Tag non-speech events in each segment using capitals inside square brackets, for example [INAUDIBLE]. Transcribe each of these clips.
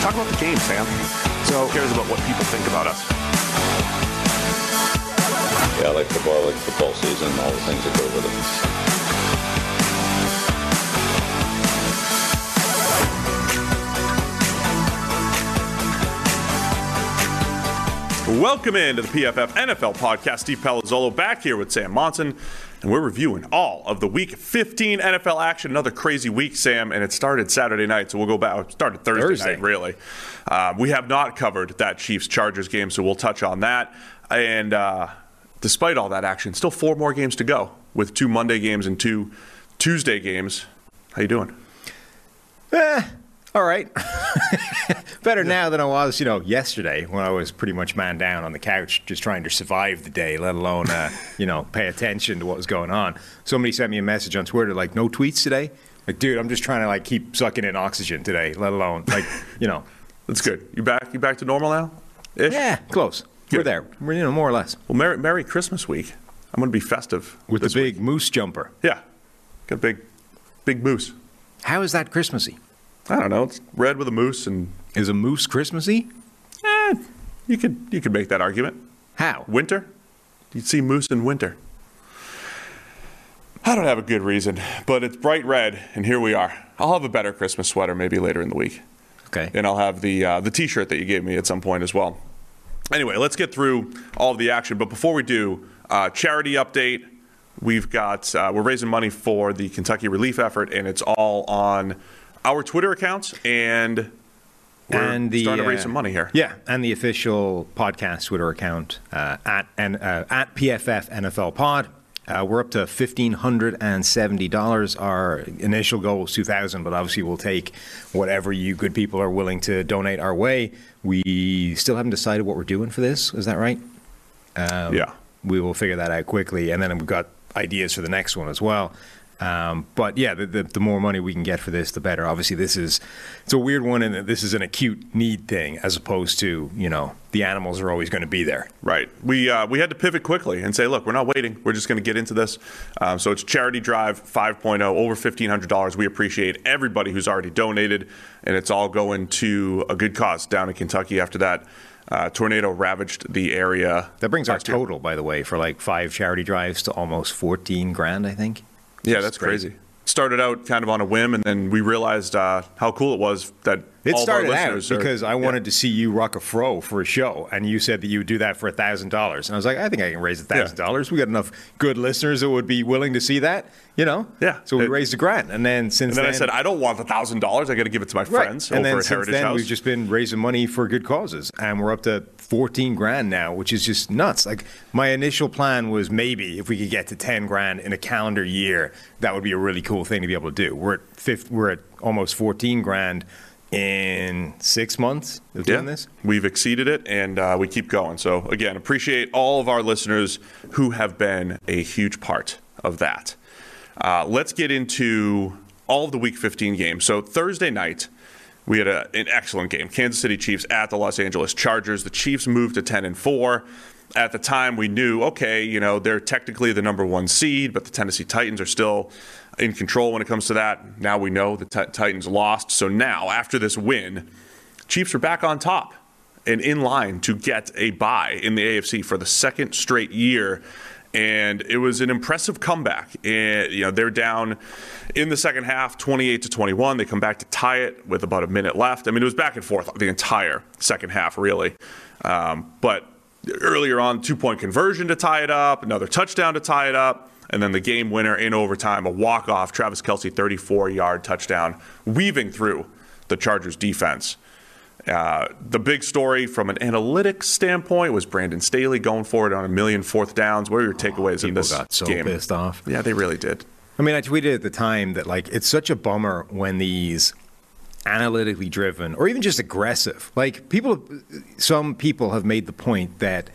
Talk about the game, Sam. So who cares about what people think about us? Yeah, I like football, I like football season, all the things that go with it. Welcome into the PFF NFL podcast. Steve Palazzolo back here with Sam Monson, and we're reviewing all of the Week 15 NFL action. Another crazy week, Sam, and it started Saturday night, so we'll go back. Started Thursday, Thursday. night, really. Uh, we have not covered that Chiefs Chargers game, so we'll touch on that. And uh, despite all that action, still four more games to go with two Monday games and two Tuesday games. How you doing? Eh, all right. [LAUGHS] Better now than I was, you know, yesterday when I was pretty much man down on the couch just trying to survive the day, let alone, uh, [LAUGHS] you know, pay attention to what was going on. Somebody sent me a message on Twitter like, "No tweets today." Like, dude, I'm just trying to like keep sucking in oxygen today, let alone like, you know, [LAUGHS] That's good. You back? You back to normal now? Ish? yeah, close. We're there. We're you know more or less Well, Merry, Merry Christmas week. I'm going to be festive with the this week. big moose jumper. Yeah, got a big, big moose. How is that Christmassy? I don't know. It's red with a moose, and Is a moose Christmassy? eh, you could you could make that argument. How? Winter, you'd see moose in winter. I don't have a good reason, but it's bright red, and here we are. I'll have a better Christmas sweater maybe later in the week, Okay. and I'll have the uh, the T-shirt that you gave me at some point as well. Anyway, let's get through all of the action. But before we do, uh, charity update. We've got uh, we're raising money for the Kentucky relief effort, and it's all on our Twitter accounts, and we're and the starting to raise uh, some money here. Yeah, and the official podcast Twitter account uh, at and uh, at PFF NFL Pod. Uh, we're up to fifteen hundred and seventy dollars. Our initial goal was two thousand, but obviously we'll take whatever you good people are willing to donate our way. We still haven't decided what we're doing for this. Is that right? Um, Yeah. we will figure that out quickly, and then we've got ideas for the next one as well. Um, but yeah, the, the, the more money we can get for this, the better. Obviously, this is it's a weird one, and this is an acute need thing, as opposed to you know the animals are always going to be there. Right. We uh, we had to pivot quickly and say, look, we're not waiting. We're just going to get into this. Um, so it's Charity Drive 5.0, over $1,500. We appreciate everybody who's already donated, and it's all going to a good cause down in Kentucky after that uh, tornado ravaged the area. That brings our total, by the way, for like five charity drives to almost fourteen grand, I think. Yeah, that's crazy. Started out kind of on a whim, and then we realized uh, how cool it was that It all of our started out are- because I yeah. wanted to see you rock a fro for a show, and you said that you would do that for a thousand dollars, and I was like, I think I can raise a thousand dollars. We got enough good listeners that would be willing to see that, you know. Yeah. So we It- raised a grant. and then since And then I said, I don't want the thousand dollars. I got to give it to my Right. friends and over then since Heritage then House. we've just been raising money for good causes, and we're up to fourteen grand now, which is just nuts. Like my initial plan was maybe if we could get to ten grand in a calendar year, that would be a really cool thing to be able to do. We're at fifth, we're at almost fourteen grand in six months of doing this. We've exceeded it, and uh, we keep going. So again, appreciate all of our listeners who have been a huge part of that. Uh, let's get into all of the Week 15 games. So Thursday night, we had a, an excellent game. Kansas City Chiefs at the Los Angeles Chargers. The Chiefs moved to 10 and 4. At the time, we knew, okay, you know, they're technically the number one seed, but the Tennessee Titans are still in control when it comes to that. Now we know the Ti- Titans lost. So now, after this win, Chiefs are back on top and in line to get a bye in the AFC for the second straight year. And it was an impressive comeback. And you know they're down in the second half, 28 to 21. They come back to tie it with about a minute left. I mean, it was back and forth the entire second half, really. Um, but earlier on, two point conversion to tie it up, another touchdown to tie it up, and then the game winner in overtime, a walk off Travis Kelce 34 yard touchdown, weaving through the Chargers defense. Uh, the big story from an analytics standpoint was Brandon Staley going for it on a million fourth downs. What were your takeaways in People this got so game? pissed off. Yeah, they really did. I mean, I tweeted at the time that like it's such a bummer when these analytically driven or even just aggressive. Like people, some people have made the point that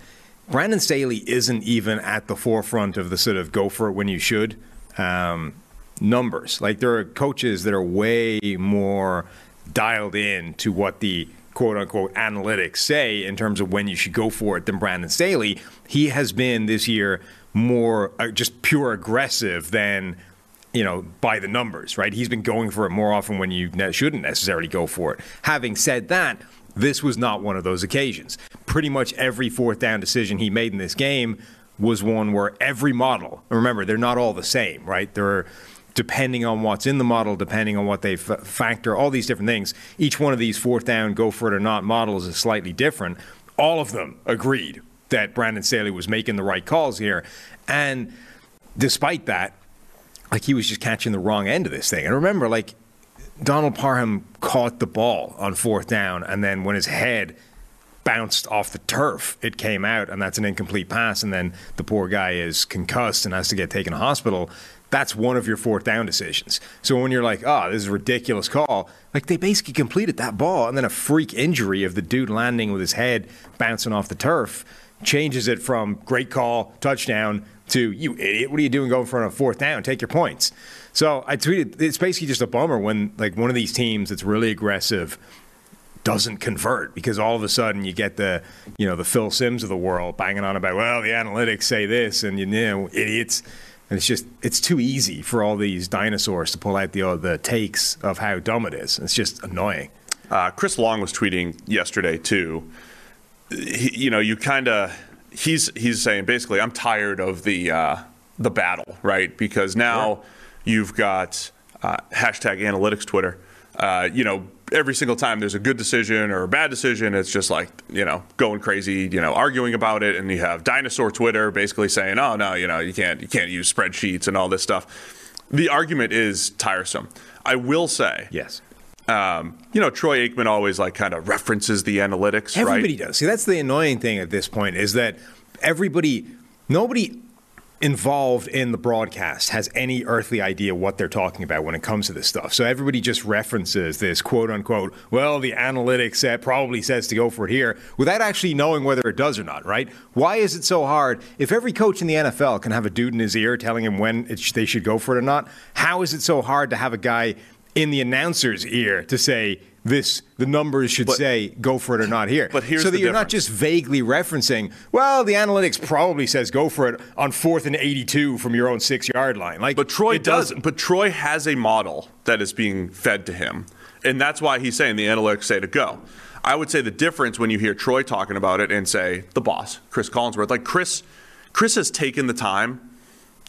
Brandon Staley isn't even at the forefront of the sort of go for it when you should um, numbers. Like there are coaches that are way more dialed in to what the quote unquote analytics say in terms of when you should go for it than Brandon Staley. He has been this year more uh, just pure aggressive than you know by the numbers, right? He's been going for it more often when you ne- shouldn't necessarily go for it. Having said that, this was not one of those occasions. Pretty much every fourth down decision he made in this game was one where every model, remember, they're not all the same, right? There are depending on what's in the model, depending on what they f- factor, all these different things. Each one of these fourth down, go for it or not models is slightly different. All of them agreed that Brandon Staley was making the right calls here. And despite that, like he was just catching the wrong end of this thing. And remember, like Donald Parham caught the ball on fourth down, and then when his head bounced off the turf, it came out, and that's an incomplete pass. And then the poor guy is concussed and has to get taken to hospital that's one of your fourth down decisions. So when you're like, oh, this is a ridiculous call, like they basically completed that ball, and then a freak injury of the dude landing with his head bouncing off the turf changes it from great call, touchdown, to you idiot, what are you doing going for a fourth down? Take your points. So I tweeted, it's basically just a bummer when like one of these teams that's really aggressive doesn't convert because all of a sudden you get the you know the Phil Simms of the world banging on about well the analytics say this and you know idiots and it's just it's too easy for all these dinosaurs to pull out the uh, the takes of how dumb it is. It's just annoying. Uh, Chris Long was tweeting yesterday too. He, you know, you kind of he's he's saying basically, I'm tired of the uh, the battle, right? Because now you've got uh, hashtag analytics Twitter. Uh, you know, every single time there's a good decision or a bad decision, it's just like, you know, going crazy, you know, arguing about it. And you have dinosaur Twitter basically saying, oh, no, you know, you can't, you can't use spreadsheets and all this stuff. The argument is tiresome. I will say. Yes. Um, you know, Troy Aikman always like kind of references the analytics, Everybody right? does. See, that's the annoying thing at this point is that everybody, nobody involved in the broadcast has any earthly idea what they're talking about when it comes to this stuff. So everybody just references this quote unquote, well, the analytics set probably says to go for it here without actually knowing whether it does or not, right? Why is it so hard? If every coach in the NFL can have a dude in his ear telling him when sh- they should go for it or not, how is it so hard to have a guy in the announcer's ear to say, this the numbers should But- say go for it or not here. But here's so that you're not just vaguely referencing, well, the analytics probably says go for it on fourth and 82 from your own six yard line. Like, But Troy it doesn't. But Troy has a model that is being fed to him, and that's why he's saying the analytics say to go. I would say the difference when you hear Troy talking about it and say the boss, Chris Collinsworth, like Chris, Chris has taken the time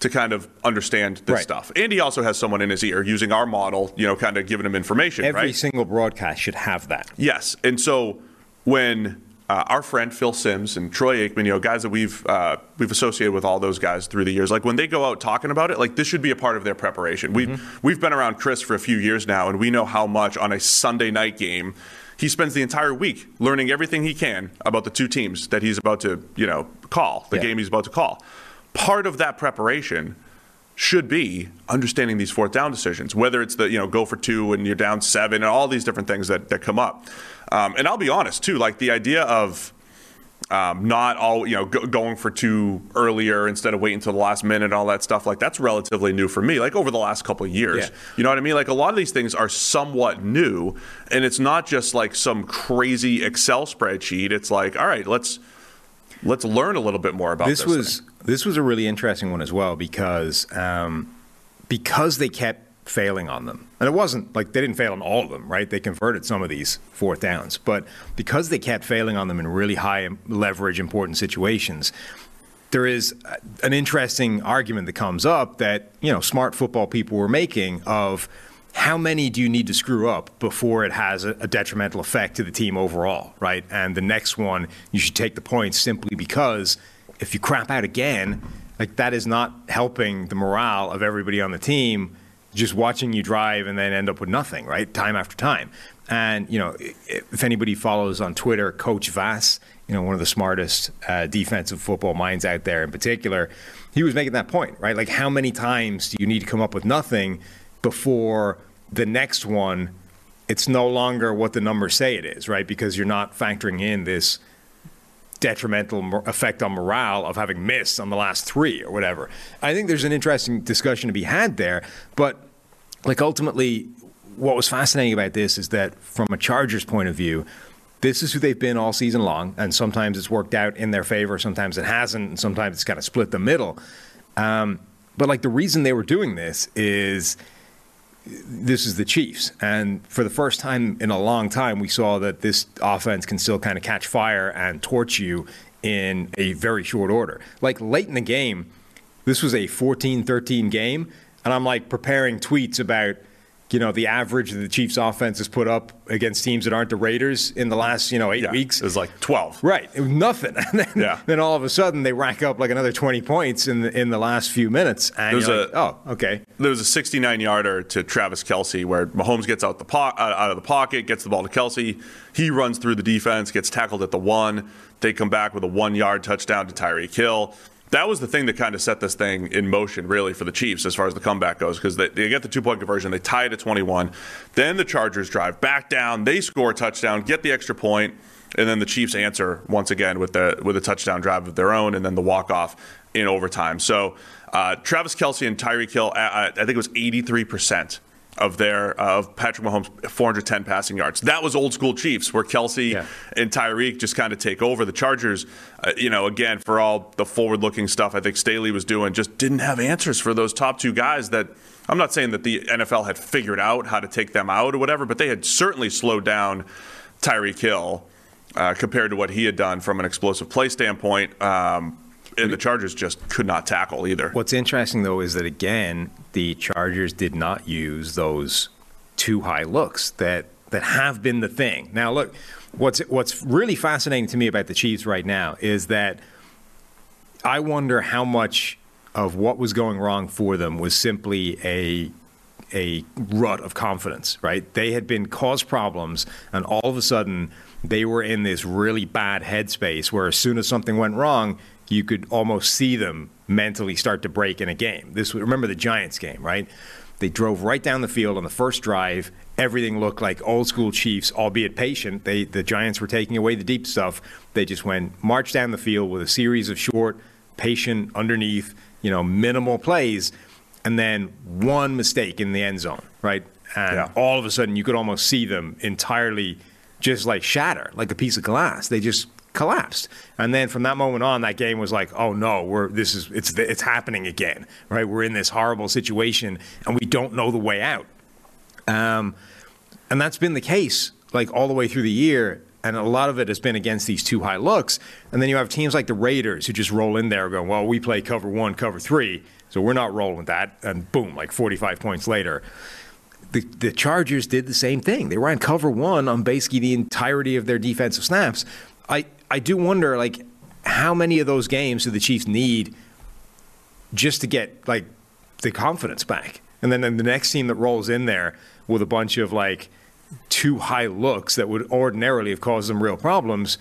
to kind of understand this Right. stuff, and he also has someone in his ear using our model, you know, kind of giving him information. Every right? single broadcast should have that. Yes, and so when uh, our friend Phil Simms and Troy Aikman, you know, guys that we've uh, we've associated with all those guys through the years, like when they go out talking about it, like this should be a part of their preparation. We've we've been around Chris for a few years now, and we know how much on a Sunday night game. He spends the entire week learning everything he can about the two teams that he's about to, you know, call, the Yeah. game he's about to call. Part of that preparation should be understanding these fourth down decisions, whether it's the, you know, go for two and you're down seven and all these different things that, that come up. Um, and I'll be honest too, like the idea of um, not all, you know, go, going for two earlier instead of waiting until the last minute and all that stuff, like that's relatively new for me, like over the last couple of years. Yeah. You know what I mean? Like a lot of these things are somewhat new and it's not just like some crazy Excel spreadsheet. It's like, all right, let's, let's learn a little bit more about this. this was thing. this was a really interesting one as well because um, because they kept failing on them, and it wasn't like they didn't fail on all of them, right? They converted some of these fourth downs, but because they kept failing on them in really high leverage, important situations. There is an interesting argument that comes up that you know smart football people were making of how many do you need to screw up before it has a, a detrimental effect to the team overall, right? And the next one, you should take the points simply because if you crap out again, like that is not helping the morale of everybody on the team. Just watching you drive and then end up with nothing, right? Time after time. And you know, if anybody follows on Twitter, Coach Vass, you know, one of the smartest uh, defensive football minds out there in particular, he was making that point, right? Like, how many times do you need to come up with nothing before the next one it's no longer what the numbers say it is, right? Because you're not factoring in this detrimental effect on morale of having missed on the last three or whatever. I think there's an interesting discussion to be had there, but like ultimately, what was fascinating about this is that from a Chargers point of view, this is who they've been all season long, and sometimes it's worked out in their favor, sometimes it hasn't, and sometimes it's kind of split the middle. Um, but like the reason they were doing this is this is the Chiefs. And for the first time in a long time, we saw that this offense can still kind of catch fire and torch you in a very short order. Like late in the game, this was a 14 13 game. And I'm like preparing tweets about, you know, the average that the Chiefs offense has put up against teams that aren't the Raiders in the last, you know, eight Yeah, weeks. It was like 12. Right, it was nothing. [LAUGHS] And then, Yeah. then all of a sudden they rack up like another 20 points in the, in the last few minutes. And There's a- like, oh, okay. There was a 69 yarder to Travis Kelce where Mahomes gets out the po- out of the pocket, gets the ball to Kelce. He runs through the defense, gets tackled at the one. They come back with a one yard touchdown to Tyreek Hill. That was the thing that kind of set this thing in motion, really, for the Chiefs as far as the comeback goes, because they, they get the two point conversion, they tie it at 21. Then the Chargers drive back down, they score a touchdown, get the extra point, and then the Chiefs answer once again with the with a touchdown drive of their own, and then the walk off in overtime. So uh, Travis Kelce and Tyreek Hill, uh, I think it was 83 percent of their uh, of Patrick Mahomes 410 passing yards. That was old school Chiefs, where Kelce Yeah. and Tyreek just kind of take over. The Chargers, uh, you know, again for all the forward looking stuff I think Staley was doing, just didn't have answers for those top two guys. That I'm not saying that the NFL had figured out how to take them out or whatever, but they had certainly slowed down Tyreek Hill uh, compared to what he had done from an explosive play standpoint. Um, and the Chargers just could not tackle either. What's interesting though is that again, the Chargers did not use those two high looks that that have been the thing. Now look, what's what's really fascinating to me about the Chiefs right now is that I wonder how much of what was going wrong for them was simply a a rut of confidence, right? They had been caused problems, and all of a sudden they were in this really bad headspace where as soon as something went wrong, you could almost see them mentally start to break in a game. This remember the Giants game, right? They drove right down the field on the first drive. Everything looked like old school Chiefs, albeit patient. They the Giants were taking away the deep stuff. They just went march down the field with a series of short, patient underneath, you know, minimal plays and then one mistake in the end zone, right? And Yeah. all of a sudden, you could almost see them entirely just like shatter, like a piece of glass. They just collapsed. And then from that moment on, that game was like, oh no, we're this is it's it's happening again, right? We're in this horrible situation, and we don't know the way out. Um, and that's been the case like all the way through the year. And a lot of it has been against these two high looks. And then you have teams like the Raiders who just roll in there going, well, we play cover one, cover three, so we're not rolling with that. And boom, like 45 points later. The, the Chargers did the same thing. They ran cover one on basically the entirety of their defensive snaps. I, I do wonder, like, how many of those games do the Chiefs need just to get like the confidence back. And then, then the next team that rolls in there with a bunch of like two high looks that would ordinarily have caused them real problems,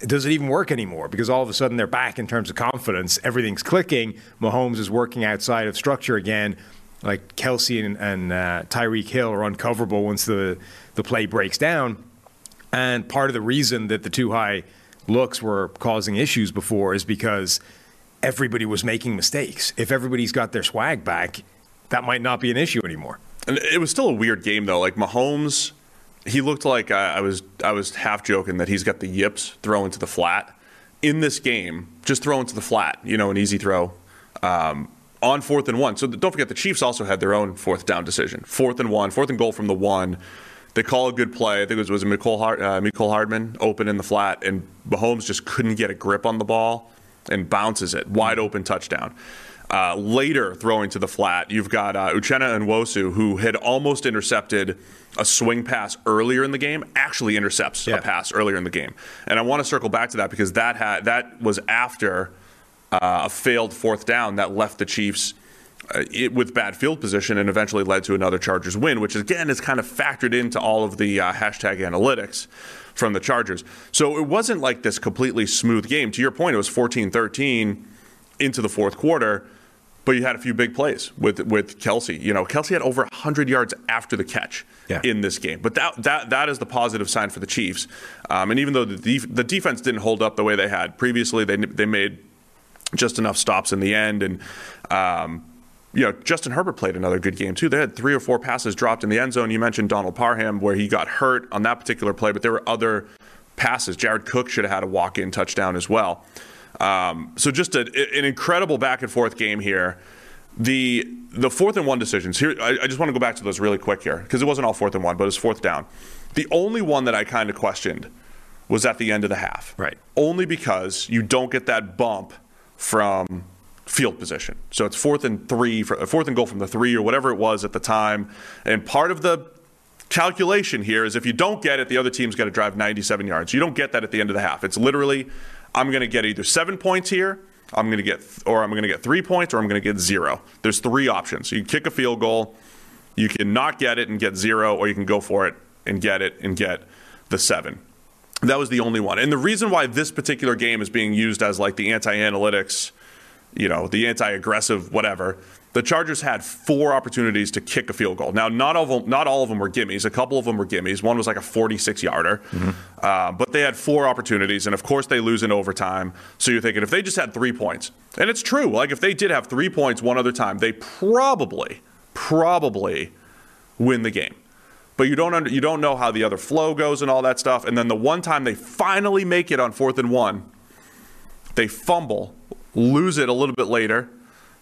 does it even work anymore? Because all of a sudden they're back in terms of confidence. Everything's clicking. Mahomes is working outside of structure again. Like Kelce and, and uh, Tyreek Hill are uncoverable once the, the play breaks down. And part of the reason that the two high looks were causing issues before is because everybody was making mistakes. If everybody's got their swag back, that might not be an issue anymore. And it was still a weird game though. Like Mahomes, he looked like I, I was I was half joking that he's got the yips throwing to the flat. In this game, just throwing to the flat, you know, an easy throw. Um, on fourth and one. So don't forget the Chiefs also had their own fourth down decision. Fourth and one, fourth and goal from the one. They call a good play. I think it was was Mecole Hard, uh, Mecole Hardman open in the flat, and Mahomes just couldn't get a grip on the ball and bounces it wide open touchdown. Uh, later throwing to the flat, you've got uh, Uchenna Nwosu, who had almost intercepted a swing pass earlier in the game, actually intercepts Yeah. a pass earlier in the game. And I want to circle back to that because that had that was after uh, a failed fourth down that left the Chiefs it, with bad field position and eventually led to another Chargers win, which again is kind of factored into all of the uh, hashtag analytics from the Chargers. So it wasn't like this completely smooth game. To your point, it was 14 13 into the fourth quarter. but you had a few big plays with with Kelce. You know, Kelce had over 100 yards after the catch Yeah. in this game. But that that that is the positive sign for the Chiefs. Um, and even though the def- the defense didn't hold up the way they had previously, they they made just enough stops in the end. And um, you know, Justin Herbert played another good game too. They had three or four passes dropped in the end zone. You mentioned Donald Parham where he got hurt on that particular play, but there were other passes. Jared Cook should have had a walk-in touchdown as well. Um, so just a, an incredible back and forth game here. The the fourth and one decisions here. I, I just want to go back to those really quick here because it wasn't all fourth and one, but it was fourth down. The only one that I kind of questioned was at the end of the half, Right. Only because you don't get that bump from field position. So it's fourth and three, for, uh, fourth and goal from the three or whatever it was at the time. And part of the calculation here is if you don't get it, the other team's got to drive 97 yards. You don't get that at the end of the half. It's literally, I'm going to get either seven points here, I'm going to get, or I'm going to get three points, or I'm going to get zero. There's three options. You can kick a field goal, you can not get it and get zero, or you can go for it and get it and get the seven. That was the only one. And the reason why this particular game is being used as like the anti-analytics, you know, the anti-aggressive whatever, the Chargers had four opportunities to kick a field goal. Now, not all of them, not all of them were gimmies. A couple of them were gimmies. One was like a 46-yarder, uh, but they had four opportunities, and of course they lose in overtime. So you're thinking if they just had three points, and it's true. Like if they did have three points one other time, they probably, probably win the game but you don't under, you don't know how the other flow goes and all that stuff. And then the one time they finally make it on fourth and one, they fumble, lose it a little bit later,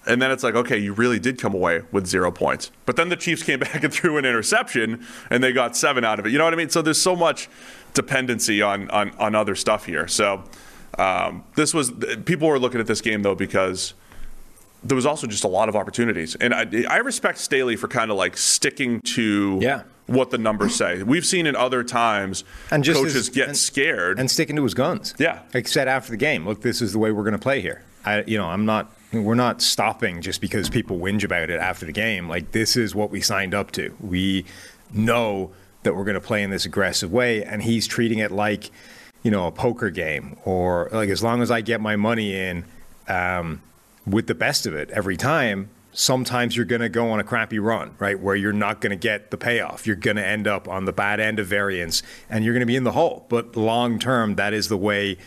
and then it's like, okay, you really did come away with zero points. But then the Chiefs came [LAUGHS] back and threw an interception, and they got seven out of it. You know what I mean? So there's so much dependency on on, on other stuff here. So um, this was people were looking at this game though because there was also just a lot of opportunities. And I, I respect Staley for kind of like sticking to Yeah. what the numbers say. We've seen in other times And just coaches as- get and- scared. and sticking to his guns. Yeah. like said after the game. Look, this is the way we're going to play here. I, you know, I'm not. We're not stopping just because people whinge about it after the game. Like this is what we signed up to. We know that we're going to play in this aggressive way, and he's treating it like, you know, a poker game or like as long as I get my money in. Um, with the best of it every time, sometimes you're going to go on a crappy run, right? Where you're not going to get the payoff. You're going to end up on the bad end of variance and you're going to be in the hole. But long term, that is the way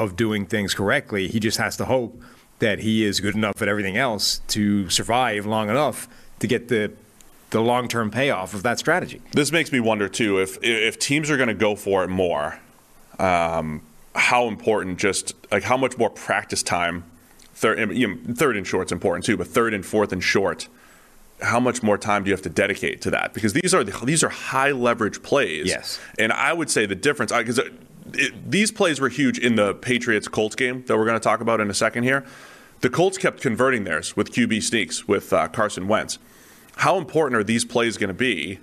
of doing things correctly. He just has to hope that he is good enough at everything else to survive long enough to get the the long term payoff of that strategy. this makes me wonder too if if teams are going to go for it more, um, how important just like how much more practice time. Third, you know, third and short's important too, but third and fourth and short, how much more time do you have to dedicate to that? Because these are these are high leverage plays. Yes. and I would say the difference because these plays were huge in the Patriots Colts game that we're going to talk about in a second here. The Colts kept converting theirs with QB sneaks with uh, Carson Wentz. How important are these plays going to be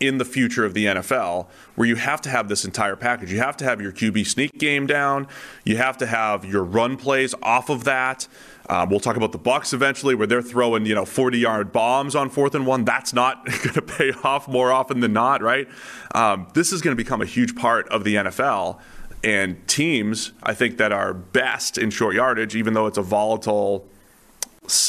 in the future of the NFL where you have to have this entire package? You have to have your QB sneak game down. You have to have your run plays off of that. Um, we'll talk about the Bucks eventually, where they're throwing you know 40 yard bombs on fourth and one. That's not [LAUGHS] going to pay off more often than not, right? Um, this is going to become a huge part of the NFL. And teams, I think, that are best in short yardage, even though it's a volatile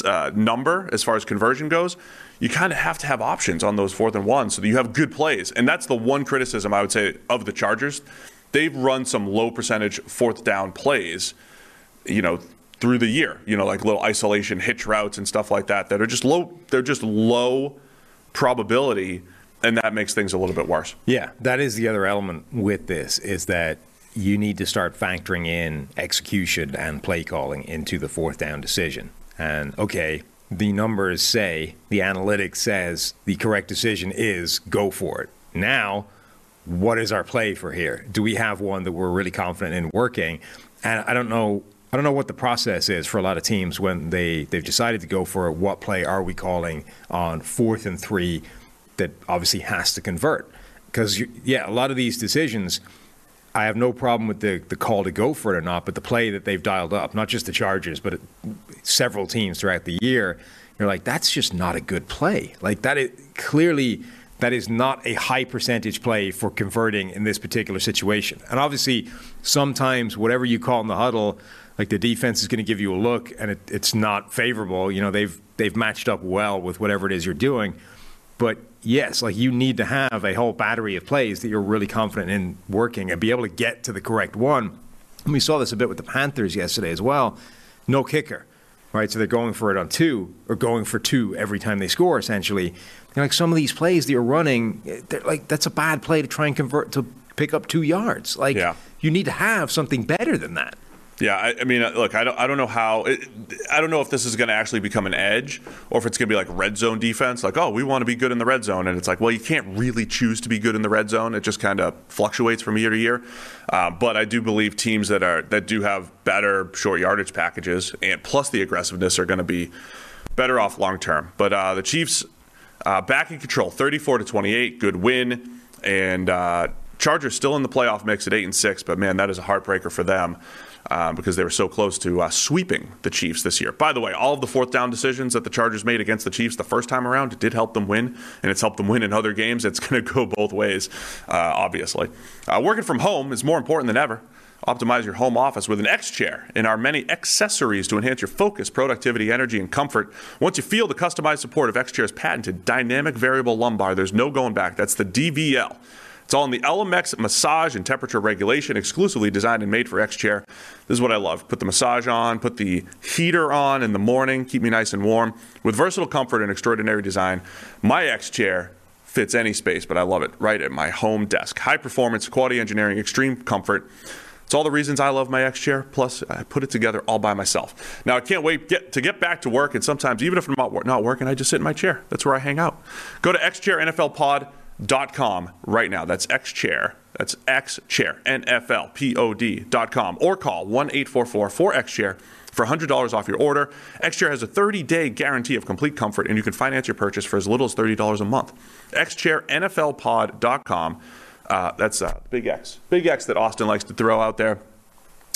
uh, number as far as conversion goes, you kind of have to have options on those fourth and one so that you have good plays. And that's the one criticism I would say of the Chargers. They've run some low percentage fourth down plays, you know, through the year, you know, like little isolation hitch routes and stuff like that that are just low, they're just low probability. And that makes things a little bit worse. Yeah, that is the other element with this is that you need to start factoring in execution and play calling into the fourth down decision. And okay, the numbers say, the analytics says the correct decision is go for it. Now, what is our play for here? Do we have one that we're really confident in working? And I don't know I don't know what the process is for a lot of teams when they, they've decided to go for it. What play are we calling on fourth and three that obviously has to convert? Because, yeah, a lot of these decisions, I have no problem with the, the call to go for it or not, but the play that they've dialed up, not just the Chargers, but several teams throughout the year, you're like, that's just not a good play. Like, that is clearly that is not a high percentage play for converting in this particular situation. And obviously, sometimes whatever you call in the huddle, like the defense is going to give you a look, and it, it's not favorable. You know, they've they've matched up well with whatever it is you're doing. But yes, like you need to have a whole battery of plays that you're really confident in working and be able to get to the correct one. And we saw this a bit with the Panthers yesterday as well. No kicker, right? So they're going for it on two or going for two every time they score, essentially. And like some of these plays that you're running, they're like that's a bad play to try and convert to pick up two yards. Like Yeah. you need to have something better than that. Yeah, I, I mean, uh, look, I don't, I don't know how, it, I don't know if this is going to actually become an edge or if it's going to be like red zone defense. Like, oh, we want to be good in the red zone, and it's like, well, you can't really choose to be good in the red zone. It just kind of fluctuates from year to year. Uh, but I do believe teams that are that do have better short yardage packages and plus the aggressiveness are going to be better off long term. But uh, the Chiefs uh, back in control, 34 to 28, good win, and uh, Chargers still in the playoff mix at eight and six. But man, that is a heartbreaker for them. Um, because they were so close to uh, sweeping the Chiefs this year. By the way, all of the fourth down decisions that the Chargers made against the Chiefs the first time around, did help them win, and it's helped them win in other games. It's [LAUGHS] going to go both ways, uh, obviously. Uh, working from home is more important than ever. Optimize your home office with an X chair and our many accessories to enhance your focus, productivity, energy, and comfort. Once you feel the customized support of X Chair's patented dynamic variable lumbar, there's no going back. That's the DVL. It's all in the ELEMAX massage and temperature regulation, exclusively designed and made for X Chair. This is what I love. Put the massage on, put the heater on in the morning, keep me nice and warm. With versatile comfort and extraordinary design, my X Chair fits any space, but I love it right at my home desk. High performance, quality engineering, extreme comfort. It's all the reasons I love my X Chair. Plus, I put it together all by myself. Now, I can't wait get, to get back to work, and sometimes, even if I'm not, not working, I just sit in my chair. That's where I hang out. Go to xchairnflpod.com right now. That's xchair. That's xchair, dot com. Or call 1-844-4XChair for $100 off your order. XChair has a 30-day guarantee of complete comfort, and you can finance your purchase for as little as $30 a month. xchairnflpod.com. Uh, that's uh, Big X. Big X that Austin likes to throw out there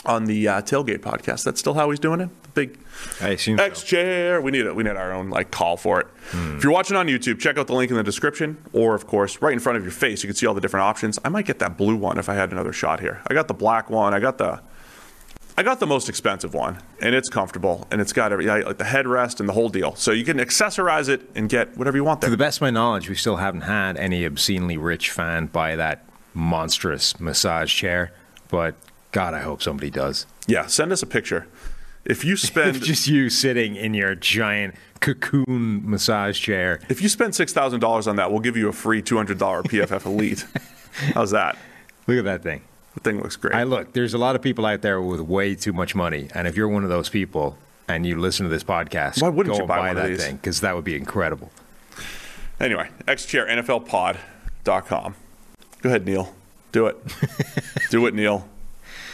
on the uh, tailgate podcast. That's still how he's doing it. The big assume so. Chair. We need it. We need our own like call for it. If you're watching on YouTube, check out the link in the description, or of course, right in front of your face, you can see all the different options. I might get that blue one if I had another shot here. I got the black one. I got the. I got the most expensive one, and it's comfortable, and it's got every like the headrest and the whole deal. So you can accessorize it and get whatever you want There. To the best of my knowledge, we still haven't had any obscenely rich fan buy that monstrous massage chair. But God, I hope somebody does. Yeah, send us a picture. If you [LAUGHS] spend Just you sitting in your giant cocoon massage chair. if you spend six thousand dollars on that, we'll give you a free two hundred dollar PFF Elite. [LAUGHS] How's that? Look at that thing. The thing looks great. I look, there's a lot of people out there with way too much money. And if you're one of those people and you listen to this podcast, Why wouldn't you buy buy that these? thing? Because that would be incredible. Anyway, xchairnflpod.com. Go ahead, Neil. Do it. [LAUGHS] Do it, Neil.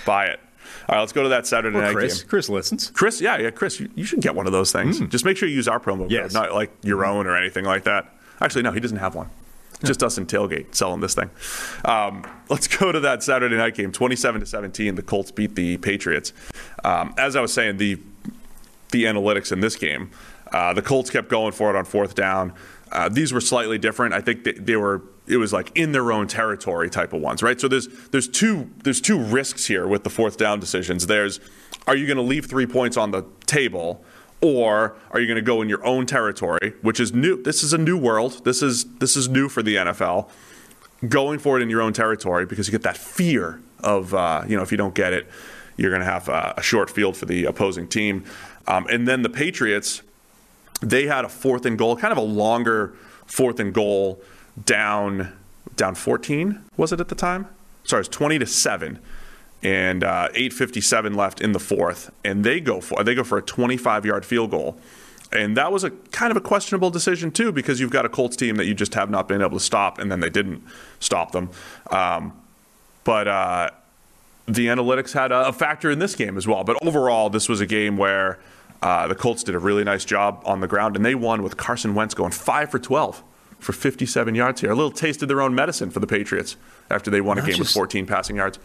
Buy it. All right, let's go to that Saturday Or night Chris. game. Chris listens. Chris, yeah, yeah, Chris, you, you should get one of those things. Just make sure you use our promo code, Hmm. Not like your own or anything like that. Actually, no, he doesn't have one. Just us and Tailgate selling this thing. Um, let's go to that Saturday night game, 27 to 17. The Colts beat the Patriots. Um, as I was saying, the the analytics in this game. Uh, the Colts kept going for it on fourth down. Uh, these were slightly different. I think they, they were. It was like in their own territory type of ones, right? So there's there's two there's two risks here with the fourth down decisions. There's are you going to leave three points on the table, or are you going to go in your own territory, which is new. This is a new world. This is this is new for the NFL. Going for it in your own territory because you get that fear of uh, you know if you don't get it, you're going to have uh, a short field for the opposing team. Um, and then the Patriots, they had a fourth and goal, kind of a longer fourth and goal down down 14 was it at the time? Sorry, it's 20 to seven, and uh, 8:57 left in the fourth, and they go for they go for a 25 yard field goal. And that was a kind of a questionable decision too, because you've got a Colts team that you just have not been able to stop, and then they didn't stop them. Um, but uh, the analytics had a, a factor in this game as well. But overall, this was a game where uh, the Colts did a really nice job on the ground, and they won with Carson Wentz going five for 12 for 57 yards here. A little taste of their own medicine for the Patriots after they won a Not game with 14 passing yards.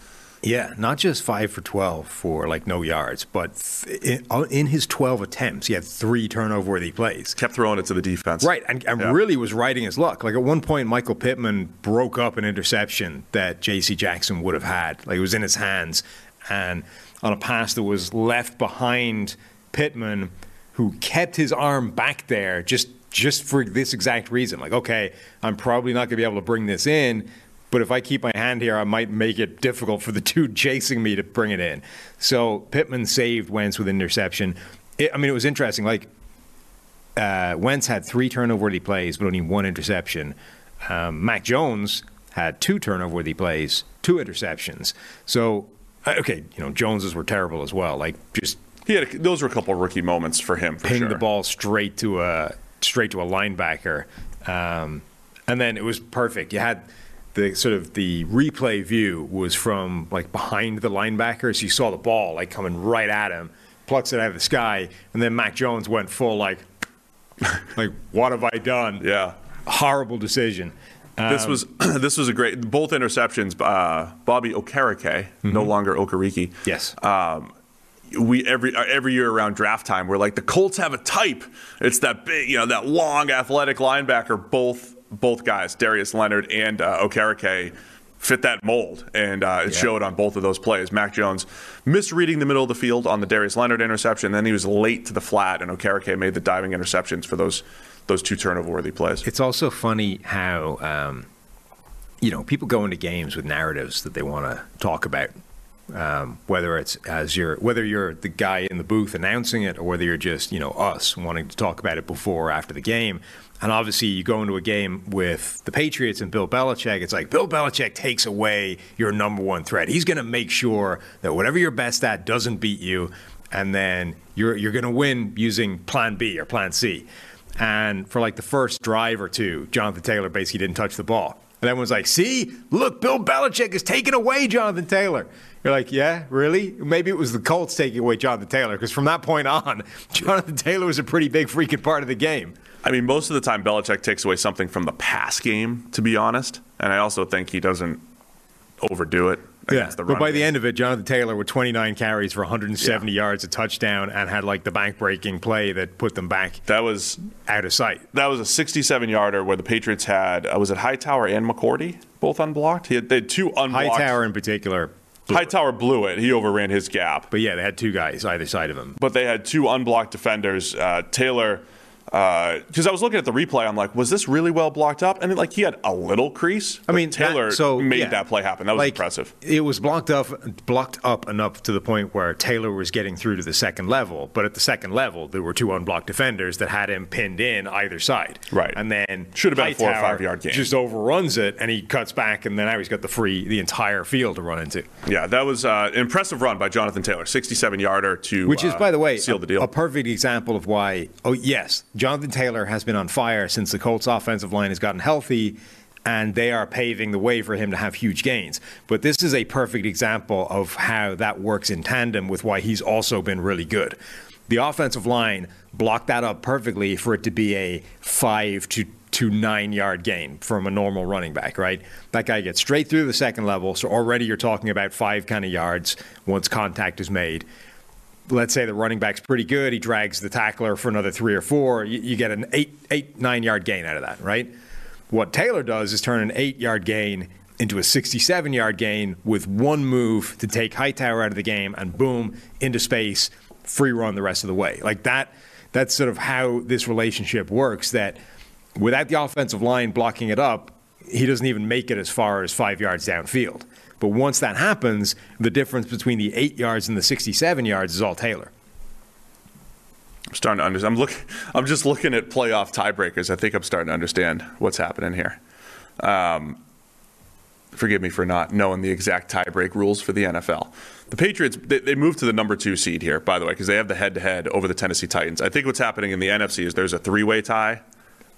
Yeah, not just five for 12 for like no yards, but in, in his 12 attempts, he had three turnover worthy plays. Kept throwing it to the defense. Right, and, and Yeah. really was riding his luck. Like at one point, Michael Pittman broke up an interception that J.C. Jackson would have had. Like it was in his hands, and on a pass that was left behind Pittman, who kept his arm back there just just for this exact reason. Like, okay, I'm probably not going to be able to bring this in, but if I keep my hand here, I might make it difficult for the [LAUGHS] dude chasing me to bring it in. So Pittman saved Wentz with interception. It, I mean, it was interesting. Like uh, Wentz had three turnover-worthy plays, but only one interception. Um, Mac Jones had two turnover-worthy plays, two interceptions. So, uh, okay, you know, Jones's were terrible as well. Like just He had a, those were a couple of rookie moments for him. For ping sure. the ball straight to a straight to a linebacker, um, and then it was perfect. You had the sort of the replay view was from like behind the linebacker, so you saw the ball like coming right at him, plucks it out of the sky, and then Mac Jones went full like, [LAUGHS] like what have I done? Yeah. horrible decision. This Um, was [CLEARS THROAT] this was a great both interceptions. Uh, Bobby Okereke, no longer Okereke. Mm-hmm. Yes. Um, we every uh, every year around draft time, we're like the Colts have a type. It's that big, you know, that long athletic linebacker. Both both guys, Darius Leonard and uh, Okereke, fit that mold, and uh, it showed on both of those plays. Mac Jones misreading the middle of the field on the Darius Leonard interception, then he was late to the flat, and Okereke made the diving interceptions for those those two turnover worthy plays. It's also funny how, um, you know, people go into games with narratives that they want to talk about. Um, whether it's as you're, whether you're the guy in the booth announcing it, or whether you're just, you know, us wanting to talk about it before or after the game. And obviously, you go into a game with the Patriots and Bill Belichick. It's like Bill Belichick takes away your number one threat. He's going to make sure that whatever you're best at doesn't beat you, and then you're you're going to win using Plan B or Plan C. And for like the first drive or two, Jonathan Taylor basically didn't touch the ball. And everyone's like, see, look, Bill Belichick is taking away Jonathan Taylor. You're like, yeah, really? Maybe it was the Colts taking away Jonathan Taylor, because from that point on, [LAUGHS] Jonathan Taylor was a pretty big freaking part of the game. I mean, most of the time, Belichick takes away something from the pass game, to be honest. And I also think he doesn't overdo it Yeah, but by the end of it, Jonathan Taylor with 29 carries for 170 yards, a touchdown, and had like the bank-breaking play that put them back that was out of sight. that was a 67 yarder where the Patriots had uh, was it Hightower and McCourty both unblocked. He had, they had two unblocked. Hightower in particular, Hightower blew it. He overran his gap. but yeah, they had two guys either side of him. but they had two unblocked defenders. Uh, Taylor, because I was looking at the replay, I'm like, was this really well blocked up? And like he had a little crease. I mean, Taylor that- so, made yeah. that play happen. That was Like, impressive. It was blocked up, blocked up enough to the point where Taylor was getting through to the second level. But at the second level, there were two unblocked defenders that had him pinned in either side. Right. and then Should have been a four or five-yard game. Just overruns it, and he cuts back, and then now he's got the free, the entire field to run into. Yeah, that was uh, an impressive run by Jonathan Taylor, 67 yarder to Which is, uh, by the way, seal a, the deal. a perfect example of why. Oh, yes, Jonathan Taylor has been on fire since the Colts' offensive line has gotten healthy, and they are paving the way for him to have huge gains. But this is a perfect example of how that works in tandem with why he's also been really good. The offensive line blocked that up perfectly for it to be a five to to nine yard gain from a normal running back, right? That guy gets straight through the second level, so already you're talking about five kind of yards once contact is made let's say the running back's pretty good, he drags the tackler for another three or four, you, you get an eight, eight, nine yard gain out of that, right? What Taylor does is turn an eight yard gain into a 67 yard gain with one move to take Hightower out of the game and boom, into space, free run the rest of the way. Like that, that's sort of how this relationship works that without the offensive line blocking it up, he doesn't even make it as far as five yards downfield. But once that happens, the difference between the eight yards and the 67 yards is all Taylor. I'm starting to understand. I'm look. I'm just looking at playoff tiebreakers. I think I'm starting to understand what's happening here. Um, forgive me for not knowing the exact tiebreak rules for the NFL. The Patriots they, they moved to the number two seed here, by the way, because they have the head-to-head over the Tennessee Titans. I think what's happening in the NFC is there's a three-way tie,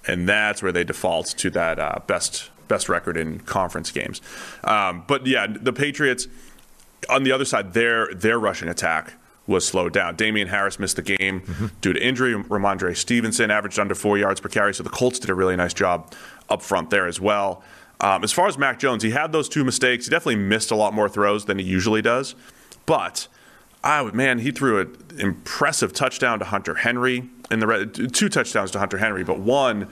and that's where they default to that uh, best best record in conference games. Um, but yeah, the Patriots on the other side, their their rushing attack was slowed down. Damien Harris missed the game due to injury. Rhamondre Stevenson averaged under four yards per carry, so the Colts did a really nice job up front there as well. Um, as far as Mac Jones, he had those two mistakes. He definitely missed a lot more throws than he usually does, but. I would, man, he threw an impressive touchdown to Hunter Henry in the red, two touchdowns to Hunter Henry, but one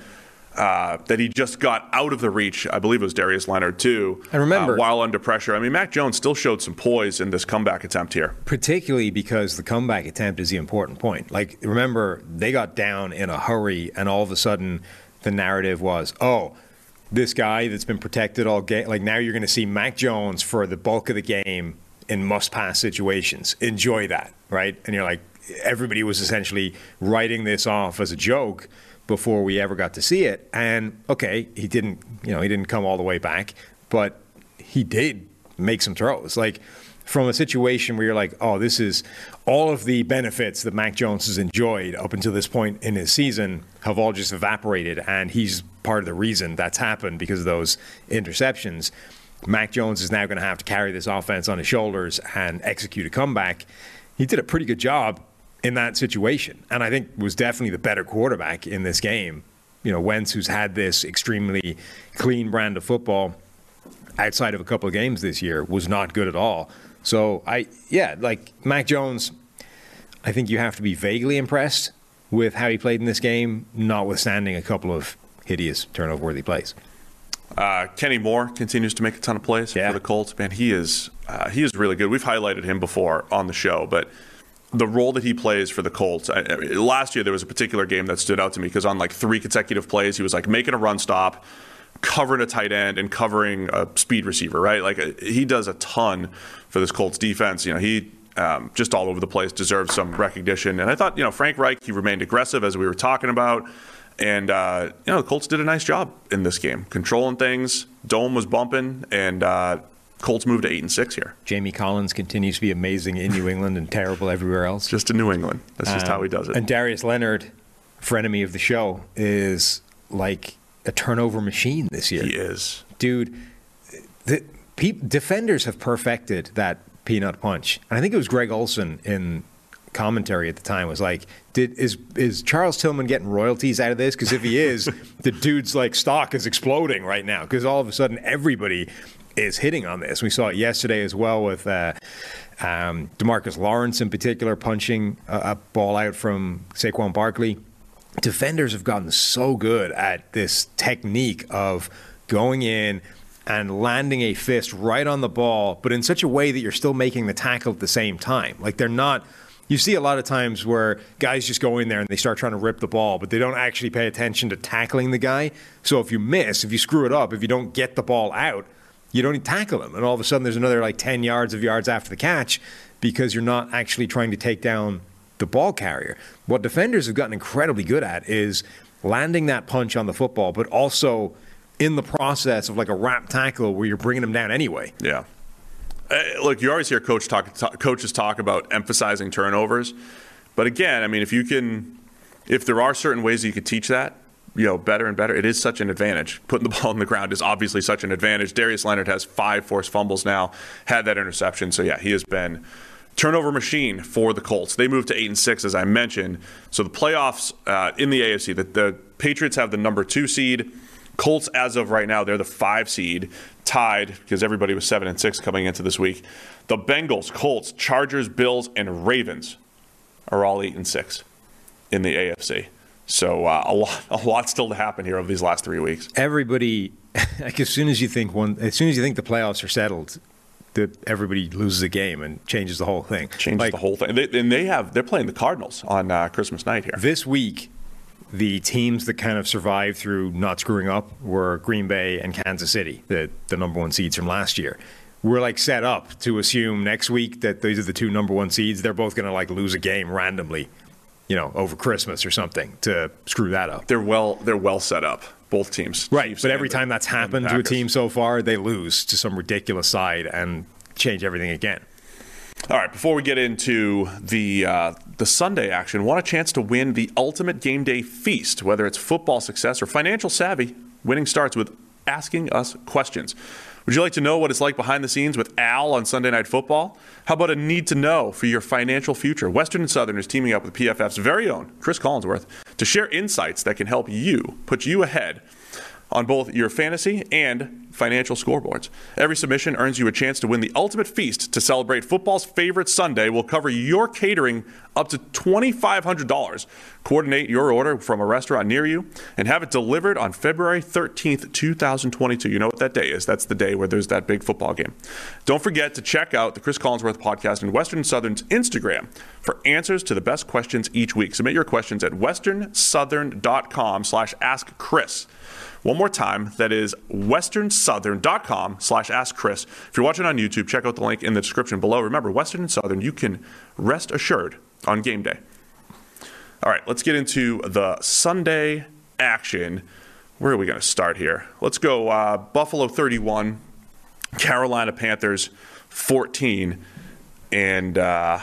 Uh, that he just got out of the reach. I believe it was Darius Leonard too. I remember- uh, while under pressure, I mean, Mac Jones still showed some poise in this comeback attempt here. particularly because the comeback attempt is the important point. Like, remember, they got down in a hurry, and all of a sudden, the narrative was, oh, this guy that's been protected all game. Like, now you're going to see Mac Jones for the bulk of the game in must pass situations. Enjoy that, right? And you're like, everybody was essentially writing this off as a joke before we ever got to see it. And okay, he didn't, you know, he didn't come all the way back, but he did make some throws. Like from a situation where you're like, oh, this is all of the benefits that Mac Jones has enjoyed up until this point in his season have all just evaporated, and he's part of the reason that's happened because of those interceptions. Mac Jones is now going to have to carry this offense on his shoulders and execute a comeback. He did a pretty good job in that situation, and I think was definitely the better quarterback in this game. You know, Wentz, who's had this extremely clean brand of football outside of a couple of games this year, was not good at all. So I, yeah, like Mac Jones, I think you have to be vaguely impressed with how he played in this game, notwithstanding a couple of hideous turnover-worthy plays. Uh, Kenny Moore continues to make a ton of plays Yeah. for the Colts. Man, he is uh, he is really good. We've highlighted him before on the show, but the role that he plays for the Colts. I, I- last year there was a particular game that stood out to me because on like three consecutive plays, he was like making a run stop, covering a tight end, and covering a speed receiver. Right, like uh, he does a ton for this Colts defense. You know, he. Um, just all over the place, deserves some recognition. And I thought, you know, Frank Reich, he remained aggressive as we were talking about. And, uh, you know, the Colts did a nice job in this game, controlling things. Dome was bumping, and uh, Colts moved to 8 and 6 here. Jamie Collins continues to be amazing in New England and terrible everywhere else. Just in New England. That's just how he does it. Um, and Darius Leonard, frenemy of the show, is like a turnover machine this year. he is. dude. The pe- defenders have perfected that peanut punch, and I think it was Greg Olsen in commentary at the time was like, "Did is is Charles Tillman getting royalties out of this? Because if he is, [LAUGHS] the dude's like stock is exploding right now because all of a sudden everybody is hitting on this. We saw it yesterday as well with." Uh, um, DeMarcus Lawrence, in particular, punching a, a ball out from Saquon Barkley defenders have gotten so good at this technique of going in and landing a fist right on the ball, but in such a way that you're still making the tackle at the same time. Like they're not. You see a lot of times where guys just go in there and they start trying to rip the ball, but they don't actually pay attention to tackling the guy. So if you miss, if you screw it up, if you don't get the ball out, you don't tackle him. And all of a sudden there's another like 10 yards of yards after the catch because you're not actually trying to take down the ball carrier. What defenders have gotten incredibly good at is landing that punch on the football, but also in the process of like a wrap tackle where you're bringing them down anyway. Yeah. Uh, look, you always hear coach talk, talk, coaches talk about emphasizing turnovers, but again, I mean, if you can, if there are certain ways you could teach that, you know, better and better, it is such an advantage. Putting the [LAUGHS] ball on the ground is obviously such an advantage. Darius Leonard has five forced fumbles now, had that interception, so yeah, he has been turnover machine for the Colts. They moved to eight and six, as I mentioned. So the playoffs uh, in the AFC, the, the Patriots have the number two seed. Colts, as of right now, they're the five seed, tied because everybody was seven and six coming into this week. The Bengals, Colts, Chargers, Bills, and Ravens are all eight and six in the AFC. So uh, a lot, [LAUGHS] a lot still to happen here over these last three weeks. Everybody, [LAUGHS] like as soon as you think one, as soon as you think the playoffs are settled, that everybody loses a game and changes the whole thing. Changes Like, the whole thing. And they, and they have they're playing the Cardinals on uh, Christmas night here. This week, the teams that kind of survived through not screwing up were Green Bay and Kansas City, the, the number one seeds from last year. We're like set up to assume next week that these are the two number one seeds. They're both going to like lose a game randomly, you know, over Christmas or something to screw that up. They're well they're well set up. Both teams. Right, Chiefs but every the- time that's happened to a team so far, they lose to some ridiculous side and change everything again. All right, before we get into the uh, the Sunday action, want a chance to win the ultimate game day feast, whether it's football success or financial savvy. Winning starts with asking us questions. Would you like to know what it's like behind the scenes with Al on Sunday Night Football? How about a need to know for your financial future? Western and Southern is teaming up with PFF's very own Chris Collinsworth to share insights that can help you put you ahead on both your fantasy and financial scoreboards. Every submission earns you a chance to win the ultimate feast to celebrate football's favorite Sunday. We'll cover your catering up to $2,500. Coordinate your order from a restaurant near you and have it delivered on February 13th, 2022. You know what that day is. That's the day where there's that big football game. Don't forget to check out the Chris Collinsworth podcast and Western Southern's Instagram for answers to the best questions each week. Submit your questions at westernsouthern.com slash ask Chris. One more time, that is westernsouthern.com slash ask Chris. If you're watching on YouTube, check out the link in the description below. Remember, Western and Southern, you can rest assured on game day. All right, let's get into the Sunday action. Where are we going to start here? Let's go uh, Buffalo 31, Carolina Panthers 14. And uh,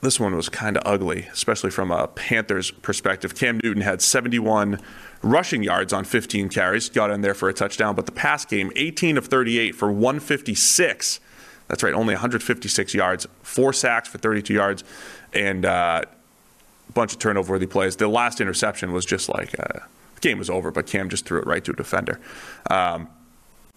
this one was kind of ugly, especially from a Panthers perspective. Cam Newton had 71 rushing yards on 15 carries, got in there for a touchdown, but the pass game, 18 of 38 for 156. That's right, only 156 yards, four sacks for 32 yards, and uh, a bunch of turnover worthy plays. The last interception was just like uh, the game was over, but Cam just threw it right to a defender. Um,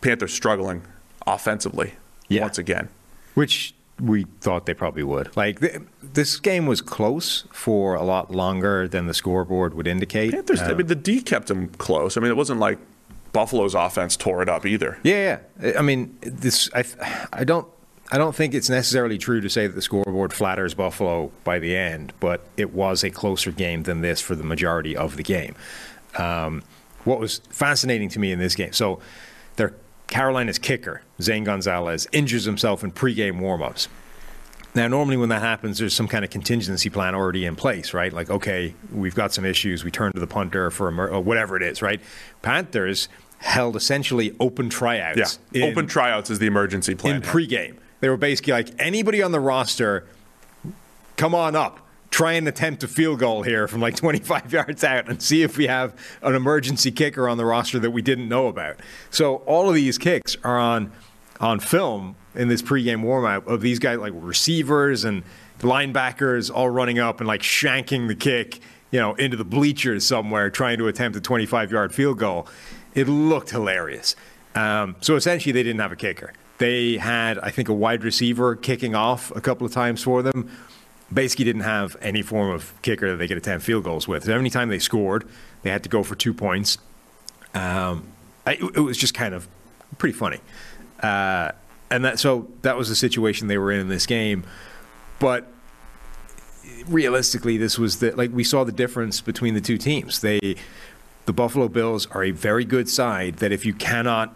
Panthers struggling offensively Yeah. once again. Which we thought they probably would. Like th- this game was close for a lot longer than the scoreboard would indicate. Panthers, I Uh, mean, the D kept them close. I mean, it wasn't like Buffalo's offense tore it up either. Yeah, yeah. I mean, this. I, I don't. I don't think it's necessarily true to say that the scoreboard flatters Buffalo by the end, but it was a closer game than this for the majority of the game. Um, what was fascinating to me in this game, so Carolina's kicker Zane Gonzalez injures himself in pregame warmups. Now, normally when that happens, there's some kind of contingency plan already in place, right? Like, okay, we've got some issues. We turn to the punter for whatever it is, right? Panthers held essentially open tryouts. Yeah, in- open tryouts is the emergency plan. in pregame. They were basically like anybody on the roster, come on up, try and attempt a field goal here from like [LAUGHS] 25 yards out, and see if we have an emergency kicker on the roster that we didn't know about. So all of these kicks are on on film in this pregame warm-up of these guys like receivers and linebackers all running up and like shanking the kick, you know, into the bleachers somewhere, trying to attempt a 25-yard field goal. It looked hilarious. Um, so essentially, they didn't have a kicker. They had, I think, a wide receiver kicking off a couple of times for them. Basically, didn't have any form of kicker that they could attempt field goals with. Every time they scored, they had to go for two points. Um, I, it was just kind of pretty funny. Uh, and that so that was the situation they were in in this game. But realistically, this was the like we saw the difference between the two teams. They, the Buffalo Bills, are a very good side that if you cannot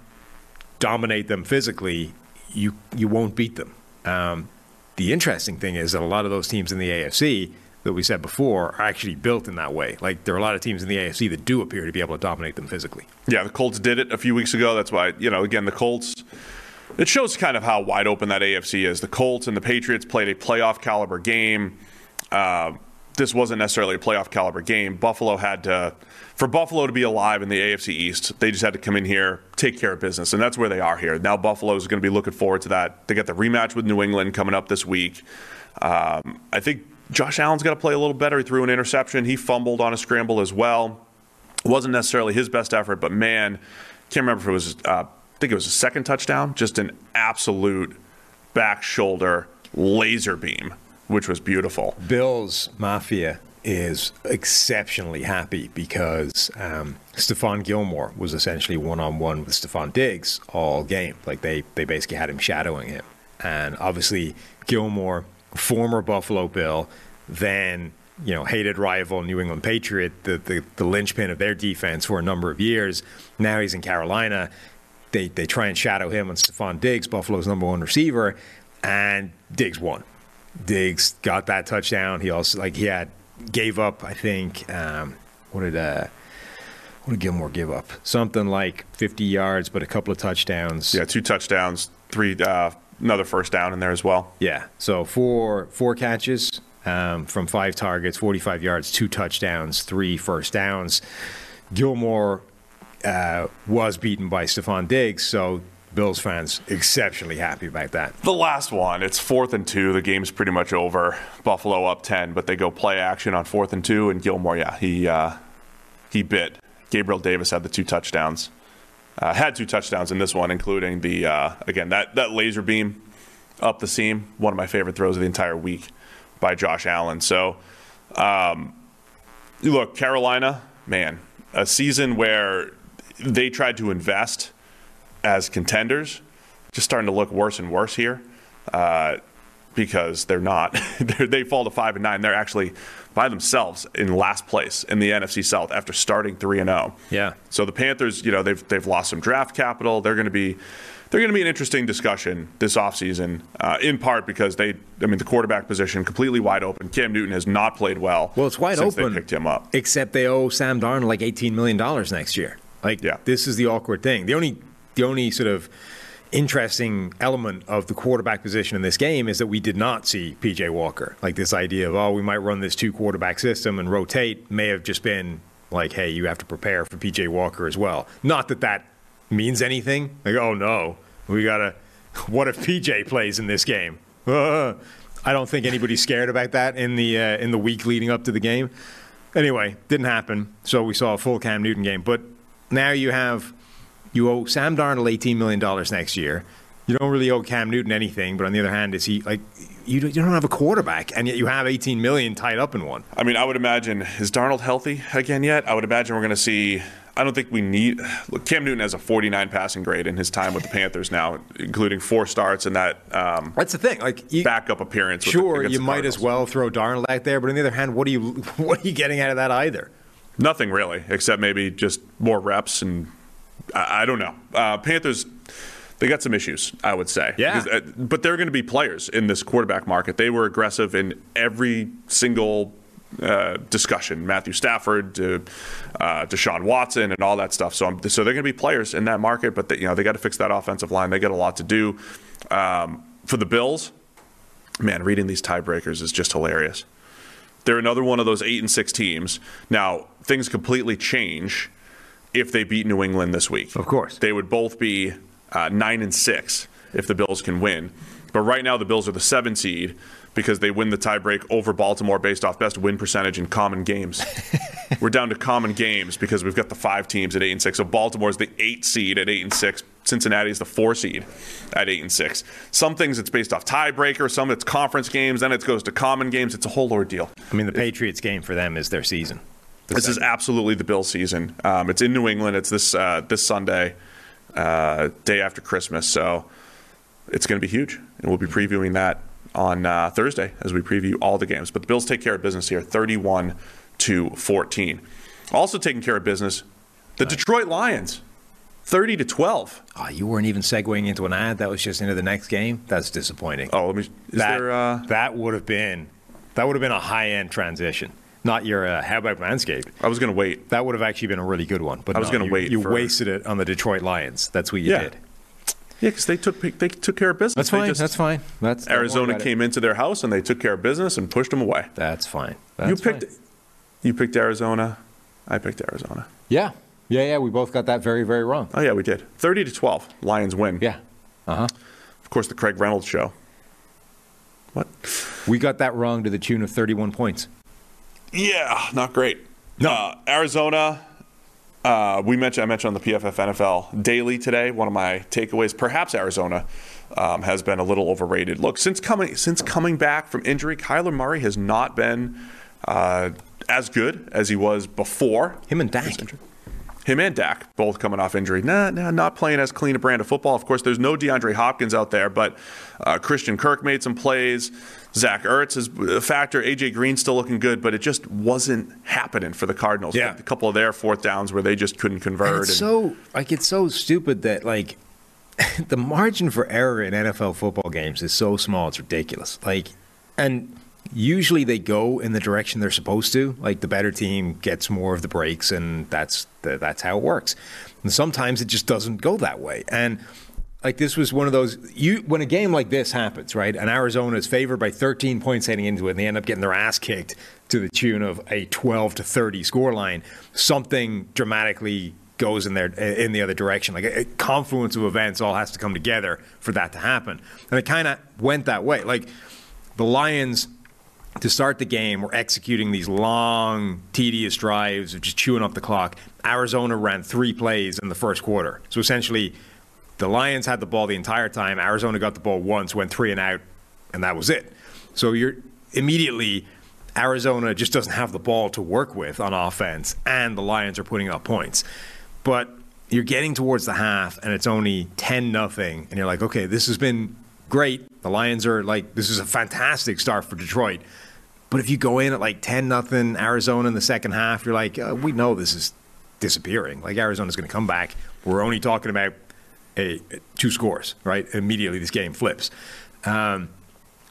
dominate them physically, you you won't beat them. Um, the interesting thing is that a lot of those teams in the AFC that we said before are actually built in that way. Like there are a lot of teams in the AFC that do appear to be able to dominate them physically. Yeah, the Colts did it a few weeks ago. That's why, you know, again, the Colts, it shows kind of how wide open that AFC is. The Colts and the Patriots played a playoff caliber game. Uh, this wasn't necessarily a playoff caliber game. Buffalo had to, for Buffalo to be alive in the AFC East, they just had to come in here, take care of business, and that's where they are here. Now Buffalo is going to be looking forward to that. They got the rematch with New England coming up this week. Um, I think Josh Allen's got to play a little better. He threw an interception. He fumbled on a scramble as well. It wasn't necessarily his best effort, but man, can't remember if it was. Uh, I think it was a second touchdown. Just an absolute back shoulder laser beam, which was beautiful. Bills Mafia is exceptionally happy because um, Stephon Gilmore was essentially one on one with Stefon Diggs all game. Like they, they basically had him shadowing him. And obviously, Gilmore, former Buffalo Bill, then you know hated rival New England Patriot, the, the, the linchpin of their defense for a number of years. Now he's in Carolina. They, they try and shadow him on Stefon Diggs, Buffalo's number one receiver, and Diggs won. Diggs got that touchdown. He also like he had gave up. I think um, what did uh, what did Gilmore give up? Something like 50 yards, but a couple of touchdowns. Yeah, two touchdowns, three uh, another first down in there as well. Yeah. So four four catches um, from five targets, 45 yards, two touchdowns, three first downs. Gilmore uh, was beaten by Stefon Diggs, so Bills fans exceptionally happy about that. The last one, it's fourth and two. The game's pretty much over. Buffalo up ten, but they go play action on fourth and two, and Gilmore, yeah, he uh, he bit. Gabriel Davis had the two touchdowns. Uh, had two touchdowns in this one, including the uh, again that that laser beam up the seam. One of my favorite throws of the entire week by Josh Allen. So, um, look, Carolina, man, a season where they tried to invest as contenders, just starting to look worse and worse here. Uh, because they're not. [LAUGHS] they're, they fall to five and nine. They're actually by themselves in last place in the NFC South after starting three and zero. Yeah. So the Panthers, you know, they've they've lost some draft capital. They're going to be they're going to be an interesting discussion this offseason, uh, in part because they, I mean, the quarterback position completely wide open. Cam Newton has not played well. Well, it's wide since open. They picked him up. Except they owe Sam Darnold like eighteen million dollars next year. Like, Yeah. this is the awkward thing. The only, the only sort of interesting element of the quarterback position in this game is that we did not see PJ Walker. Like this idea of oh, we might run this two quarterback system and rotate may have just been like, hey, you have to prepare for PJ Walker as well. Not that that means anything. Like, oh no, we gotta. [LAUGHS] What if PJ plays in this game? [LAUGHS] I don't think anybody's scared about that in the uh, in the week leading up to the game. Anyway, didn't happen. So we saw a full Cam Newton game. But now you have you owe Sam Darnold eighteen million dollars next year. You don't really owe Cam Newton anything. But on the other hand, is he like you? don't- You don't have a quarterback, and yet you have eighteen million tied up in one. I mean, I would imagine is Darnold healthy again yet? I would imagine we're going to see. I don't think we need. Look, Cam Newton has a 49 passing grade in his time with the Panthers now, including four starts and that um, That's the thing. Like you, backup appearance. the- sure, you might as well throw Darnold out there. But on the other hand, what are you [LAUGHS] what are you getting out of that either? Nothing really, except maybe just more reps and I, I don't know. Uh, Panthers, they got some issues, I would say. Yeah. Because, uh, but they're going to be players in this quarterback market. They were aggressive in every single uh, discussion. Matthew Stafford, to, uh, Deshaun Watson, and all that stuff. So, I'm, so they're going to be players in that market. But they, you know they got to fix that offensive line. They got a lot to do. Um, for the Bills, man, reading these tiebreakers is just hilarious. They're another one of those eight and six teams. Now things completely change if they beat New England this week. Of course. they would both be uh, nine and six if the Bills can win. But right now the Bills are the seven seed because they win the tiebreak over Baltimore based off best win percentage in common games. [LAUGHS] We're down to common games because we've got the five teams at eight and six. So Baltimore's the eight seed at eight and six. Cincinnati is the four seed at eight and six. Some things it's based off tiebreaker, some it's conference games, then it goes to common games. It's a whole ordeal. I mean, the Patriots game for them is their season. This is absolutely the Bill season. Um, it's in New England. It's this uh, this Sunday, uh, day after Christmas. So it's going to be huge, and we'll be previewing that on uh, Thursday as we preview all the games. But the Bills take care of business here, thirty-one to fourteen. Also taking care of business, the Detroit Lions, thirty to twelve. Oh, you weren't even segueing into an ad. That was just into the next game. That's disappointing. Oh, let me. Is that, there? Uh, that would have been that would have been a high end transition. Not your uh, how about Manscaped? I was going to wait. That would have actually been a really good one. But I was no, gonna wait You for- wasted it on the Detroit Lions. That's what you Yeah. did. Yeah, because they took they took care of business. That's They fine. just- that's fine. That's Arizona it. came into their house and they took care of business and pushed them away. That's fine. That's you picked fine. you picked Arizona. I picked Arizona. Yeah. Yeah. Yeah. We both got that very, very wrong. Oh yeah, we did. Thirty to twelve. Lions win. Yeah. Uh huh. Of course, the Craig Reynolds show. What? We got that wrong to the tune of 31 points. Yeah, not great. No. Uh, Arizona. Uh, we mentioned I mentioned on the PFF NFL daily today. One of my takeaways, perhaps Arizona, um, has been a little overrated. Look, since coming since coming back from injury, Kyler Murray has not been uh, as good as he was before. Him and Dak. him and Dak both coming off injury. Nah, nah, not playing as clean a brand of football. Of course, there's no DeAndre Hopkins out there, but uh, Christian Kirk made some plays. Zach Ertz is a factor. AJ Green still looking good, but it just wasn't happening for the Cardinals. Yeah. a couple of their fourth downs where they just couldn't convert. And it's and- so like it's so stupid that like [LAUGHS] the margin for error in NFL football games is so small. It's ridiculous. Like, and usually they go in the direction they're supposed to. Like the better team gets more of the breaks, and that's the, that's how it works. And sometimes it just doesn't go that way. And like this was one of those you when a game like this happens, right? And Arizona is favored by 13 points heading into it, and they end up getting their ass kicked to the tune of a 12 to 30 scoreline. Something dramatically goes in there in the other direction. Like a, a confluence of events all has to come together for that to happen, and it kind of went that way. Like the Lions to start the game, we're executing these long, tedious drives of just chewing up the clock. Arizona ran three plays in the first quarter. So essentially, the Lions had the ball the entire time. Arizona got the ball once, went three and out, and that was it. So you're immediately Arizona just doesn't have the ball to work with on offense, and the Lions are putting up points. But you're getting towards the half, and it's only ten nothing, and you're like, okay, this has been great. The Lions are like, this is a fantastic start for Detroit. But if you go in at like 10 nothing Arizona in the second half, you're like, uh, we know this is disappearing. Like Arizona's going to come back. We're only talking about a, two scores, right? Immediately this game flips. Um,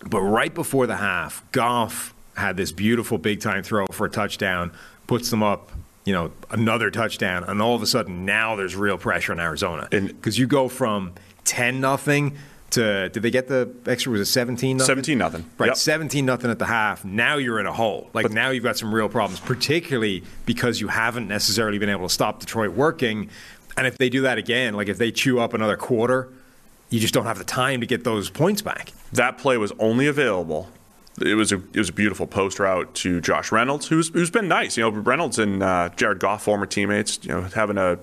but right before the half, Goff had this beautiful big time throw for a touchdown, puts them up, you know, another touchdown, and all of a sudden now there's real pressure on Arizona because you go from 10 nothing to did they get the extra was it 17 nothing 17 nothing. right Yep. 17 nothing at the half now you're in a hole like now you've got some real problems particularly because you haven't necessarily been able to stop detroit working and if they do that again like if they chew up another quarter you just don't have the time to get those points back That play was only available. It was a it was a beautiful post route to Josh Reynolds, who's who's been nice. You know, Reynolds and uh, Jared Goff, former teammates, you know, having a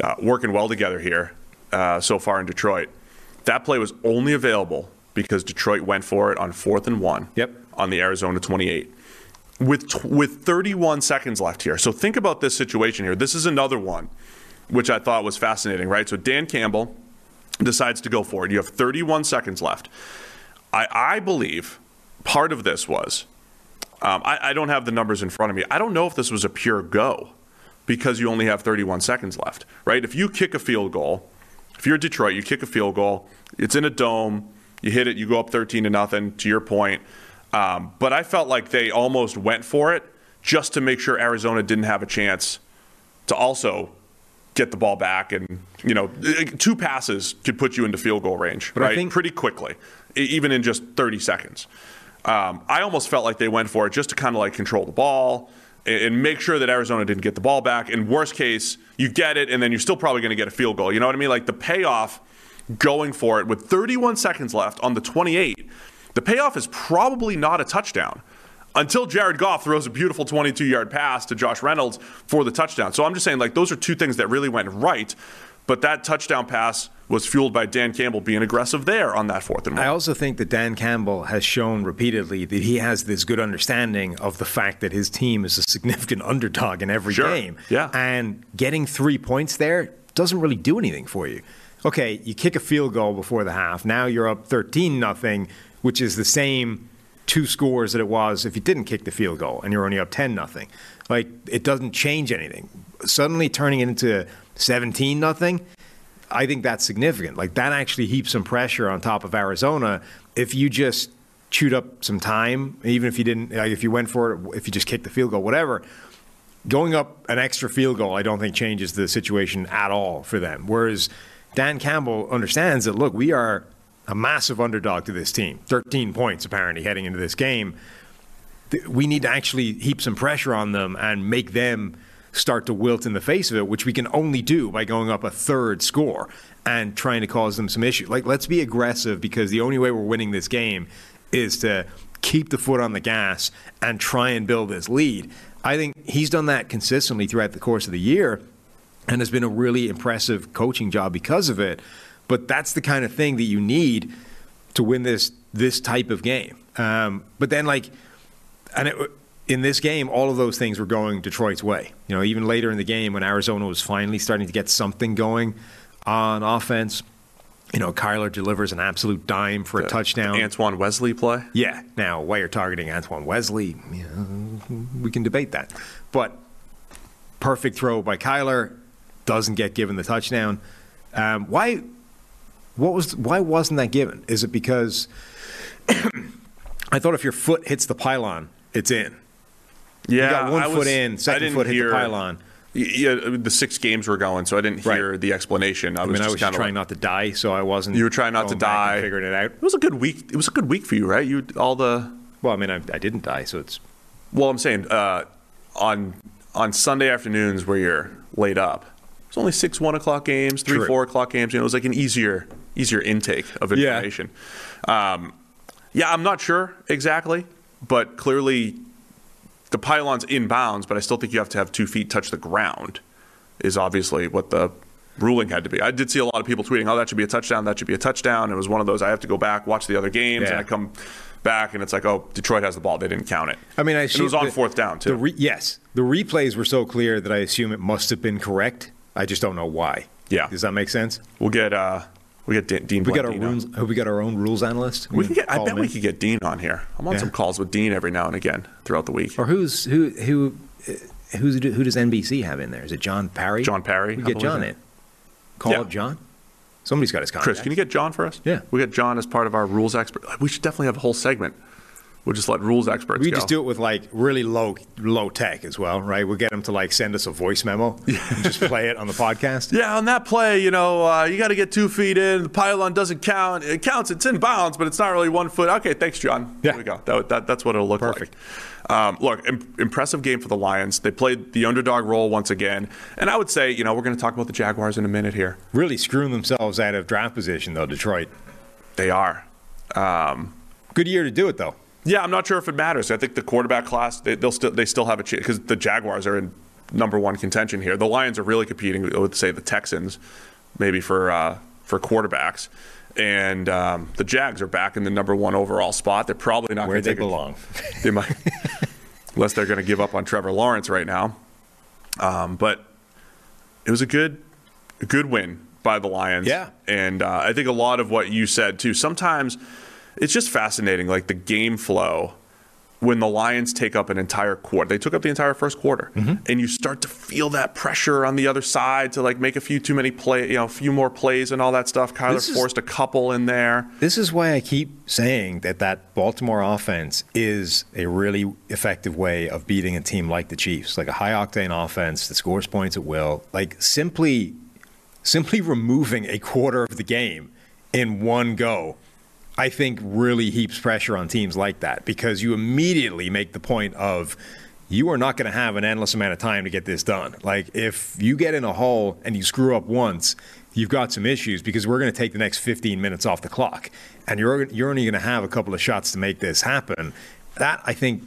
uh, working well together here uh, so far in Detroit. That play was only available because Detroit went for it on fourth and one. Yep. On the Arizona 28. With t- with 31 seconds left here. So think about this situation here. This is another one which I thought was fascinating, right? So Dan Campbell decides to go for it. You have 31 seconds left. I, I believe part of this was um, I, I don't have the numbers in front of me. I don't know if this was a pure go because you only have 31 seconds left, right? If you kick a field goal, if you're Detroit, you kick a field goal, it's in a dome, you hit it, you go up 13 to nothing, to your point. Um, but I felt like they almost went for it just to make sure Arizona didn't have a chance to also get the ball back and you know two passes could put you into field goal range But right? think- pretty quickly even in just 30 seconds. Um, i almost felt like they went for it just to kind of like control the ball and, and make sure that arizona didn't get the ball back. In worst case you get it and then you're still probably going to get a field goal you know what i mean? Like the payoff going for it with 31 seconds left on the 28 the payoff is probably not a touchdown until Jared Goff throws a beautiful 22 yard pass to Josh Reynolds for the touchdown. So I'm just saying, like, those are two things that really went right. But that touchdown pass was fueled by Dan Campbell being aggressive there on that fourth and one. I also think that Dan Campbell has shown repeatedly that he has this good understanding of the fact that his team is a significant [LAUGHS] underdog in every Sure. game. Yeah. And getting three points there doesn't really do anything for you. Okay, you kick a field goal before the half. Now you're up 13 nothing, which is the same two scores that it was if you didn't kick the field goal and you're only up 10 nothing. Like it doesn't change anything. Suddenly turning it into 17 nothing, I think that's significant. Like that actually heaps some pressure on top of Arizona if you just chewed up some time, even if you didn't, like if you went for it, if you just kicked the field goal, whatever. Going up an extra field goal, I don't think changes the situation at all for them. Whereas Dan Campbell understands that look, we are a massive underdog to this team, 13 points apparently heading into this game we need to actually heap some pressure on them and make them start to wilt in the face of it, which we can only do by going up a third score and trying to cause them some issue. Like, let's be aggressive because the only way we're winning this game is to keep the foot on the gas and try and build this lead. I think he's done that consistently throughout the course of the year and has been a really impressive coaching job because of it. But that's the kind of thing that you need to win this this type of game. Um, but then, like, and it, in this game, all of those things were going Detroit's way. You know, even later in the game when Arizona was finally starting to get something going on offense, you know, Kyler delivers an absolute dime for a touchdown. Antoine Wesley play. Yeah. Now, why you're targeting Antoine Wesley, you know, we can debate that. But perfect throw by Kyler doesn't get given the touchdown. Um, why? What was? Why wasn't that given? Is it because [COUGHS] I thought if your foot hits the pylon, it's in. Yeah, got one I foot was- in, I second didn't foot hit the hear- pylon. Yeah, the six games were going, so I didn't Right. hear the explanation. I I was mean, I was just kind of trying not to die, so I wasn't. You were trying not to going back and die. figuring it out. It was a good week. It was a good week for you, right? You all the Well, I mean, I, I didn't die, so it's Well, I'm saying uh, on on Sunday afternoons where you're laid up, it's only six one o'clock games, three True. four o'clock games. You know, it was like an easier easier intake of Yeah. information. Um, yeah, I'm not sure exactly. but clearly the pylon's inbounds, but I still think you have to have two feet touch the ground, is obviously what the ruling had to be. I did see a lot of people tweeting, oh, that should be a touchdown, that should be a touchdown. It was one of those, I have to go back, watch the other games, Yeah. and I come back, and it's like, oh, Detroit has the ball. They didn't count it. I mean, I it was on the- fourth down, too. The re- yes, the replays were so clear that I assume it must have been correct. I just don't know why. Yeah. Does that make sense? we'll get, uh, we got De- Dean We got our Blandino. rules. We got our own rules analyst? We can get, I bet we could get Dean on here. I'm on Yeah. some calls with Dean every now and again throughout the week. Or who's who who who's who does NBC have in there? Is it John Parry? John Parry, We get John in. Call Yeah. up John. Somebody's got his contact. Chris, can you get John for us? Yeah. We got John as part of our rules expert. We should definitely have a whole segment. We'll just let rules experts We go. just do it with like really low low tech as well, right? We'll get them to like send us a voice memo [LAUGHS] and just play it on the podcast. Yeah, on that play, you know, uh, you got to get two feet in. The pylon doesn't count. It counts. It's in bounds, but it's not really one foot. Okay, thanks, John. Yeah. There we go. That, that, that's what it'll look Perfect. like. Um, look, Im- impressive game for the Lions. They played the underdog role once again. And I would say, you know, we're going to talk about the Jaguars in a minute here. Really screwing themselves out of draft position though, Detroit. They are. Um, Good year to do it though. Yeah, I'm not sure if it matters. I think the quarterback class they, they'll still they still have a chance because the Jaguars are in number one contention here. The Lions are really competing with say the Texans, maybe for uh, for quarterbacks, and um, the Jags are back in the number one overall spot. They're probably not Where going to they take a- belong. [LAUGHS] they might, unless they're going to give up on Trevor Lawrence right now. Um, but it was a good, a good win by the Lions. Yeah. and uh, I think a lot of what you said too. Sometimes it's just fascinating, like the game flow when the Lions take up an entire quarter. They took up the entire first quarter, Mm-hmm. and you start to feel that pressure on the other side to like make a few too many play, you know, a few more plays and all that stuff. Kyler This is- forced a couple in there. This is why I keep saying that that Baltimore offense is a really effective way of beating a team like the Chiefs, like a high octane offense that scores points at will. Like simply, simply removing a quarter of the game in one go, I think really heaps pressure on teams like that because you immediately make the point of you are not going to have an endless amount of time to get this done. Like if you get in a hole and you screw up once, you've got some issues because we're going to take the next 15 minutes off the clock, and you're you're only going to have a couple of shots to make this happen. That I think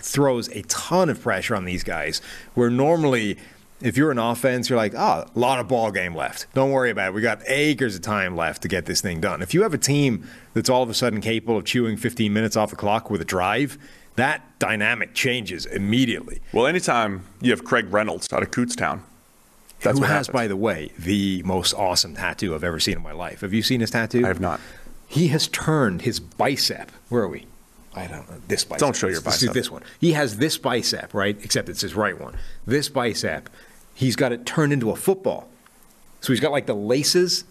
throws a ton of pressure on these guys. Where normally. If you're an offense, you're like, oh, a lot of ball game left. Don't worry about it. We got acres of time left to get this thing done. If you have a team that's all of a sudden capable of chewing 15 minutes off the clock with a drive, that dynamic changes immediately. Well, anytime you have Craig Reynolds out of Kutztown, that's Who has, happens. by the way, the most awesome tattoo I've ever seen in my life. Have you seen his tattoo? I have not. He has turned his bicep. Where are we? I don't know. This bicep. Don't show your bicep. this one. He has this bicep, right? Except it's his right one. This bicep, he's got it turned into a football. So he's got like the laces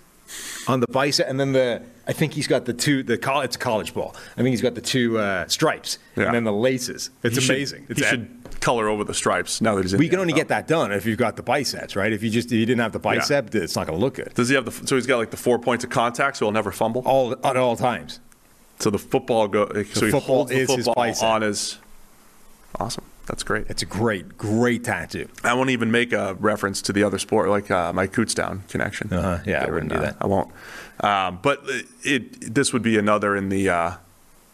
on the bicep, and then the I think he's got the two the college it's a college ball. I think he's got the two uh, stripes Yeah. and then the laces. It's He should- amazing. It's he ad- should color over the stripes now that he's in. we can only NFL. get that done if you've got the biceps, right? If you just if you didn't have the bicep, it's not going to look good. Does he have the? So he's got like the four points of contact, so he'll never fumble. All at all times. So the football go. so he football holds the is his football bicep. on his. Awesome. That's great. It's a great, great tattoo. I won't even make a reference to the other sport, like uh, my Kutztown connection. Uh-huh. Yeah, I wouldn't and, do uh, that. I won't. Um, but it, it this would be another in the uh,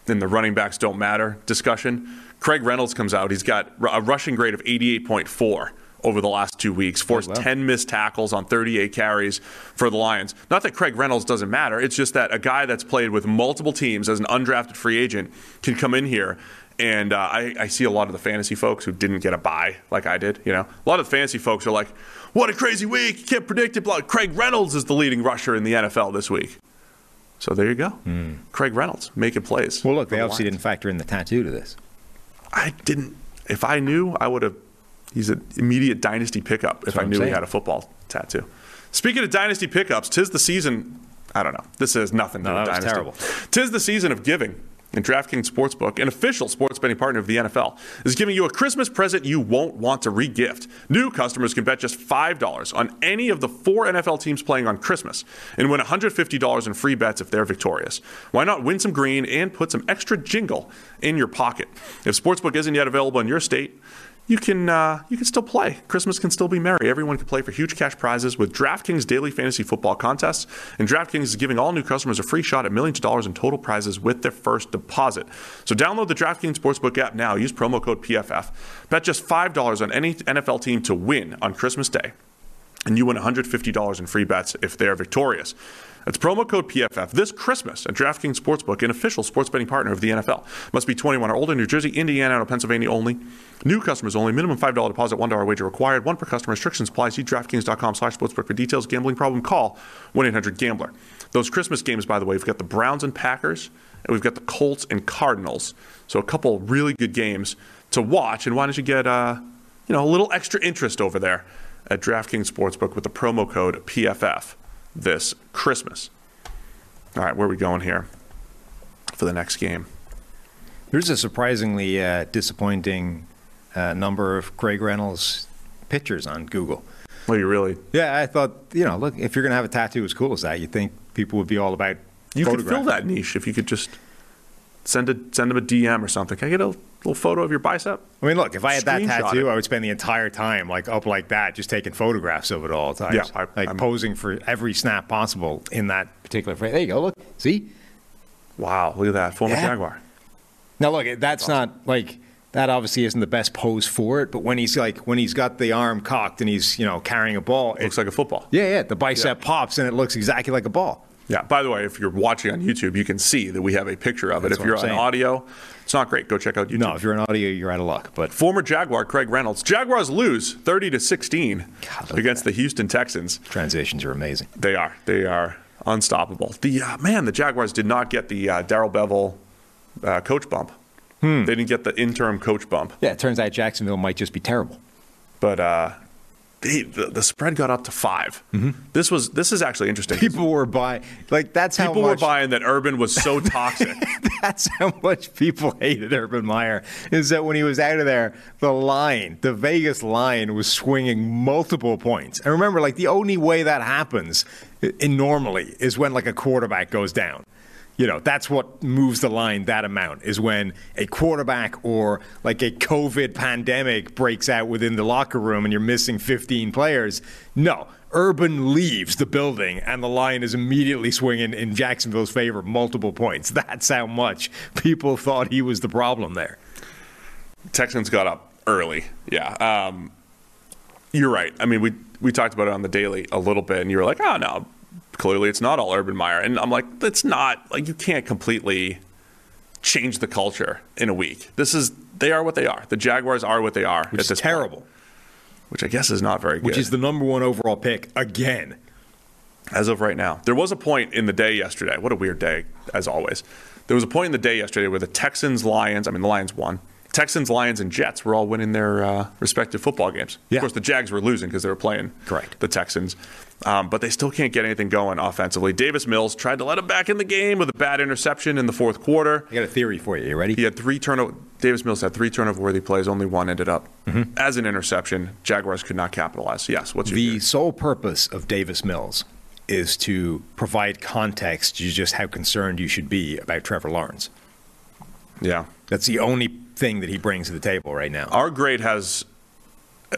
in the running backs don't matter discussion. Craig Reynolds comes out. He's got a rushing grade of 88.4 over the last two weeks. Forced Oh, wow. 10 missed tackles on 38 carries for the Lions. Not that Craig Reynolds doesn't matter. It's just that a guy that's played with multiple teams as an undrafted free agent can come in here. And uh, I, I see a lot of the fantasy folks who didn't get a buy like I did. You know, a lot of the fantasy folks are like, "What a crazy week! You can't predict it." Blah. Craig Reynolds is the leading rusher in the NFL this week. So there you go, Craig Reynolds making plays. Well, look, they obviously didn't factor in the tattoo to this. I didn't. If I knew, I would have. He's an immediate dynasty pickup if I knew he had a football tattoo. Speaking of dynasty pickups, tis the season. I don't know. This has nothing to No, that dynasty. terrible. Tis the season of giving. And DraftKings Sportsbook, an official sports betting partner of the NFL, is giving you a Christmas present you won't want to regift. New customers can bet just $5 on any of the four NFL teams playing on Christmas and win $150 in free bets if they're victorious. Why not win some green and put some extra jingle in your pocket? If Sportsbook isn't yet available in your state, you can uh, you can still play. Christmas can still be merry. Everyone can play for huge cash prizes with DraftKings daily fantasy football contests. And DraftKings is giving all new customers a free shot at millions of dollars in total prizes with their first deposit. So download the DraftKings Sportsbook app now. Use promo code PFF. Bet just five dollars on any NFL team to win on Christmas Day, and you win $150 in free bets if they are victorious. That's promo code PFF this Christmas at DraftKings Sportsbook, an official sports betting partner of the NFL. Must be 21 or older. New Jersey, Indiana, or Pennsylvania only. New customers only. Minimum $5 deposit, $1 wager required. One per customer. Restrictions apply. See DraftKings.com slash sportsbook for details. Gambling problem? Call 1-800-GAMBLER. Those Christmas games, by the way, we've got the Browns and Packers, and we've got the Colts and Cardinals. So a couple really good games to watch. And why don't you get uh, you know a little extra interest over there at DraftKings Sportsbook with the promo code PFF this Christmas. All right, where are we going here for the next game? There's a surprisingly uh, disappointing uh, number of Craig Reynolds pictures on Google. Well, you really Yeah, I thought, you know, look, if you're going to have a tattoo as cool as that, you'd think people would be all about you could fill that niche if you could just send a send them a DM or something. Can I get a little photo of your bicep? I mean, look, if I had that tattoo, it. I would spend the entire time like up like that, just taking photographs of it all the time. Yeah, I- like I'm- posing for every snap possible in that particular frame. There you go. Look, see. Wow, look at that former Yeah. Jaguar. Now, look, that's not like that. Obviously, isn't the best pose for it. But when he's like when he's got the arm cocked and he's you know carrying a ball, it, Looks like a football. yeah, yeah, the bicep pops and it looks exactly like a ball. Yeah. By the way, if you're watching on YouTube, you can see that we have a picture of it. That's if you're on audio, it's not great. Go check out YouTube. No, if you're an audio, you're out of luck. But Former Jaguar Craig Reynolds. Jaguars lose 30 to 16 God, look against the Houston Texans. transitions are amazing. They are. They are unstoppable. The uh, man, the Jaguars did not get the uh, Darrell Bevell uh, coach bump. Hmm. They didn't get the interim coach bump. Yeah, it turns out Jacksonville might just be terrible. But uh, they, the, spread got up to 5 This was this is actually interesting. Mm-hmm. People were buying like that's how People were buying that Urban was so toxic. [LAUGHS] that's how much people hated Urban Meyer. Is that when he was out of there, the line, the Vegas line, was swinging multiple points. And remember, like the only way that happens in normally is when like a quarterback goes down. You know, that's what moves the line that amount is when a quarterback or like a COVID pandemic breaks out within the locker room and you're missing 15 players. No, Urban leaves the building and the line is immediately swinging in Jacksonville's favor multiple points. [LAUGHS] That's how much people thought he was the problem there. Texans got up early. Yeah. Um, you're right. I mean, we we talked about it on the daily a little bit, and you were like, "Oh no, clearly it's not all Urban Meyer." And I'm like, "It's not. Like you can't completely change the culture in a week. This is they are what they are. The Jaguars are what they are Which is terrible. point, which I guess is not very good Which is the number one overall pick again. as of right now. There was a point in the day yesterday. What a weird day, as always. There was a point in the day yesterday where the Texans, Lions. I mean, the Lions won. Texans, Lions, and Jets were all winning their uh, respective football games. Yeah. Of course, the Jags were losing because they were playing Correct. the Texans. Um, but they still can't get anything going offensively. Davis Mills tried to let him back in the game with a bad interception in the fourth quarter. I got a theory for you. You ready? He had three turnover. Davis Mills had three turnover-worthy plays. Only one ended up as an interception. Jaguars could not capitalize. Yes. What's your The theory? sole purpose of Davis Mills is to provide context to just how concerned you should be about Trevor Lawrence. Yeah. That's the only thing that he brings to the table right now. Our grade has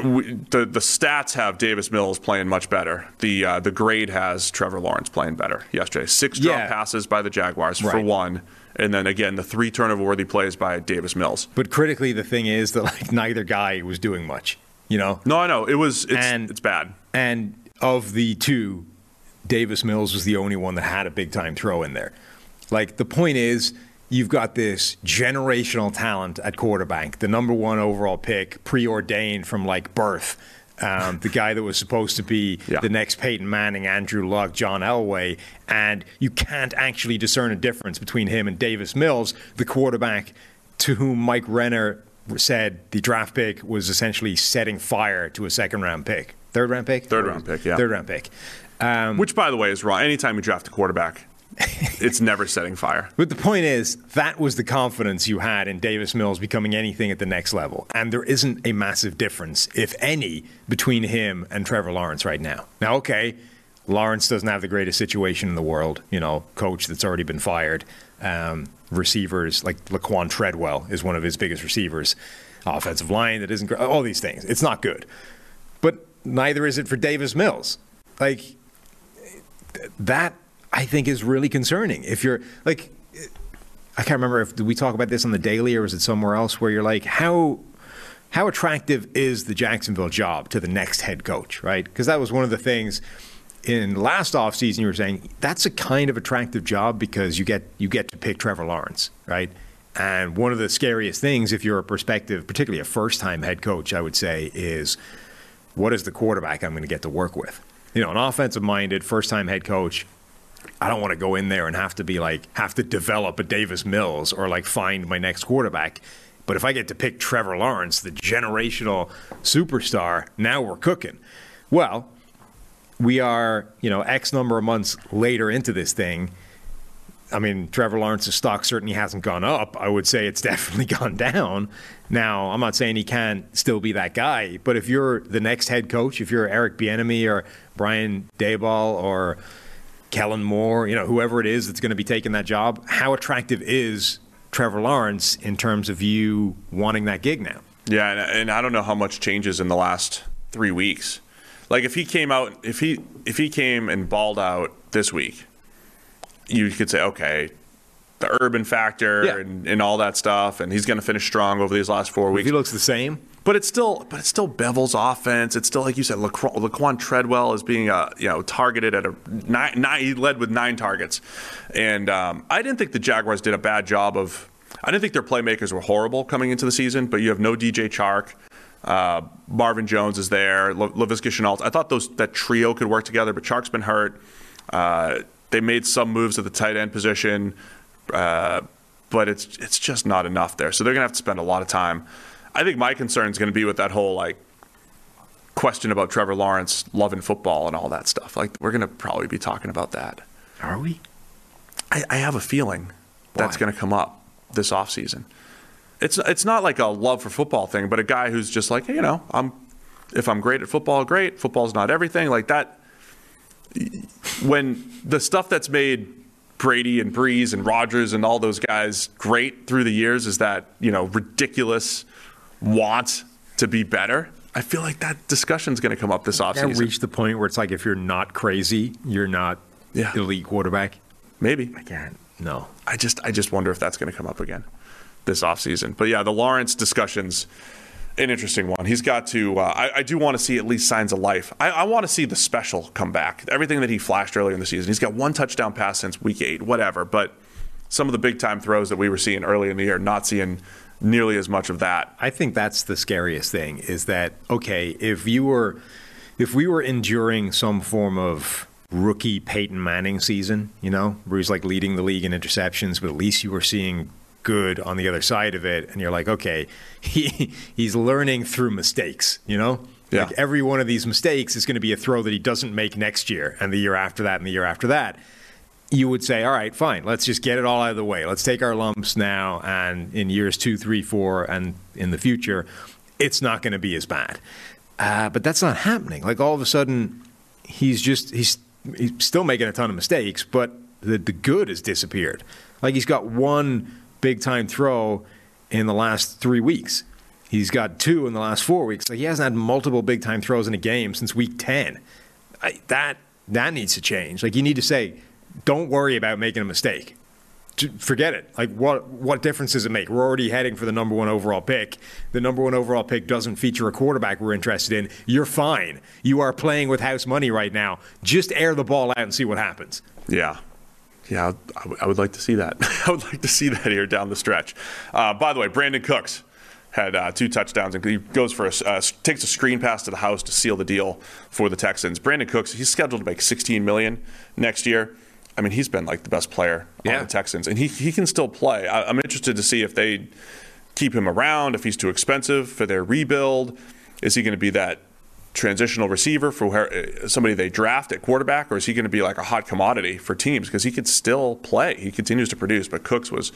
we, the the stats have Davis Mills playing much better. The uh, the grade has Trevor Lawrence playing better yesterday. Six drop Yeah. passes by the Jaguars for one, and then again the three turnover worthy plays by Davis Mills. But critically, the thing is that like neither guy was doing much. You know, No, I know it was it's And- it's bad. And of the two, Davis Mills was the only one that had a big time throw in there. Like the point is, you've got this generational talent at quarterback, the number one overall pick, preordained from like birth. Um, the guy that was supposed to be [LAUGHS] Yeah. the next Peyton Manning, Andrew Luck, John Elway, and you can't actually discern a difference between him and Davis Mills, the quarterback to whom Mike Renner said the draft pick was essentially setting fire to a second round pick. Third round pick? Third round pick, yeah. Third round pick. Um, Which, by the way, is wrong. Anytime you draft a quarterback, it's never setting fire. But the point is, that was the confidence you had in Davis Mills becoming anything at the next level. And there isn't a massive difference, if any, between him and Trevor Lawrence right now. Now, okay, Lawrence doesn't have the greatest situation in the world, you know, coach that's already been fired. Um, receivers, like Laquon Treadwell is one of his biggest receivers. Offensive line that isn't great. All these things. It's not good. But neither is it for Davis Mills. Like, that I think is really concerning. If you're like, I can't remember if we talk about this on the daily or was it somewhere else where you're like, how how attractive is the Jacksonville job to the next head coach, right? Because that was one of the things in last offseason you were saying that's a kind of attractive job because you get you get to pick Trevor Lawrence, right? And one of the scariest things if you're a prospective, particularly a first-time head coach, I would say is what is the quarterback I'm going to get to work with? You know, an offensive-minded first-time head coach I don't want to go in there and have to be like have to develop a Davis Mills or like find my next quarterback. But if I get to pick Trevor Lawrence, the generational superstar, now we're cooking. Well, we are, you know, X number of months later into this thing. I mean, Trevor Lawrence's stock certainly hasn't gone up. I would say it's [LAUGHS] definitely gone down. Now, I'm not saying he can't still be that guy, but if you're the next head coach, if you're Eric Bieniemy or Brian Daboll or Kellen Moore, you know, whoever it is that's going to be taking that job, how attractive is Trevor Lawrence in terms of you wanting that gig now? Yeah, and, I don't know how much changes in the last three weeks. Like if he came out, if he if he came and balled out this week, you could say, okay, the urban factor Yeah. and, and all that stuff, and he's going to finish strong over these last four If weeks. he looks the same, But it's still, but it's still Bevell's offense. It's still like you said, Laquon, Laquon Treadwell is being, uh, you know, targeted at a nine, nine. He led with nine targets, and um, I didn't think the Jaguars did a bad job of. I didn't think their playmakers were horrible coming into the season. But you have no DJ Chark. Uh, Marvin Jones is there. Laviska Shenault. I thought those that trio could work together, but Chark's been hurt. Uh, they made some moves at the tight end position, uh, but it's it's just not enough there. So they're gonna have to spend a lot of time. I think my concern is going to be with that whole like question about Trevor Lawrence loving football and all that stuff. Like we're going to probably be talking about that. are we? I, I have a feeling that's going to come up this offseason. It's it's not like a love for football thing, but a guy who's just like, hey, you know, I'm if I'm great at football, great. Football's not everything. Like that. When the stuff that's made Brady and Brees and Rodgers and all those guys great through the years is that you know ridiculous want to be better. I feel like that discussion's going to come up this offseason. reach the point where it's like if you're not crazy, you're not Yeah. elite quarterback. Maybe. I can't. No. I just I just wonder if that's going to come up again this offseason. But yeah, the Lawrence discussion's an interesting one. He's got to. Uh, I, I do want to see at least signs of life. I, I want to see the special come back. Everything that he flashed earlier in the season. He's got one touchdown pass since week eight, whatever. But some of the big time throws that we were seeing early in the year, not seeing nearly as much of that. I think that's the scariest thing is that okay, if you were if we were enduring some form of rookie Peyton Manning season, you know, where he's like leading the league in interceptions, but at least you were seeing good on the other side of it and you're like, okay, [LAUGHS] he he's learning through mistakes, you know? Yeah. Like every one of these mistakes is going to be a throw that he doesn't make next year and the year after that and the year after that you would say, all right, fine, let's just get it all out of the way. Let's take our lumps now, and in years two, three, four, and in the future, it's not going to be as bad. Uh, but that's not happening. Like all of a sudden, he's just he's he's still making a ton of mistakes, but the the good has disappeared. Like he's got one big time throw in the last three weeks. He's got two in the last four weeks. Like he hasn't had multiple big time throws in a game since week ten. I, that that needs to change. Like you need to say, don't worry about making a mistake. Forget it. Like what what difference does it make? We're already heading for the number one overall pick. The number one overall pick doesn't feature a quarterback we're interested in. You're fine. You are playing with house money right now. Just air the ball out and see what happens. Yeah. Yeah, I w- I would like to see that. [LAUGHS] I would like to see that here down the stretch. Uh, by the way, Brandin Cooks had uh, two touchdowns and he goes for a, uh, takes a screen pass to the house to seal the deal for the Texans. Brandin Cooks, he's scheduled to make 16 million next year. I mean, he's been like the best player Yeah. on the Texans, and he he can still play. I, I'm interested to see if they keep him around, if he's too expensive for their rebuild. Is he going to be that transitional receiver for where, uh, somebody they draft at quarterback, or is he going to be like a hot commodity for teams? Because he could still play. He continues to produce, but Cooks was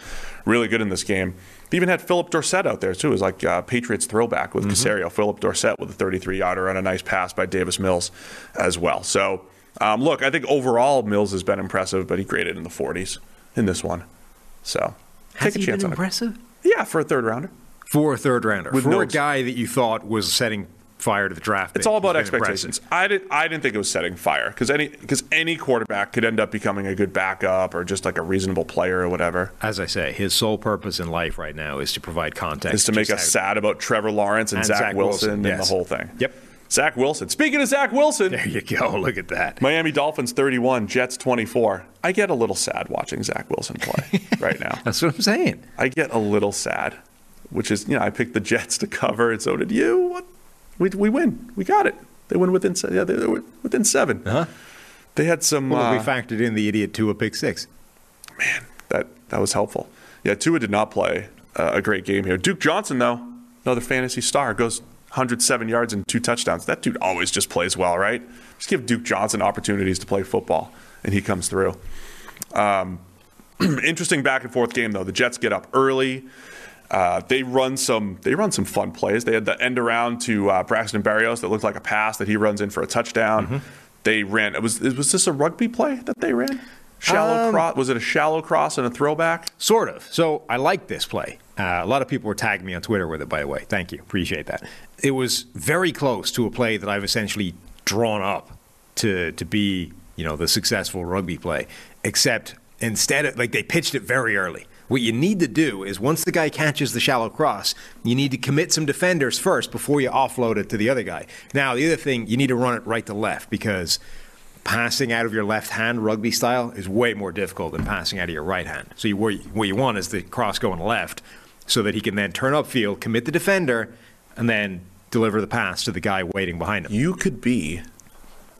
really good in this game. They even had Phillip Dorsett out there, too. It was like uh, Patriots throwback with Caserio. Phillip Dorsett with a 33 yarder and a nice pass by Davis Mills as well. So, um, look, I think overall Mills has been impressive, but he graded in the 40s in this one. So, Has Take a he chance been on it. Yeah, for a third rounder. For a third rounder. With for no a guy that you thought was setting fire to the draft. It's all about impressive. expectations. I didn't. I didn't think it was setting fire because any because any quarterback could end up becoming a good backup or just like a reasonable player or whatever. As I say, his sole purpose in life right now is to provide context. Is to make us how- sad about Trevor Lawrence and, And Zach, Zach Wilson, Wilson, and the whole thing. Yep. Zach Wilson. Speaking of Zach Wilson, There you go. Look at that. Miami Dolphins 31, Jets 24. I get a little sad watching Zach Wilson play [LAUGHS] right now. That's what I'm saying. I get a little sad, which is, you know, I picked the Jets to cover, and so did you. What? We, we win. We got it. They win within se- yeah, they were within 7 Uh-huh. They had some. Well, uh, we factored in the idiot to a pick six. Man, that that was helpful. Yeah, Tua did not play uh, a great game here. Duke Johnson, though, another fantasy star, goes 107 yards and two touchdowns. That dude always just plays well, right? Just give Duke Johnson opportunities to play football, and he comes through. Um, [CLEARS THROAT] interesting back and forth game though. The Jets get up early. Uh, they run some. They run some fun plays. They had the end around to uh, Braxton Berrios that looked like a pass that he runs in for a touchdown. They ran. It was. Was this a rugby play that they ran? Shallow Um, cross. Was it a shallow cross and a throwback? Sort of. So I like this play. Uh, a lot of people were tagging me on Twitter with it, by the way. Thank you. Appreciate that. It was very close to a play that I've essentially drawn up to to be, you know, the successful rugby play. Except instead of like they pitched it very early. What you need to do is once the guy catches the shallow cross, you need to commit some defenders first before you offload it to the other guy. Now, the other thing, you need to run it right to left because passing out of your left hand rugby style is way more difficult than passing out of your right hand. So you, what, you, what you want is the cross going left so that he can then turn upfield, commit the defender, and then deliver the pass to the guy waiting behind him. You could be.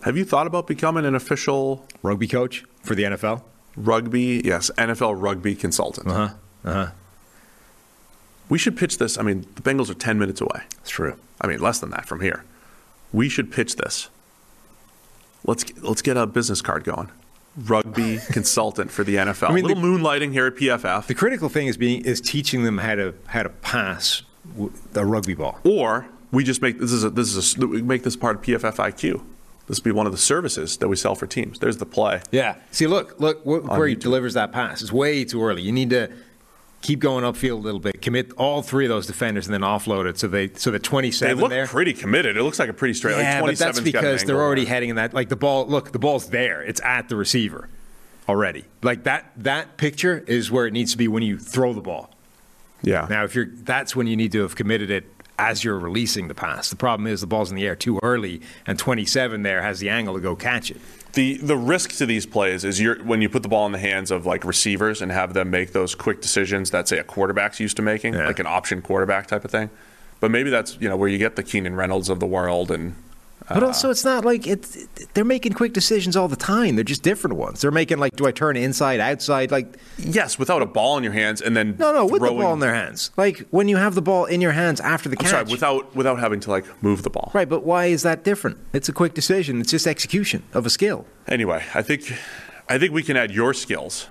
Have you thought about becoming an official Rugby coach for the NFL? Rugby? Yes, NFL rugby consultant. Uh huh. Uh huh. We should pitch this. I mean, the Bengals are 10 minutes away. It's true. I mean, less than that from here. We should pitch this. Let's let's get a business card going. Rugby [LAUGHS] consultant for the NFL. I mean, a little the- moonlighting here at PFF. The critical thing is being is teaching them how to how to pass the rugby ball. or we just make this is a, this is a, we make this part of PFF IQ. This would be one of the services that we sell for teams. There's the play. Yeah. See, look, look wh- where he delivers that pass. It's way too early. You need to keep going upfield a little bit, commit all three of those defenders, and then offload it. So they so the twenty seven. They 27 look there. pretty committed. It looks like a pretty straight. yeah, like but that's 27's got an because they're already heading in that. Like the ball, look, the ball's there. It's at the receiver already. Like that. That picture is where it needs to be when you throw the ball. Yeah. Now, if you're, that's when you need to have committed it as you're releasing the pass. The problem is the ball's in the air too early, and 27 there has the angle to go catch it. The the risk to these plays is you're when you put the ball in the hands of like receivers and have them make those quick decisions that say a quarterback's used to making, Yeah. like an option quarterback type of thing. But maybe that's you know where you get the Keenan Reynolds of the world and But also, it's not like it's. They're making quick decisions all the time. They're just different ones. They're making like, do I turn inside, outside? Like, yes, without a ball in your hands and then no, no, with the ball in their hands. Like when you have the ball in your hands after the I'm catch. sorry, without without having to like move the ball. right, but why is that different? It's a quick decision. It's just execution of a skill. Anyway, I think I think we can add your skills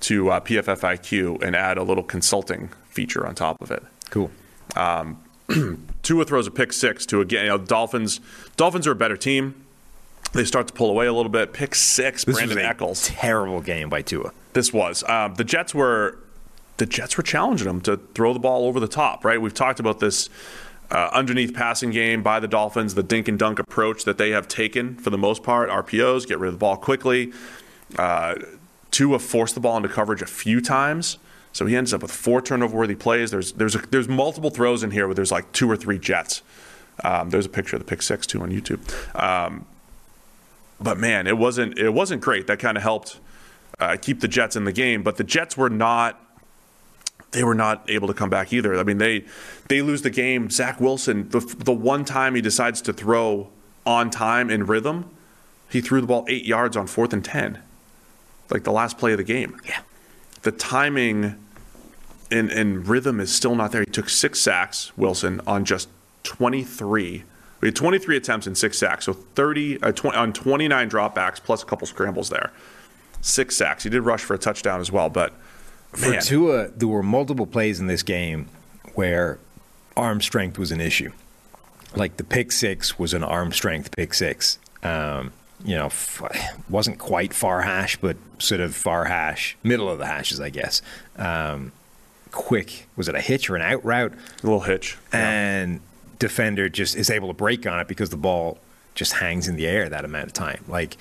to uh, PFF IQ and add a little consulting feature on top of it. Cool. [CLEARS THROAT] Tua throws a pick six to again. You know, Dolphins. Dolphins are a better team. They start to pull away a little bit. Pick six. This Brandon was a Echols. terrible game by Tua. This was um, the Jets were the Jets were challenging them to throw the ball over the top. Right. We've talked about this uh, underneath passing game by the Dolphins, the dink and dunk approach that they have taken for the most part. RPOs get rid of the ball quickly. Uh, Tua forced the ball into coverage a few times. So he ends up with four turnover-worthy plays. There's there's a, there's multiple throws in here where there's like two or three Jets. Um, there's a picture of the pick six too on YouTube. Um, but man, it wasn't it wasn't great. That kind of helped uh, keep the Jets in the game. But the Jets were not they were not able to come back either. I mean, they they lose the game. Zach Wilson, the the one time he decides to throw on time in rhythm, he threw the ball eight yards on fourth and ten, like the last play of the game. Yeah. The timing and and rhythm is still not there. He took six sacks, Wilson, on just twenty three. We had 23 attempts and six sacks, so 30 uh, 20, on 29 dropbacks plus a couple scrambles there. Six sacks. He did rush for a touchdown as well, but For man, Tua, there were multiple plays in this game where arm strength was an issue. Like the pick six was an arm strength pick six. Um, you know, f- wasn't quite far hash, but sort of far hash, middle of the hashes, I guess. Um, quick. Was it a hitch or an out route? A little hitch. and defender just is able to break on it because the ball just hangs in the air that amount of time. Like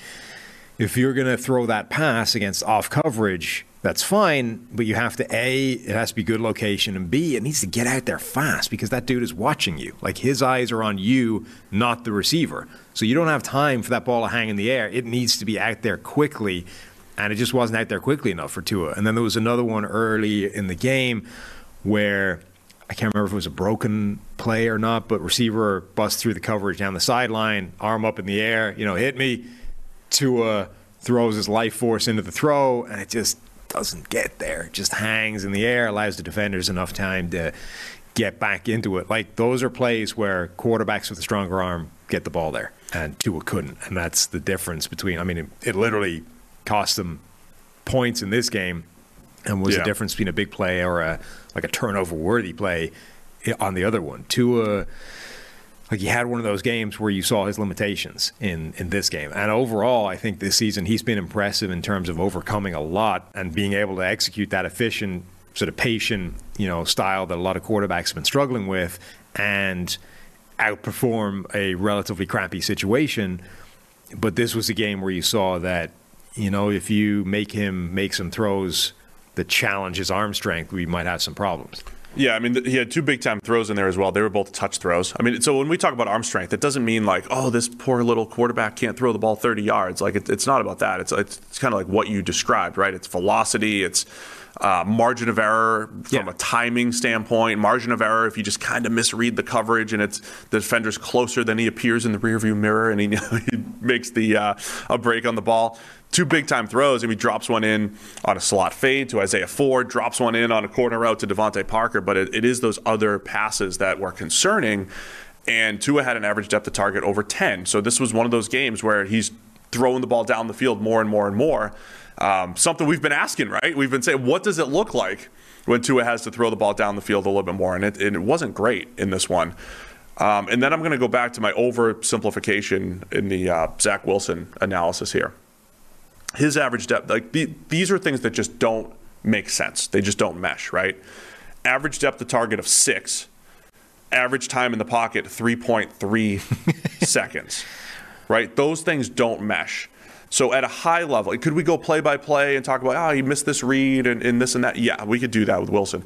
if you're going to throw that pass against off coverage, that's fine, but you have to A, it has to be good location, and B, it needs to get out there fast because that dude is watching you. Like his eyes are on you, not the receiver. So you don't have time for that ball to hang in the air. It needs to be out there quickly, and it just wasn't out there quickly enough for Tua. And then there was another one early in the game where I can't remember if it was a broken play or not, but receiver busts through the coverage down the sideline, arm up in the air, you know, hit me. Tua throws his life force into the throw, and it just doesn't get there. Just hangs in the air, allows the defenders enough time to get back into it. Like those are plays where quarterbacks with a stronger arm get the ball there, and Tua couldn't, and that's the difference between. I mean, it, it literally cost them points in this game, and was Yeah. the difference between a big play or a like a turnover worthy play eh, on the other one. Tua like he had one of those games where you saw his limitations in in this game. And overall, I think this season he's been impressive in terms of overcoming a lot and being able to execute that efficient, sort of patient, you know, style that a lot of quarterbacks have been struggling with and outperform a relatively crappy situation. But this was a game where you saw that, you know, if you make him make some throws that challenge his arm strength, we might have some problems. Yeah, I mean, he had two big time throws in there as well. They were both touch throws. I mean, so when we talk about arm strength, it doesn't mean like, oh, this poor little quarterback can't throw the ball 30 yards. Like, it, it's not about that. It's, it's, it's kind of like what you described, right? It's velocity, it's uh, margin of error from Yeah. a timing standpoint, margin of error if you just kind of misread the coverage and it's the defender's closer than he appears in the rearview mirror and he, [LAUGHS] he makes the uh, a break on the ball. Two big time throws, and he drops one in on a slot fade to Isaiah Ford, drops one in on a corner route to Devontae Parker. But it, it is those other passes that were concerning. And Tua had an average depth of target over 10. So this was one of those games where he's throwing the ball down the field more and more and more. Um, something we've been asking, right? We've been saying, what does it look like when Tua has to throw the ball down the field a little bit more? And it, and it wasn't great in this one. Um, and then I'm going to go back to my oversimplification in the uh, Zach Wilson analysis here. His average depth, like the, these are things that just don't make sense. They just don't mesh, right? Average depth of target of six, average time in the pocket 3.3 [LAUGHS] seconds, right? Those things don't mesh. So at a high level, could we go play by play and talk about, oh, he missed this read and, and this and that? Yeah, we could do that with Wilson.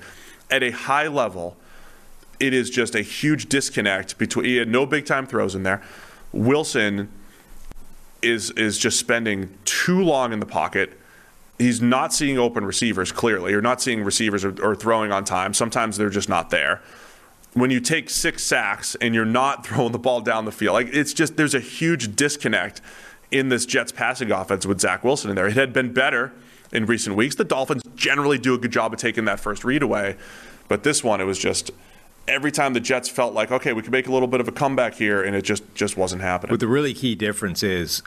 At a high level, it is just a huge disconnect between he had no big time throws in there. Wilson is is just spending too long in the pocket. He's not seeing open receivers clearly, or not seeing receivers or, or throwing on time. Sometimes they're just not there. When you take six sacks and you're not [LAUGHS] throwing the ball down the field, like it's just there's a huge disconnect in this Jets passing offense with Zach Wilson in there. It had been better in recent weeks. The Dolphins generally do a good job of taking that first read away, but this one it was just every time the Jets felt like okay, we could make a little bit of a comeback here, and it just just wasn't happening. But the really key difference is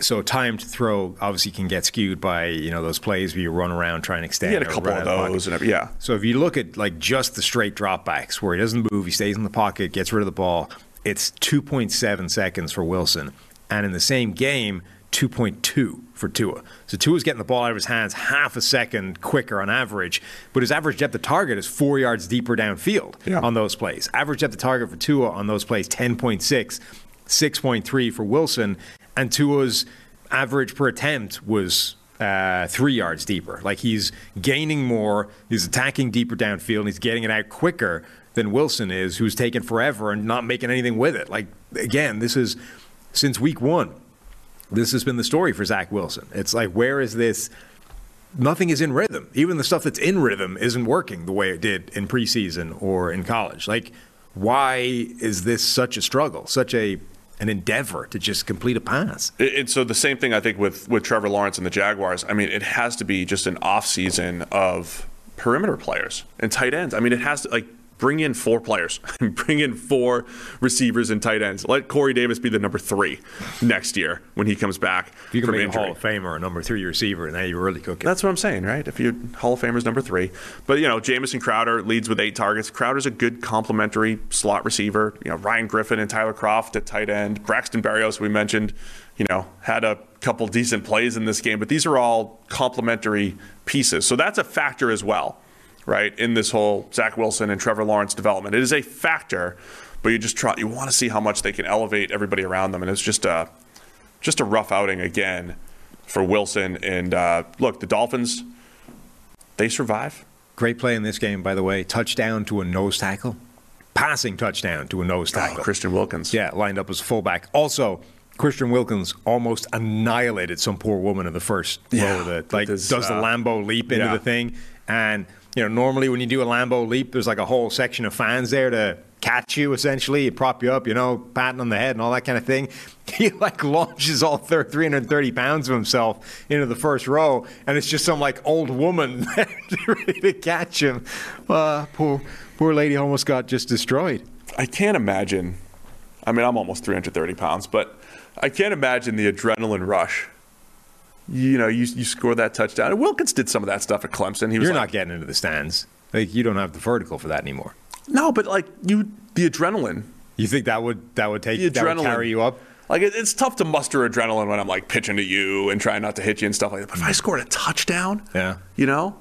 so time to throw obviously can get skewed by you know those plays where you run around trying to extend. he had a couple of out the pocket. those, and yeah. So if you look at like just the straight dropbacks where he doesn't move, he stays in the pocket, gets rid of the ball, it's 2.7 seconds for Wilson, and in the same game, 2.2 for Tua. So Tua's getting the ball out of his hands half a second quicker on average, but his average depth of target is four yards deeper downfield Yeah. on those plays. Average depth of target for Tua on those plays 10.6, 6.3 for Wilson, and Tua's average per attempt was uh, three yards deeper. Like he's gaining more, he's attacking deeper downfield, and he's getting it out quicker than Wilson is, who's taken forever and not making anything with it. Like again, this is since week one. This has been the story for Zach Wilson. It's like where is this? Nothing is in rhythm. Even the stuff that's in rhythm isn't working the way it did in preseason or in college. Like, why is this such a struggle, such a an endeavor to just complete a pass? And so the same thing I think with with Trevor Lawrence and the Jaguars. I mean, it has to be just an off season of perimeter players and tight ends. I mean, it has to like bring in four players, [LAUGHS] bring in four receivers and tight ends. Let Corey Davis be the number three next year when he comes back If you can make injury. a Hall of Famer a number three receiver, and now you're really cooking. That's what I'm saying, right? If you're Hall of Famer's number three, but you know Jamison Crowder leads with eight targets. Crowder's a good complementary slot receiver. You know Ryan Griffin and Tyler Kroft at tight end. Braxton Berrios, we mentioned, you know had a couple decent plays in this game, but these are all complementary pieces. So that's a factor as well, right, in this whole Zach Wilson and Trevor Lawrence development. It is a factor, but you just try you want to see how much they can elevate everybody around them, and it's just a just a rough outing again for Wilson. And uh, look, the Dolphins, they survive. Great play in this game, by the way. Touchdown to a nose tackle. Passing touchdown to a nose Oh, tackle. Christian Wilkins. Yeah, lined up as fullback. Also, Christian Wilkins almost annihilated some poor woman in the first Yeah, row of the like does the uh, Lambeau leap into yeah. the thing. And you know, normally when you do a Lambeau leap, there's like a whole section of fans there to catch you essentially, prop you up, you know, patting on the head and all that kind of thing. [LAUGHS] He like launches all 330 pounds of himself into the first row, and it's just some like old woman [LAUGHS] ready to catch him. Uh, poor poor lady almost got just destroyed. I can't imagine. I mean, I'm almost 330 pounds, but I can't imagine the adrenaline rush. You know, you, you score that touchdown. And Wilkins did some of that stuff at Clemson. He was You're like, not getting into the stands. Like you don't have the vertical for that anymore. no, but like you, the adrenaline, You think that would that would take the that would carry you up? Like it, it's tough to muster adrenaline when I'm like pitching to you and trying not to hit you and stuff like that. But if I scored a touchdown, Yeah. you know,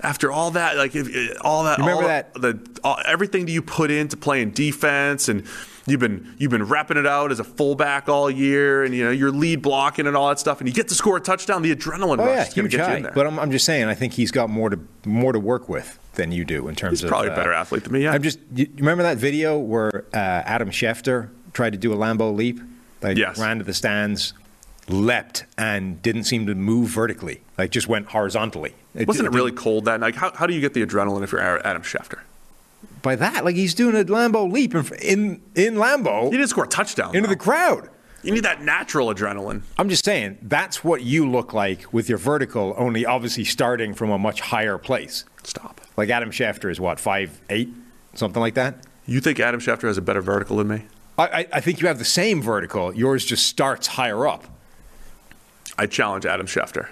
after all that, like if, all that, Remember all that- the all, everything that you put into playing defense and you've been you've been repping it out as a fullback all year and you know you're lead blocking and all that stuff and you get to score a touchdown, the adrenaline Oh rush yeah, is going to get you in there. But I'm, I'm just saying, I think he's got more to more to work with than you do in terms He's of. probably a uh, better athlete than me. Yeah, I'm just. You remember that video where uh, Adam Schefter tried to do a Lambeau leap? Like Yes. ran to the stands, leapt, and didn't seem to move vertically. Like just went horizontally. wasn't it really cold that night? How, how do you get the adrenaline if you're Adam Schefter? By that? Like he's doing a Lambeau leap in in, in Lambeau He didn't score a touchdown into though. the crowd. You need that natural adrenaline. I'm just saying that's what you look like with your vertical, only obviously starting from a much higher place. Stop. Like Adam Schefter is what five eight, something like that. You think Adam Schefter has a better vertical than me? I, I, I think you have the same vertical. Yours just starts higher up. I challenge Adam Schefter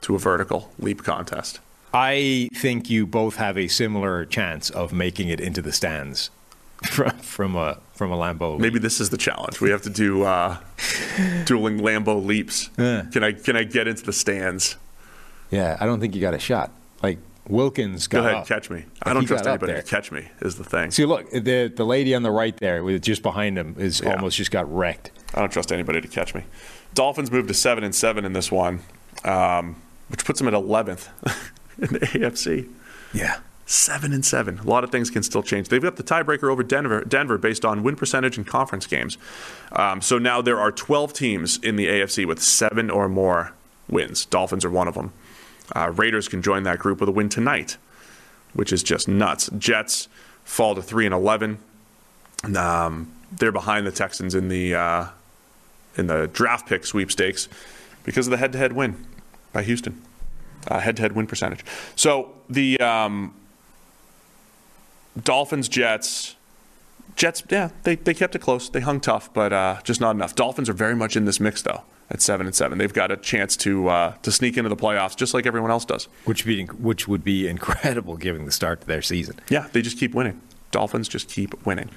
to a vertical leap contest. I think you both have a similar chance of making it into the stands [LAUGHS] from, from a from a Lambeau. leap. Maybe this is the challenge. We have to do uh, dueling Lambeau leaps. Yeah. Can I can I get into the stands? Yeah, I don't think you got a shot. Like Wilkins got Go ahead, up. catch me. I don't trust anybody to catch me. Is the thing. See, look, the the lady on the right there, with just behind him, is Yeah. almost just got wrecked. I don't trust anybody to catch me. Dolphins moved to seven and seven in this one, um, which puts them at eleventh [LAUGHS] [LAUGHS] in the AFC. Yeah. Seven and seven. A lot of things can still change. They've got the tiebreaker over Denver, Denver based on win percentage in conference games. Um, so now there are 12 teams in the AFC with seven or more wins. Dolphins are one of them. Uh, Raiders can join that group with a win tonight, which is just nuts. Jets fall to three and 11. Um, they're behind the Texans in the uh, in the draft pick sweepstakes because of the head-to-head win by Houston uh, head-to-head win percentage. So the um, Dolphins, Jets, Jets, yeah, they, they kept it close. They hung tough, but uh, just not enough. Dolphins are very much in this mix though. At seven and seven, they've got a chance to uh, to sneak into the playoffs, just like everyone else does. Which would be which would be incredible given the start to their season. Yeah, they just keep winning. Dolphins just keep winning.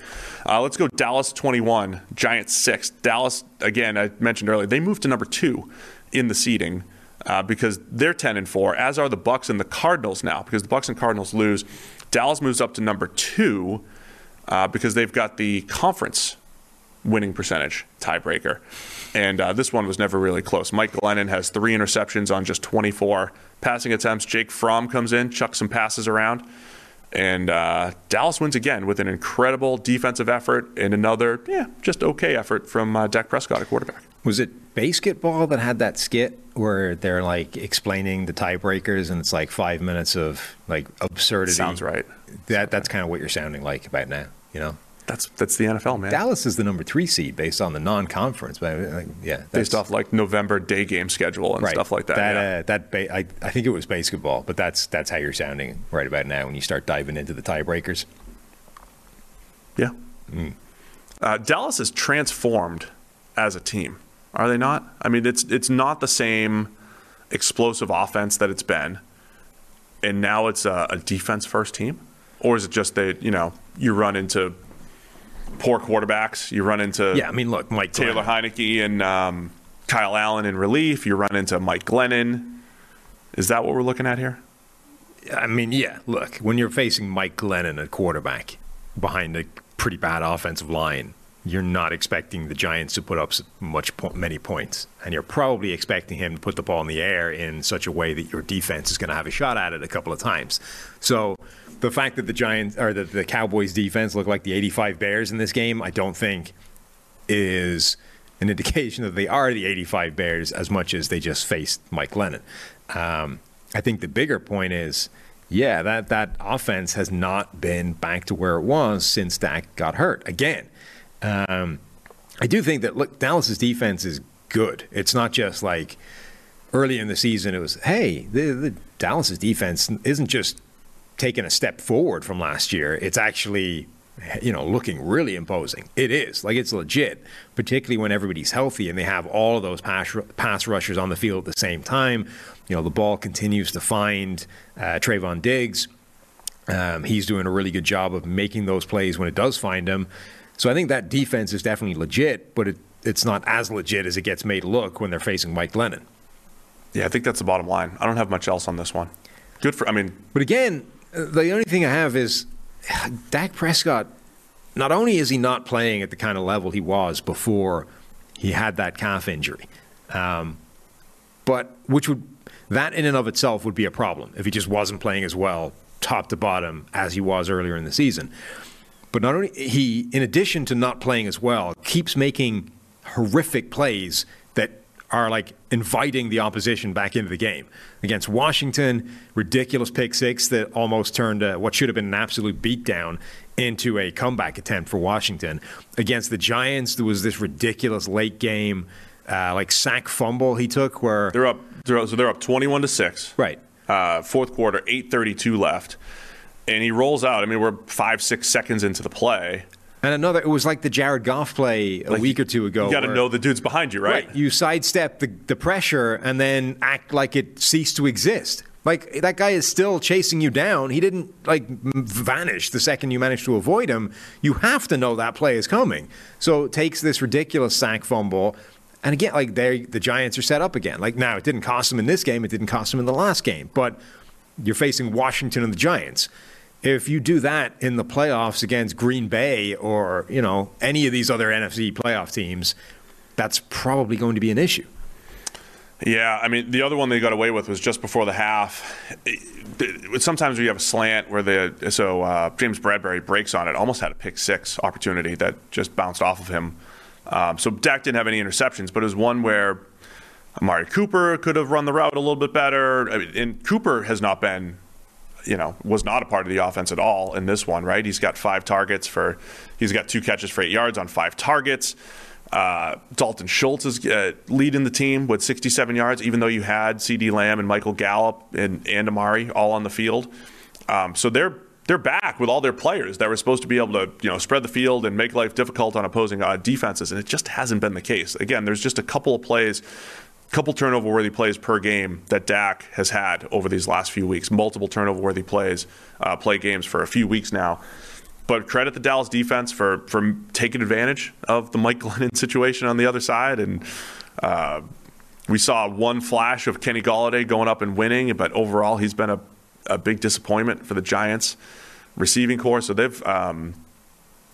Uh, let's go Dallas 21, Giants 6. Dallas, again, I mentioned earlier, they moved to number two in the seeding uh, because they're 10 and 4, as are the Bucks and the Cardinals now. Because the Bucks and Cardinals lose, Dallas moves up to number two uh, because they've got the conference winning percentage tiebreaker. And uh, this one was never really close. Mike Glennon has three interceptions on just 24 passing attempts. Jake Fromm comes in, chucks some passes around. And uh, Dallas wins again with an incredible defensive effort and another, yeah, just okay effort from uh, Dak Prescott, a quarterback. Was it basketball that had that skit where they're like explaining the tiebreakers and it's like five minutes of like absurdity? Sounds right. That that's kind of what you're sounding like about now. You know, That's that's the NFL, man. Dallas is the number three seed based on the non-conference, but uh, yeah, Based off like November day game schedule and right. stuff like that. That yeah. uh, that ba- I, I think it was basketball, but that's that's how you're sounding right about now when you start diving into the tiebreakers. Yeah. Uh, Dallas is transformed as a team, are they not? I mean, it's it's not the same explosive offense that it's been, and now it's a, a defense first team, or is it just that you know you run into poor quarterbacks, you run into Yeah, I mean, look, Mike Taylor Glennon. Heinicke and um, Kyle Allen in relief, you run into Mike Glennon. Is that what we're looking at here? I mean, yeah. Look, when you're facing Mike Glennon at quarterback behind a pretty bad offensive line, you're not expecting the Giants to put up much many points, and you're probably expecting him to put the ball in the air in such a way that your defense is going to have a shot at it a couple of times. So, the fact that the Giants or that the Cowboys defense look like the '85 Bears in this game, I don't think is an indication [LAUGHS] that they are the 85 Bears as much as they just faced Mike Glennon. Um, I think the bigger point is, yeah, that, that offense has not been back to where it was since Dak got hurt again. Um, I do think that, look, Dallas's defense is good. It's not just like early in the season, it was, hey, the, the Dallas's defense isn't just taking a step forward from last year. It's actually, you know, looking really imposing. It is like it's legit, particularly when everybody's healthy and they have all of those pass pass rushers on the field at the same time. You know, the ball continues to find uh, Trevon Diggs. Um, he's doing a really good job of making those plays when it does find him. So I think that defense is definitely legit, but it, it's not as legit as it gets made look when they're facing Mike Glennon. Yeah, I think that's the bottom line. I don't have much else on this one. Good for. I mean, But again, uh, the only thing I have is [SIGHS] Dak Prescott. Not only is he not playing at the kind of level he was before he had that calf injury, um, but which would that in and of itself would be a problem if he just wasn't playing as well, top to bottom, as he was earlier in the season. But not only he, in addition to not playing as well, keeps making horrific plays that are like inviting the opposition back into the game. Against Washington, ridiculous pick six that almost turned uh, what should have been an absolute beatdown into a comeback attempt for Washington. Against the Giants, there was this ridiculous late game, uh, like sack fumble he took where they're up. They're up so they're up twenty-one to six. Right. Uh, fourth quarter, eight thirty-two left, and he rolls out. I mean, we're five, six seconds into the play. And another, it was like the Jared Goff play a Like, week or two ago. You got to know the dude's behind you, right? You sidestep the, the pressure and then act like it ceased to exist. Like that guy is still chasing you down. He didn't like vanish the second you managed to avoid him. You have to know that play is coming. So it takes this ridiculous sack fumble. And again, like they the Giants are set up again. Like now, it didn't cost them in this game. It didn't cost them in the last game. But you're facing Washington and the Giants. If you do that in the playoffs against Green Bay or you know any of these other NFC playoff teams, that's probably going to be an issue. Yeah, I mean, the other one they got away with was just before the half. Sometimes you have a slant where the so uh, James Bradberry breaks on it, almost had a pick six opportunity that just bounced off of him. Um, so Dak didn't have any interceptions, but it was one where Amari Cooper could have run the route a little bit better. I mean, and Cooper has not been, you know, was not a part of the offense at all in this one, right? He's got five targets for, he's got two catches for eight yards on five targets. Uh, Dalton Schultz is uh, leading the team with 67 yards, even though you had CeeDee Lamb and Michael Gallup and, and Amari all on the field. Um, so they're they're back with all their players that were supposed to be able to you know spread the field and make life difficult on opposing uh, defenses, and it just hasn't been the case. Again, there's just a couple of plays, couple turnover worthy plays per game that Dak has had over these last few weeks. Multiple turnover worthy plays, uh, play games for a few weeks now. But credit the Dallas defense for for taking advantage of the Mike [LAUGHS] Glennon situation on the other side, and uh, we saw one flash of Kenny Golladay going up and winning, but overall he's been a, a big disappointment for the Giants receiving corps. So they've um,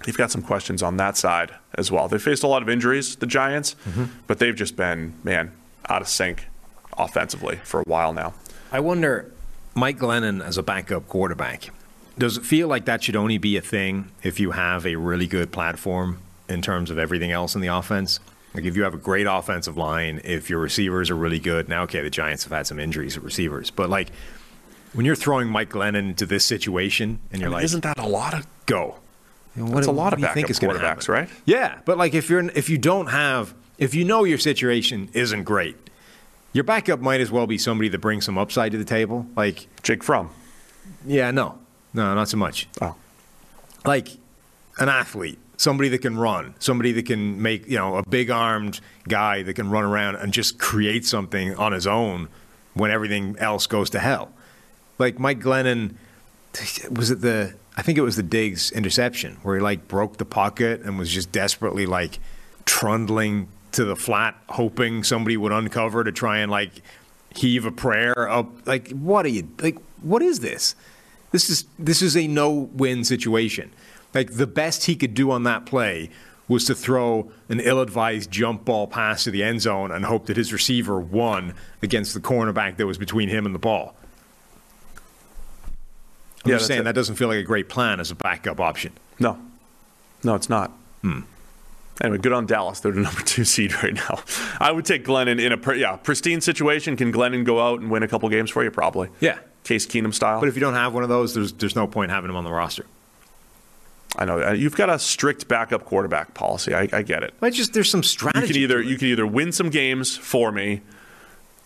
they've got some questions on that side as well. They faced a lot of injuries, the Giants, but they've just been man out of sync offensively for a while now. I wonder, Mike Glennon as a backup quarterback, does it feel like that should only be a thing if you have a really good platform in terms of everything else in the offense? Like if you have a great offensive line, if your receivers are really good. Now, okay, the Giants have had some injuries at receivers, but like when you're throwing Mike Glennon into this situation and you're like, Isn't that a lot of go? You know, That's a lot of do you think backup is gonna quarterbacks, right? Yeah, but like if you're if you don't have if you know your situation isn't great, your backup might as well be somebody that brings some upside to the table. Like, Jake Fromm? yeah, no, no, not so much. Oh, Like an athlete, somebody that can run, somebody that can make you know a big armed guy that can run around and just create something on his own when everything else goes to hell. Like Mike Glennon, was it the? I think it was the Diggs interception where he like broke the pocket and was just desperately like trundling to the flat, hoping somebody would uncover to try and like heave a prayer up. Like, what are you like? What is this? This is this is a no-win situation. Like the best he could do on that play was to throw an ill-advised jump ball pass to the end zone and hope that his receiver won against the cornerback that was between him and the ball. I'm Yeah, just saying it. that doesn't feel like a great plan as a backup option. No, no, it's not. Hmm. Anyway, good on Dallas. They're the number two seed [LAUGHS] right now. I would take Glennon in a pr- yeah pristine situation. Can Glennon go out and win a couple games for you? Probably. Yeah. Case Keenum style. But if you don't have one of those, there's there's no point having him on the roster. I know uh, you've got a strict backup quarterback policy. I, I get it. I just there's some strategy. You can either you can either win some games for me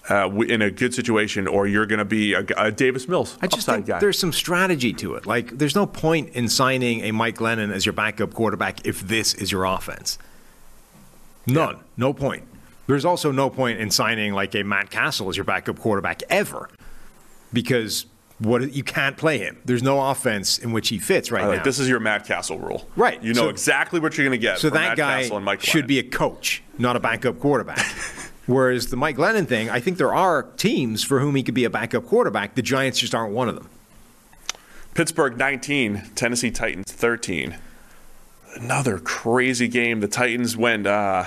uh, in a good situation, or you're going to be a Davis Mills I just upside think guy. there's some strategy to it. Like, there's no point in signing a Mike Glennon as your backup quarterback if this is your offense. None. No point. There's also no point in signing like a Matt Cassel as your backup quarterback ever, because what you can't play him. There's no offense in which he fits right like- now. this is your Matt Cassel rule. Right. You know So- exactly what you're going to get. so that Matt guy Cassel and Mike should be a coach, not a backup quarterback. [LAUGHS] Whereas the Mike Glennon thing, I think there are teams for whom he could be a backup quarterback. The Giants just aren't one of them. Pittsburgh 19, Tennessee Titans 13. Another crazy game. The Titans went uh,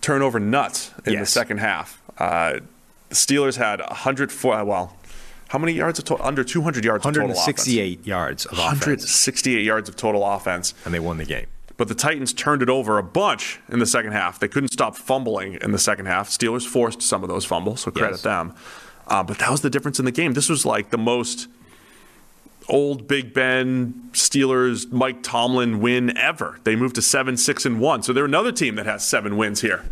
turnover nuts in the second half. Uh, the Steelers had 104. Well, how many yards of total? Under 200 yards. of total offense. 168 yards of offense, 168 yards of total offense. and they won the game. But the Titans turned it over a bunch in the second half. They couldn't stop fumbling in the second half. Steelers forced some of those fumbles, so credit Yes. them. Uh, but that was the difference in the game. This was like the most old Big Ben Steelers Mike Tomlin win ever. They moved to seven, six, and one. So they're another team that has seven wins here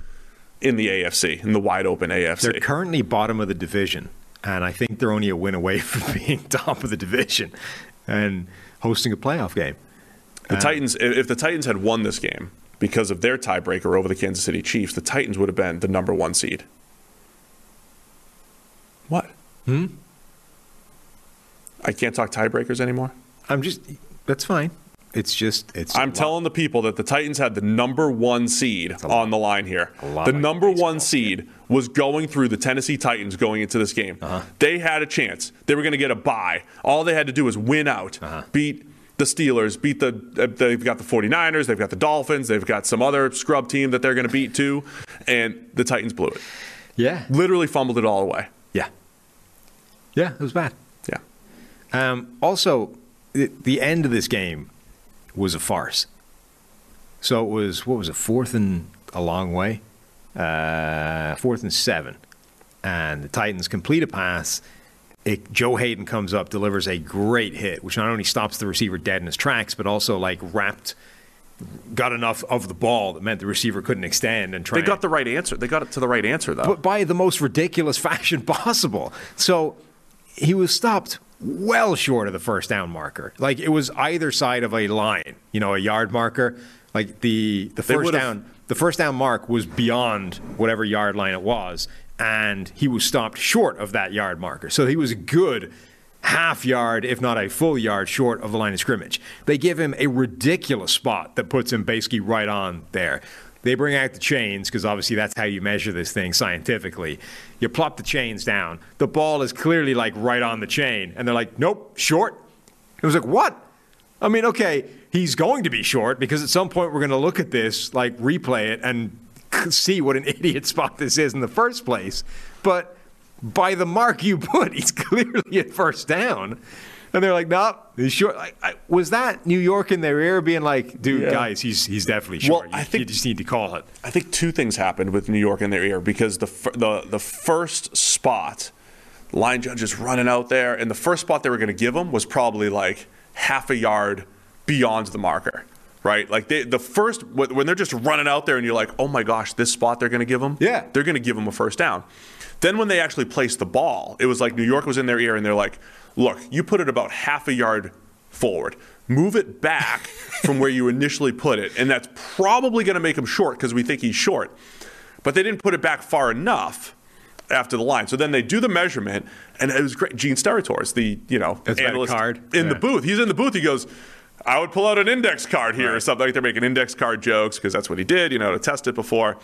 in the AFC, in the wide open AFC. They're currently bottom of the division, and I think they're only a win away [LAUGHS] from being top of the division and hosting a playoff game. The Titans, if the Titans had won this game because of their tiebreaker over the Kansas City Chiefs, the Titans would have been the number one seed. What? Hmm? I can't talk tiebreakers anymore. I'm just that's fine. It's just it's. I'm telling the people that the Titans had the number one seed on the line here. lot The like number baseball, one seed was going through the Tennessee Titans going into this game. Uh-huh. They had a chance. They were going to get a bye. All they had to do was win out, Uh-huh. beat the Steelers, beat the. Uh, they've got the 49ers, they've got the Dolphins, they've got some other scrub team that they're going to beat too, and the Titans blew it. yeah, Literally fumbled it all away. yeah, yeah. It was bad. Yeah. Um, also, the, the end of this game was a farce. So it was what was it? Fourth and a long way, uh, fourth and seven, and the Titans complete a pass. It, Joe Haden comes up, delivers a great hit, which not only stops the receiver dead in his tracks, but also like wrapped, got enough of the ball that meant the receiver couldn't extend and try. They got the right answer. They got it to the right answer though. but by the most ridiculous [LAUGHS] fashion possible. So he was stopped well short of the first down marker. Like it was either side of a line, you know, a yard marker. Like the the They first down the first down mark was beyond whatever yard line it was, and he was stopped short of that yard marker. So he was a good half yard, if not a full yard, short of the line of scrimmage. They give him a ridiculous spot that puts him basically right on there. They bring out the chains because obviously that's how you measure this thing scientifically. You plop the chains down. The ball is clearly like right on the chain, and they're like, "Nope, short." It was like, "What?" I mean, okay, he's going to be short because at some point we're going to look at this, like replay it, and [LAUGHS] see what an [LAUGHS] idiot spot this is in the first place. But by the mark you put, [LAUGHS] he's clearly at first down. And they're like, no, he's short. Like, I, was that New York in their ear being like, dude, Yeah. guys, he's he's definitely Well, short. I you, think- you just need to call it. I think two things happened with New York in their ear because the the the first spot, line judge is running out there, and the first spot they were going to give him was probably like half a yard beyond the marker, right? Like they, the first when when they're just running out there, and you're like, oh my gosh, this spot they're going to give them. Yeah. they're going to give them a first down. Then when they actually placed the ball, it was like New York was in their ear, and they're like, look, you put it about half a yard forward. Move it back [LAUGHS] from where you initially put it, and that's probably going to make him short because we think he's short. But they didn't put it back far enough after the line. So then they do the measurement, and it was great. Gene Steratore, the you know That's analyst card. in the booth, he's in the booth. He goes, "I would pull out an index card here or something." Like they're making index card jokes because that's what he did, you know, to test it before.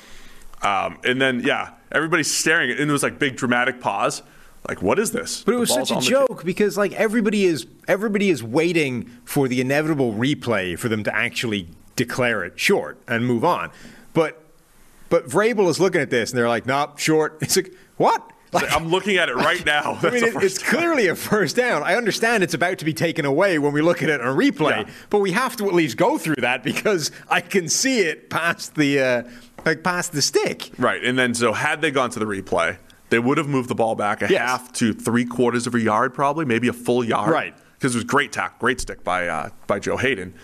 Um, and then yeah, everybody's staring, and it was like big dramatic pause. Like, what is this? But it The was such a joke because like everybody is everybody is waiting for the inevitable replay for them to actually declare it short and move on. But but Vrabel is looking at this and they're like, "Nope, short." [LAUGHS] It's like, "What?" Like, I'm looking at it right [LAUGHS] now. I mean, the it, first it's clearly a first down. I understand it's about to be taken away when we look at it on replay, Yeah. but we have to at least go through that because I can see it past the uh, like past the stick. Right. And then, so had they gone to the replay, they would have moved the ball back a Yes. half to three quarters of a yard, probably, maybe a full yard. Right. Because it was great tack, great stick by uh, by Joe Haden.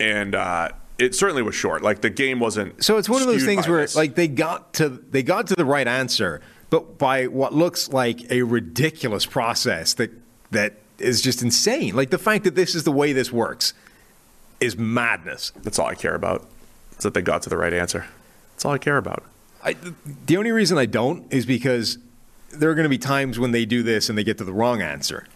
And uh, it certainly was short. Like the game wasn't. So it's one of those things where this. like they got to they got to the right answer, but by what looks like a ridiculous process that that is just insane. Like the fact that this is the way this works is madness. That's all I care about. Is that they got to the right answer. That's all I care about. I, the only reason I don't is because there are going to be times when they do this and they get to the wrong answer.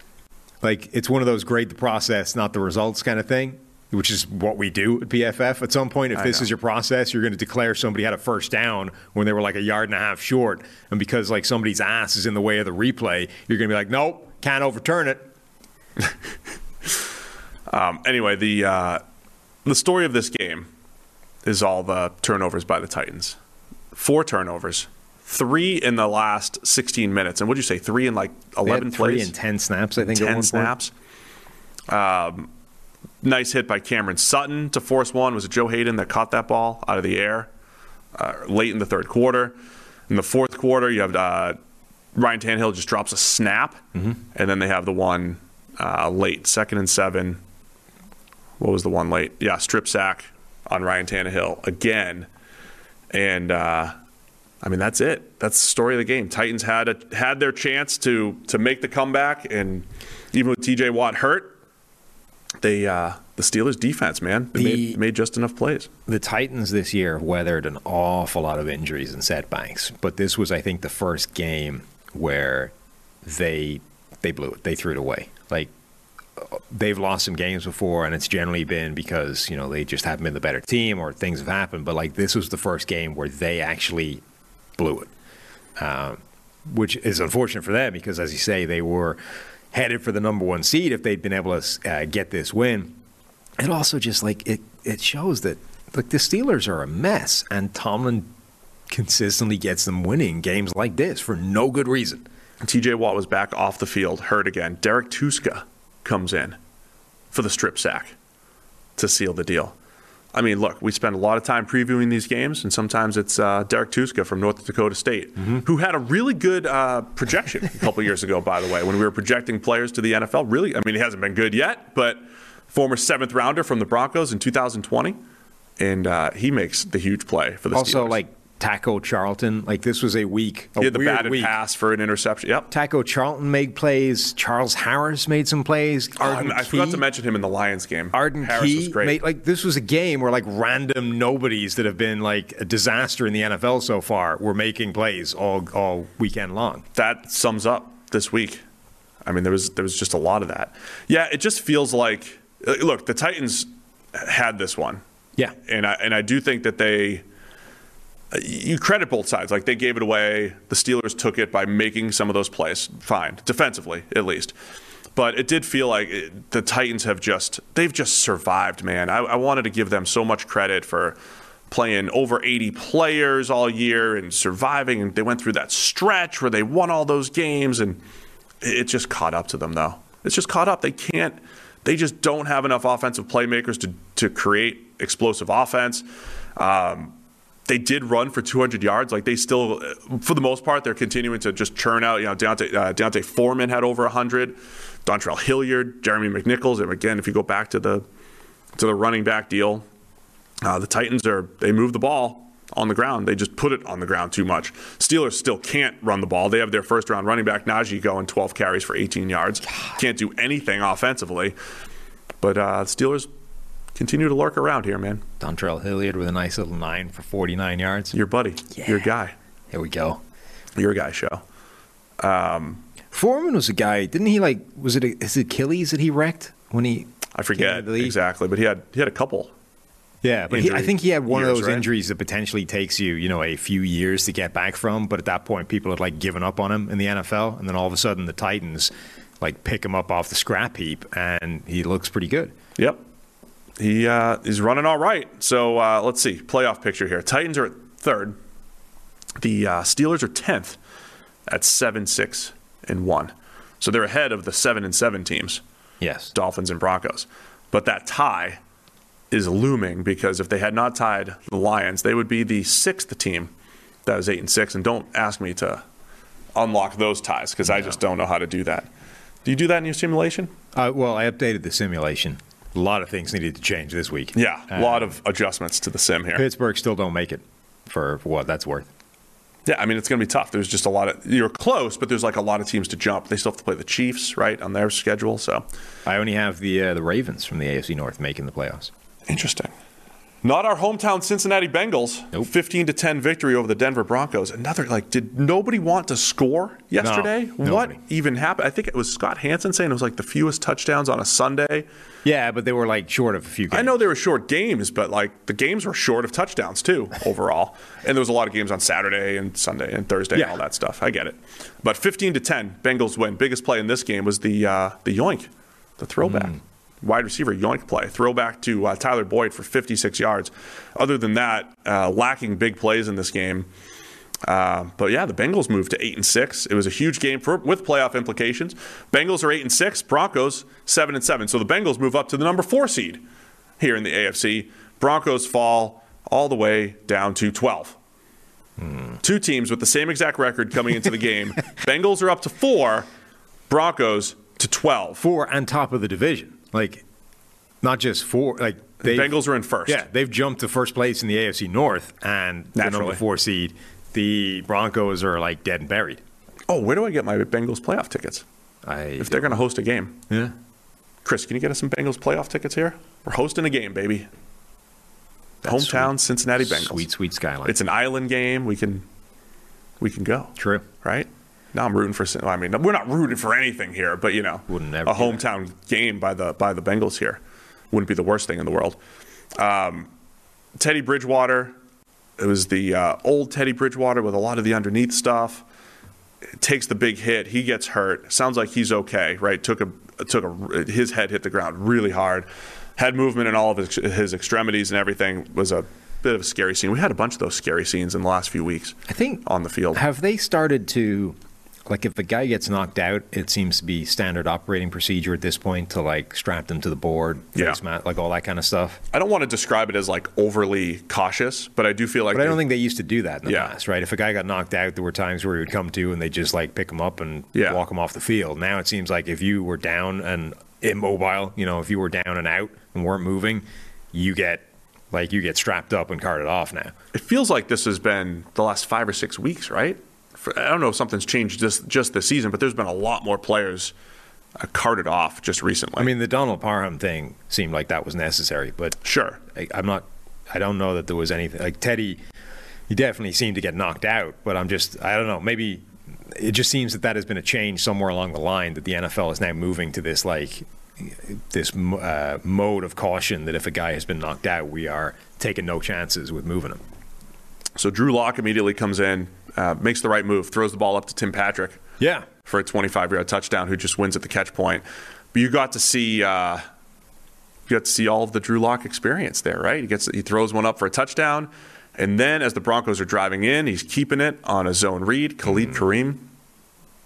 Like it's one of those grade the process, not the results kind of thing, which is what we do at PFF. At some point, if this is your process, you're going to declare somebody had a first down when they were like a yard and a half short, and because like somebody's ass is in the way of the replay, you're going to be like, nope, can't overturn it. [LAUGHS] Um, anyway, the uh, the story of this game is all the turnovers by the Titans. Four turnovers, three in the last 16 minutes, and what would you say? Three in like They had 11 three plays. and ten snaps, I think. at one ten point. snaps. Um, nice hit by Cameron Sutton to force one. Was it Joe Haden that caught that ball out of the air uh, late in the third quarter? In the fourth quarter, you have uh, Ryan Tannehill just drops a snap, Mm-hmm. and then they have the one uh, late, second and seven. What was the one late? Yeah, strip sack on Ryan Tannehill again, and uh, I mean that's it. That's the story of the game. Titans had a, had their chance to to make the comeback, and even with T.J. Watt hurt, they uh, the Steelers defense, man, they The- made, made just enough plays. the Titans this year weathered an awful lot of injuries and setbacks, but this was, I think, the first game where they they blew it. They threw it away. Like they've lost some games before, and it's generally been because you know they just haven't been the better team or things have happened. But like this was the first game where they actually blew it, um, which is unfortunate for them because, as you say, they were headed for the number one seed if they'd been able to uh, get this win. It also just like it it shows that like the Steelers are a mess and Tomlin consistently gets them winning games like this for no good reason. T.J. Watt was back off the field, hurt again. Derrek Tuszka comes in for the strip sack to seal the deal. I mean, look, we spend a lot of time previewing these games, and sometimes it's uh, Derrek Tuszka from North Dakota State, who had a really good uh, projection a couple years ago, by the way, when we were projecting players to the NFL. Really, I mean, he hasn't been good yet, but former seventh rounder from the Broncos in 2020, and uh, he makes the huge play for the Also, Steelers. like Taco Charlton, like this was a week, a he had the batted week. pass for an interception. Yep. Taco Charlton made plays. Charles Harris made some plays. Oh, Arden I, I forgot to mention him in the Lions game. Arden Harris was great. made like this was a game where like random nobodies that have been like a disaster in the NFL so far were making plays all all weekend long. that sums up this week. I mean, there was there was just a lot of that. Yeah, it just feels like uh, look, the Titans had this one, Yeah. and I and I do think that they you credit both sides. Like they gave it away. The Steelers took it by making some of those plays. Fine, defensively at least. But it did feel like it, the Titans have just they've just survived, man. I, I wanted to give them so much credit for playing over 80 players all year and surviving. And they went through that stretch where they won all those games, and it just caught up to them, though. It's just caught up. They can't. They just don't have enough offensive playmakers to to create explosive offense. Um, they did run for 200 yards. Like they still, for the most part, they're continuing to just churn out. You know, D'Onta, uh, D'Onta Foreman had over 100. Dontrell Hilliard, Jeremy McNichols, and again, if you go back to the to the running back deal, uh, the Titans are they move the ball on the ground. They just put it on the ground too much. Steelers still can't run the ball. They have their first round running back Najee going 12 carries for 18 yards. Can't do anything offensively. But uh, Steelers continue to lurk around here, man. Dontrell Hilliard with a nice little nine for 49 yards. Your buddy, your guy, Here we go. your guy show. Um, Foreman was a guy, didn't he? Like, was it his Achilles that he wrecked when he? I forget into the league? exactly, but he had he had a couple Yeah, but he, I think he had one of those right? injuries that potentially takes you, you know, a few years to get back from. But at that point, people had like given up on him in the NFL, and then all of a sudden, the Titans like pick him up off the scrap heap, and he looks pretty good. Yep. He uh, is running all right. So uh, let's see. Playoff picture here. Titans are at third. The uh, Steelers are tenth at seven, six, and one. So they're ahead of the seven and seven teams, Yes. Dolphins and Broncos. But that tie is looming because if they had not tied the Lions, they would be the sixth team that was eight and six. And don't ask me to unlock those ties because I just don't know how to do that. Do you do that in your simulation? Uh, well, I updated the simulation. A lot of things needed to change this week. Yeah, a Uh, lot of adjustments to the sim here. Pittsburgh still don't make it for what that's worth. Yeah, I mean it's going to be tough. There's just a lot of you're close, but there's like a lot of teams to jump. They still have to play the Chiefs, right, on their schedule. So I only have the uh, the Ravens from the AFC North making the playoffs. interesting. Not our hometown Cincinnati Bengals. Nope. 15 to 10 victory over the Denver Broncos. Another like, did nobody want to score yesterday? what nobody. even happened? I think it was Scott Hanson saying it was like the fewest touchdowns on a Sunday. Yeah, but they were like short of a few games. I know they were short games, but like the games were short of touchdowns too overall. [LAUGHS] and there was a lot of games on Saturday and Sunday and Thursday Yeah. and all that stuff. I get it. But 15 to 10, Bengals win. Biggest play in this game was the uh, the yoink, the throwback. Wide receiver yoink play, throwback to uh, Tyler Boyd for 56 yards. Other than that, uh, lacking big plays in this game. Uh, but yeah, the Bengals moved to eight and six. It was a huge game for with playoff implications. Bengals are eight and six. Broncos seven and seven. So the Bengals move up to the number four seed here in the AFC. Broncos fall all the way down to twelve. Two teams with the same exact record coming into the game. [LAUGHS] Bengals are up to four. Broncos to twelve. four on top of the division. Like, not just four. Like they Bengals are in first. Yeah, they've jumped to first place in the AFC North and the Naturally. number four seed. The Broncos are like dead and buried. Oh, where do I get my Bengals playoff tickets? I If they're going to host a game, yeah. Chris, can you get us some Bengals playoff tickets here? We're hosting a game, baby. That's Hometown sweet. Cincinnati Bengals. Sweet, sweet skyline. It's an island game. We can, we can go. true. right? Now I'm rooting for. I mean, we're not rooting for anything here, but you know, Wouldn't never a do that. hometown game by the by the Bengals here wouldn't be the worst thing in the world. Um, Teddy Bridgewater, it was the uh, old Teddy Bridgewater with a lot of the underneath stuff. Takes the big hit. He gets hurt. Sounds like he's okay, right? Took a took a his head hit the ground really hard. Head movement in all of his, his extremities and everything. Was a bit of a scary scene. We had a bunch of those scary scenes in the last few weeks. I think on the field. Have they started to like if a guy gets knocked out, it seems to be standard operating procedure at this point to like strap them to the board, Yeah. face mat, like all that kind of stuff. I don't want to describe it as like overly cautious, but I do feel like But I don't think they used to do that in the Yeah. past, right? If a guy got knocked out, there were times where he would come to and they just like pick him up and Yeah. walk him off the field. Now it seems like if you were down and immobile, you know, if you were down and out and weren't moving, you get like you get strapped up and carted off now. it feels like this has been the last five or six weeks, right? For, I don't know if something's changed just just this season, but there's been a lot more players uh, carted off just recently. I mean, the Donald Parham thing seemed like that was necessary, but sure, I, I'm not. I don't know that there was anything like Teddy. He definitely seemed to get knocked out, but I'm just. I don't know. Maybe it just seems that that has been a change somewhere along the line that the NFL is now moving to this like this uh, mode of caution that if a guy has been knocked out, we are taking no chances with moving him. so Drew Lock immediately comes in, uh, makes the right move, throws the ball up to Tim Patrick Yeah, for a 25 yard touchdown, who just wins at the catch point. But you got to see. Uh, you got to see all of the Drew Lock experience there, right? He gets he throws one up for a touchdown, and then as the Broncos are driving in, he's keeping it on a zone read. Khalid Kareem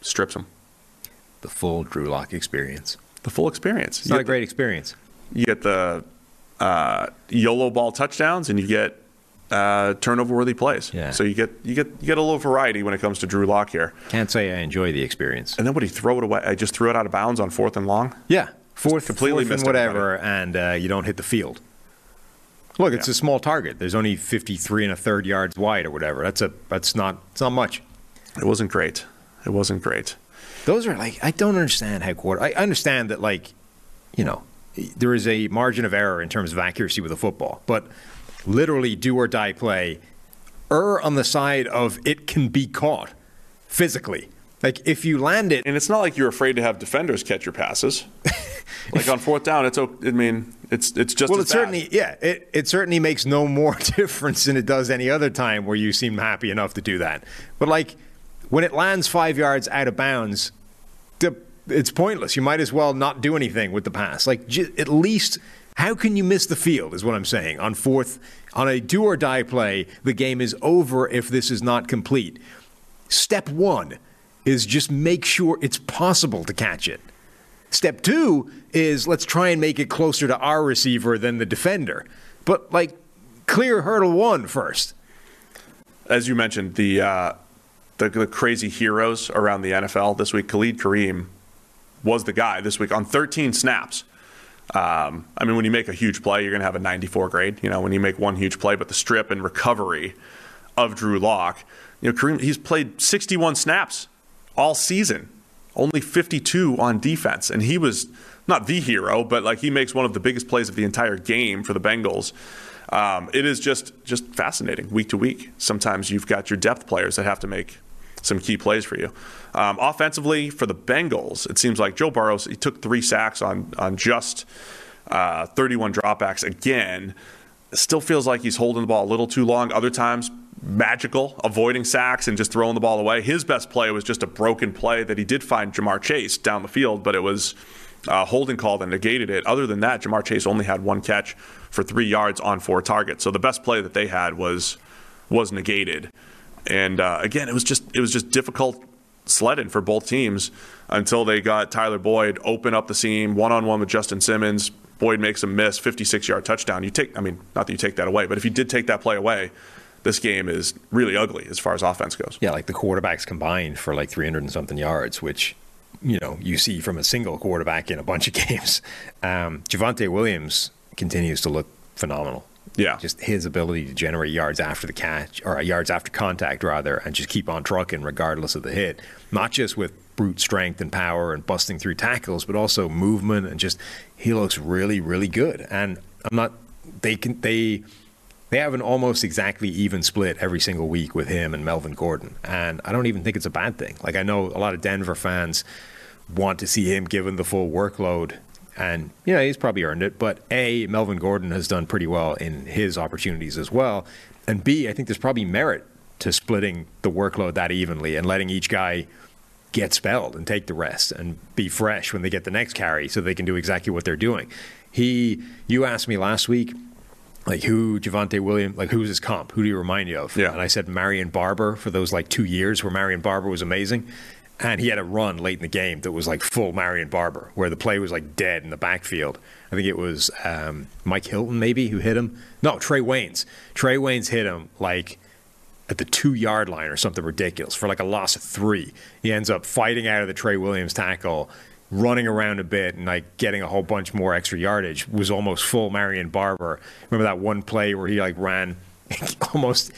strips him. the full Drew Lock experience. The full experience. It's not a great experience. You get the uh, YOLO ball touchdowns, and you get uh, turnover worthy plays. Yeah. So you get you get you get a little variety when it comes to Drew Lock here. Can't say I enjoy the experience. And then would he throw it away? I just threw it out of bounds on fourth and long. Yeah, fourth, completely fourth missed and whatever, and uh, you don't hit the field. Look, it's Yeah. a small target. There's only 53 and a third yards wide or whatever. That's a that's not it's not much. It wasn't great. It wasn't great. Those are like I don't understand how quarter. I understand that like, you know, there is a margin of error in terms of accuracy with a football, but literally do or die play, err on the side of it can be caught physically. Like if you land it, And it's not like you're afraid to have defenders catch your passes. [LAUGHS] like on fourth down, it's I mean, it's it's just well, it certainly yeah, it, it certainly makes no more [LAUGHS] difference than it does any other time where you seem happy enough to do that. But like when it lands five yards out of bounds, the, it's pointless. You might as well not do anything with the pass. Like j- at least, how can you miss the field? Is what I'm saying. On fourth, on a do or die play, the game is over if this is not complete. Step one is just make sure it's possible to catch it. Step two is let's try and make it closer to our receiver than the defender. But like, clear hurdle one first. as you mentioned, the, uh, the the crazy heroes around the NFL this week. Khalid Kareem was the guy this week on 13 snaps. Um, I mean, when you make a huge play, you're going to have a 94 grade. You know, when you make one huge play, but the strip and recovery of Drew Lock, you know, Kareem he's played 61 snaps all season, only 52 on defense, and he was not the hero, but like he makes one of the biggest plays of the entire game for the Bengals. Um, it is just just fascinating week to week. Sometimes you've got your depth players that have to make some key plays for you. Um, offensively, for the Bengals, it seems like Joe Burrow he took three sacks on on just uh, 31 dropbacks again. Still feels like he's holding the ball a little too long. Other times, magical, avoiding sacks and just throwing the ball away. His best play was just a broken play that he did find Ja'Marr Chase down the field, but it was a holding call that negated it. Other than that, Ja'Marr Chase only had one catch for three yards on four targets. So the best play that they had was was negated. And uh, again, it was just it was just difficult sledding for both teams until they got Tyler Boyd open up the seam one on one with Justin Simmons. Boyd makes a miss, 56 yard touchdown. You take, I mean, not that you take that away, but if you did take that play away, this game is really ugly as far as offense goes. Yeah, like the quarterbacks combined for like 300 and something yards, which you know you see from a single quarterback in a bunch of [LAUGHS] games. Um, Javonte Williams continues to look phenomenal. Yeah. just his ability to generate yards after the catch or yards after contact rather, and just keep on trucking regardless of the hit. Not just with brute strength and power and busting through tackles, but also movement and just he looks really, really good. And I'm not they can they they have an almost exactly even split every single week with him and Melvin Gordon. And I don't even think it's a bad thing. Like I know a lot of Denver fans want to see him given the full workload. And, you know, he's probably earned it. But A, Melvin Gordon has done pretty well in his opportunities as well. And B, I think there's probably merit to splitting the workload that evenly and letting each guy get spelled and take the rest and be fresh when they get the next carry so they can do exactly what they're doing. He, you asked me last week, like who Javonte Williams, like who's his comp? Who do you remind you of? Yeah. And I said Marion Barber for those like two years where Marion Barber was amazing. And he had a run late in the game that was like full Marion Barber, where the play was like dead in the backfield. I think it was um, Mike Hilton maybe who hit him. No, Trae Waynes. Trae Waynes hit him like at the two yard line or something ridiculous for like a loss of three. He ends up fighting out of the Trey Williams tackle, running around a bit and like getting a whole bunch more extra yardage. Was almost full Marion Barber. Remember that one play where he like ran [LAUGHS] almost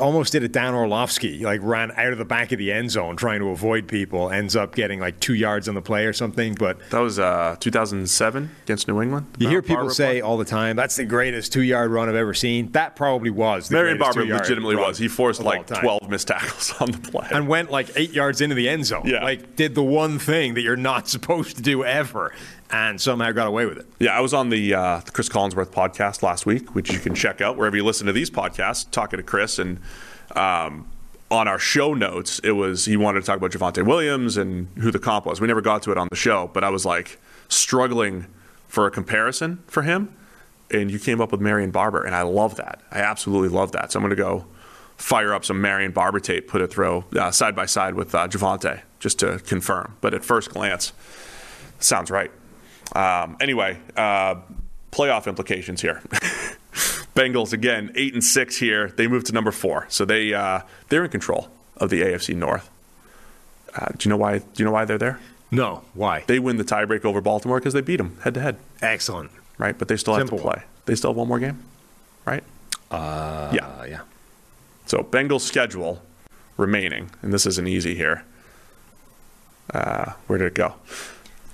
almost did it Dan Orlovsky, like ran out of the back of the end zone trying to avoid people, ends up getting like two yards on the play or something. But That was uh, 2007 against New England. you hear people say all the time, that's the greatest two yard run I've ever seen. That probably was. The Marion Barber legitimately was. He forced like 12 missed tackles [LAUGHS] on the play. and went like eight yards into the end zone. Yeah. Like did the one thing that you're not [LAUGHS] supposed to do ever, and somehow got away with it. Yeah, I was on the, uh, the Chris Collinsworth podcast last week, which you can check out wherever you listen to these podcasts. Talking to Chris, and um, on our show notes, it was he wanted to talk about Javonte Williams and who the comp was. We never got to it on the show, but I was like struggling for a comparison for him, and you came up with Marion Barber, and I love that. I absolutely love that. So I'm going to go fire up some Marion Barber tape, put it throw uh, side by side with uh, Javonte just to confirm. But at first glance, sounds right. Um, anyway, uh, playoff implications here. [LAUGHS] Bengals again, eight and six here. They move to number four, so they uh, they're in control of the AFC North. Uh, do you know why? Do you know why they're there? No, why? They win the tiebreak over Baltimore because they beat them head to head, Excellent. right? But they still have to play. They still have one more game, right? Uh, Yeah. yeah. So Bengals schedule remaining, and this isn't easy here. Uh, where did it go?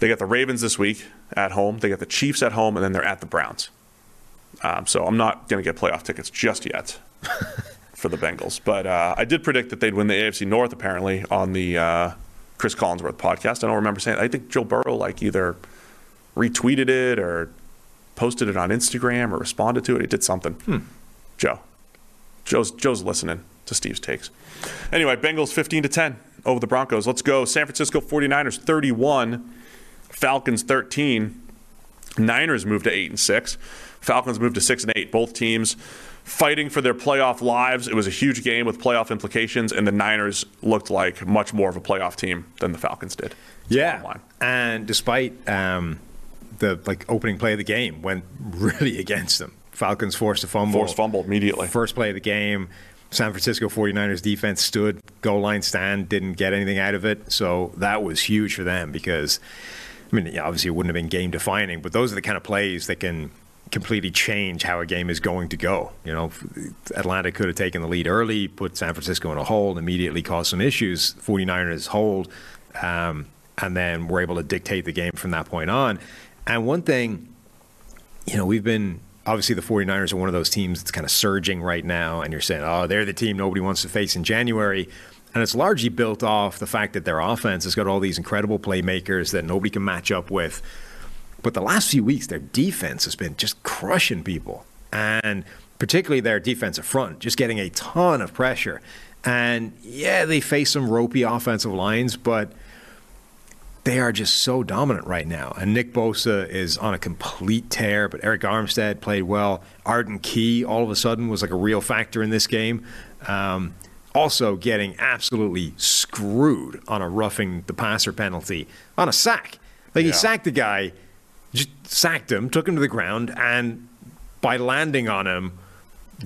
They got the Ravens this week at home. They got the Chiefs at home, and then they're at the Browns. Um, so I'm not going to get playoff tickets just yet [LAUGHS] for the Bengals, but uh, I did predict that they'd win the AFC North apparently on the uh, Chris Collinsworth podcast. I don't remember saying. I think Joe Burrow like either retweeted it or posted it on Instagram or responded to it. He did something. Joe, Joe's Joe's listening to Steve's takes. Anyway, Bengals 15 to 10 over the Broncos. Let's go. San Francisco 49ers 31, Falcons 13. Niners moved to 8 and 6. Falcons moved to 6 and 8. Both teams fighting for their playoff lives. It was a huge game with playoff implications and the Niners looked like much more of a playoff team than the Falcons did. Yeah, and despite um, the like opening play of the game went [LAUGHS] really against them. Falcons forced a fumble. Forced fumble immediately. First play of the game. San Francisco 49ers defense stood, goal line stand, didn't get anything out of it. So that was huge for them because, I mean, obviously it wouldn't have been game defining, but those are the kind of plays that can completely change how a game is going to go. You know, Atlanta could have taken the lead early, put San Francisco in a hold, immediately caused some issues. 49ers hold, um, and then were able to dictate the game from that point on. And one thing, you know, we've been obviously the 49ers are one of those teams that's kind of surging right now, and you're saying, oh, they're the team nobody wants to face in January. And it's largely built off the fact that their offense has got all these incredible playmakers that nobody can match up with. But the last few weeks, their defense has been just crushing people. And particularly their defensive front, just getting a ton of pressure. And yeah, they face some ropey offensive lines, but they are just so dominant right now. And Nick Bosa is on a complete tear, but Arik Armstead played well. Arden Key all of a sudden was like a real factor in this game. Um, also getting absolutely screwed on a roughing the passer penalty on a sack. Like he sacked the guy, just sacked him, took him to the ground, and by landing on him,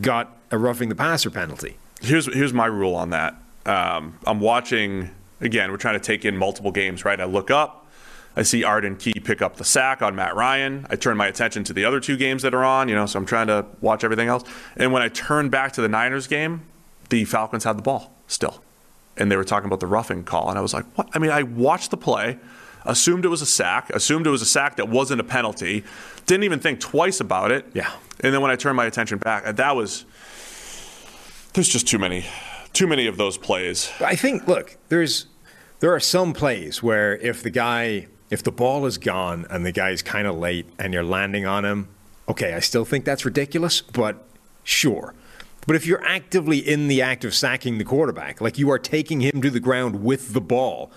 got a roughing the passer penalty. here's here's my rule on that. Um, I'm watching again. We're trying to take in multiple games, right? I look up, I see Arden Key pick up the sack on Matt Ryan. I turn my attention to the other two games that are on, you know. So I'm trying to watch everything else. And when I turn back to the Niners game, the Falcons had the ball still, and they were talking about the roughing call, and I was like, what? I mean, I watched the play. Assumed it was a sack. Assumed it was a sack that wasn't a penalty. Didn't even think twice about it. Yeah. And then when I turned my attention back, uh, that was there's just too many, too many of those plays. I think look, there's there are some plays where if the guy if the ball is gone and the guy's kind of late and you're landing on him, okay, I still think that's ridiculous, but sure. But if you're actively in the act of sacking the quarterback, like you are taking him to the ground with the ball,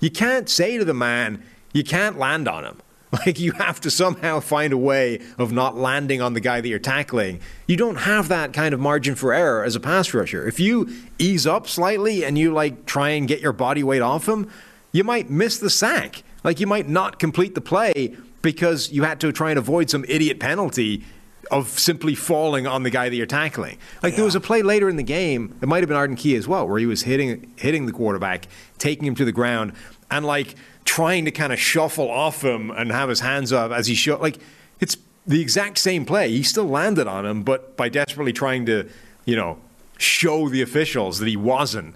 you can't say to the man, you can't land on him. [LAUGHS] Like you have to somehow find a way of not landing on the guy that you're tackling. You don't have that kind of margin for error as a pass rusher. If you ease up slightly and you like try and get your body weight off him, you might miss the sack. Like you might not complete the play because you had to try and avoid some idiot penalty of simply falling on the guy that you're tackling. Like there was a play later in the game, it might have been Arden Key as well, where he was hitting hitting the quarterback, taking him to the ground, and like trying to kind of shuffle off him and have his hands up as he shot. Like it's the exact same play. He still landed on him, but by desperately trying to, you know, show the officials that he wasn't.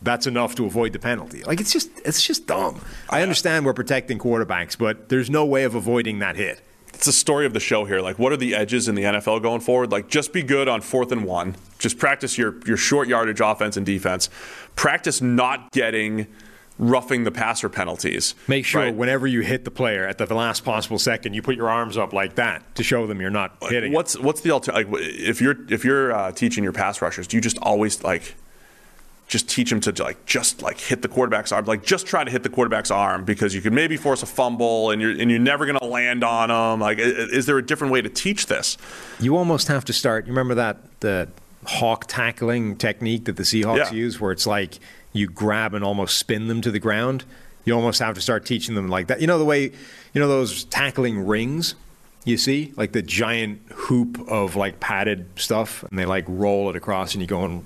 That's enough to avoid the penalty. Like it's just it's just dumb. I understand we're protecting quarterbacks, but there's no way of avoiding that hit. It's the story of the show here. Like, what are the edges in the NFL going forward? Like, just be good on fourth and one. Just practice your your short yardage offense and defense. Practice not getting roughing the passer penalties. Make sure right? whenever you hit the player at the last possible second, you put your arms up like that to show them you're not hitting. it. What's what's the alternative? Like, if you're if you're uh, teaching your pass rushers, do you just always like just teach them to like just like hit the quarterback's arm, like just try to hit the quarterback's arm because you could maybe force a fumble and you're and you're never going to land on them. Like, is there a different way to teach this? You almost have to start. You remember that the hawk tackling technique that the Seahawks Yeah. use, where it's like you grab and almost spin them to the ground. You almost have to start teaching them like that. You know the way, you know those tackling rings. You see, like the giant hoop of like padded stuff, and they like roll it across, and you go and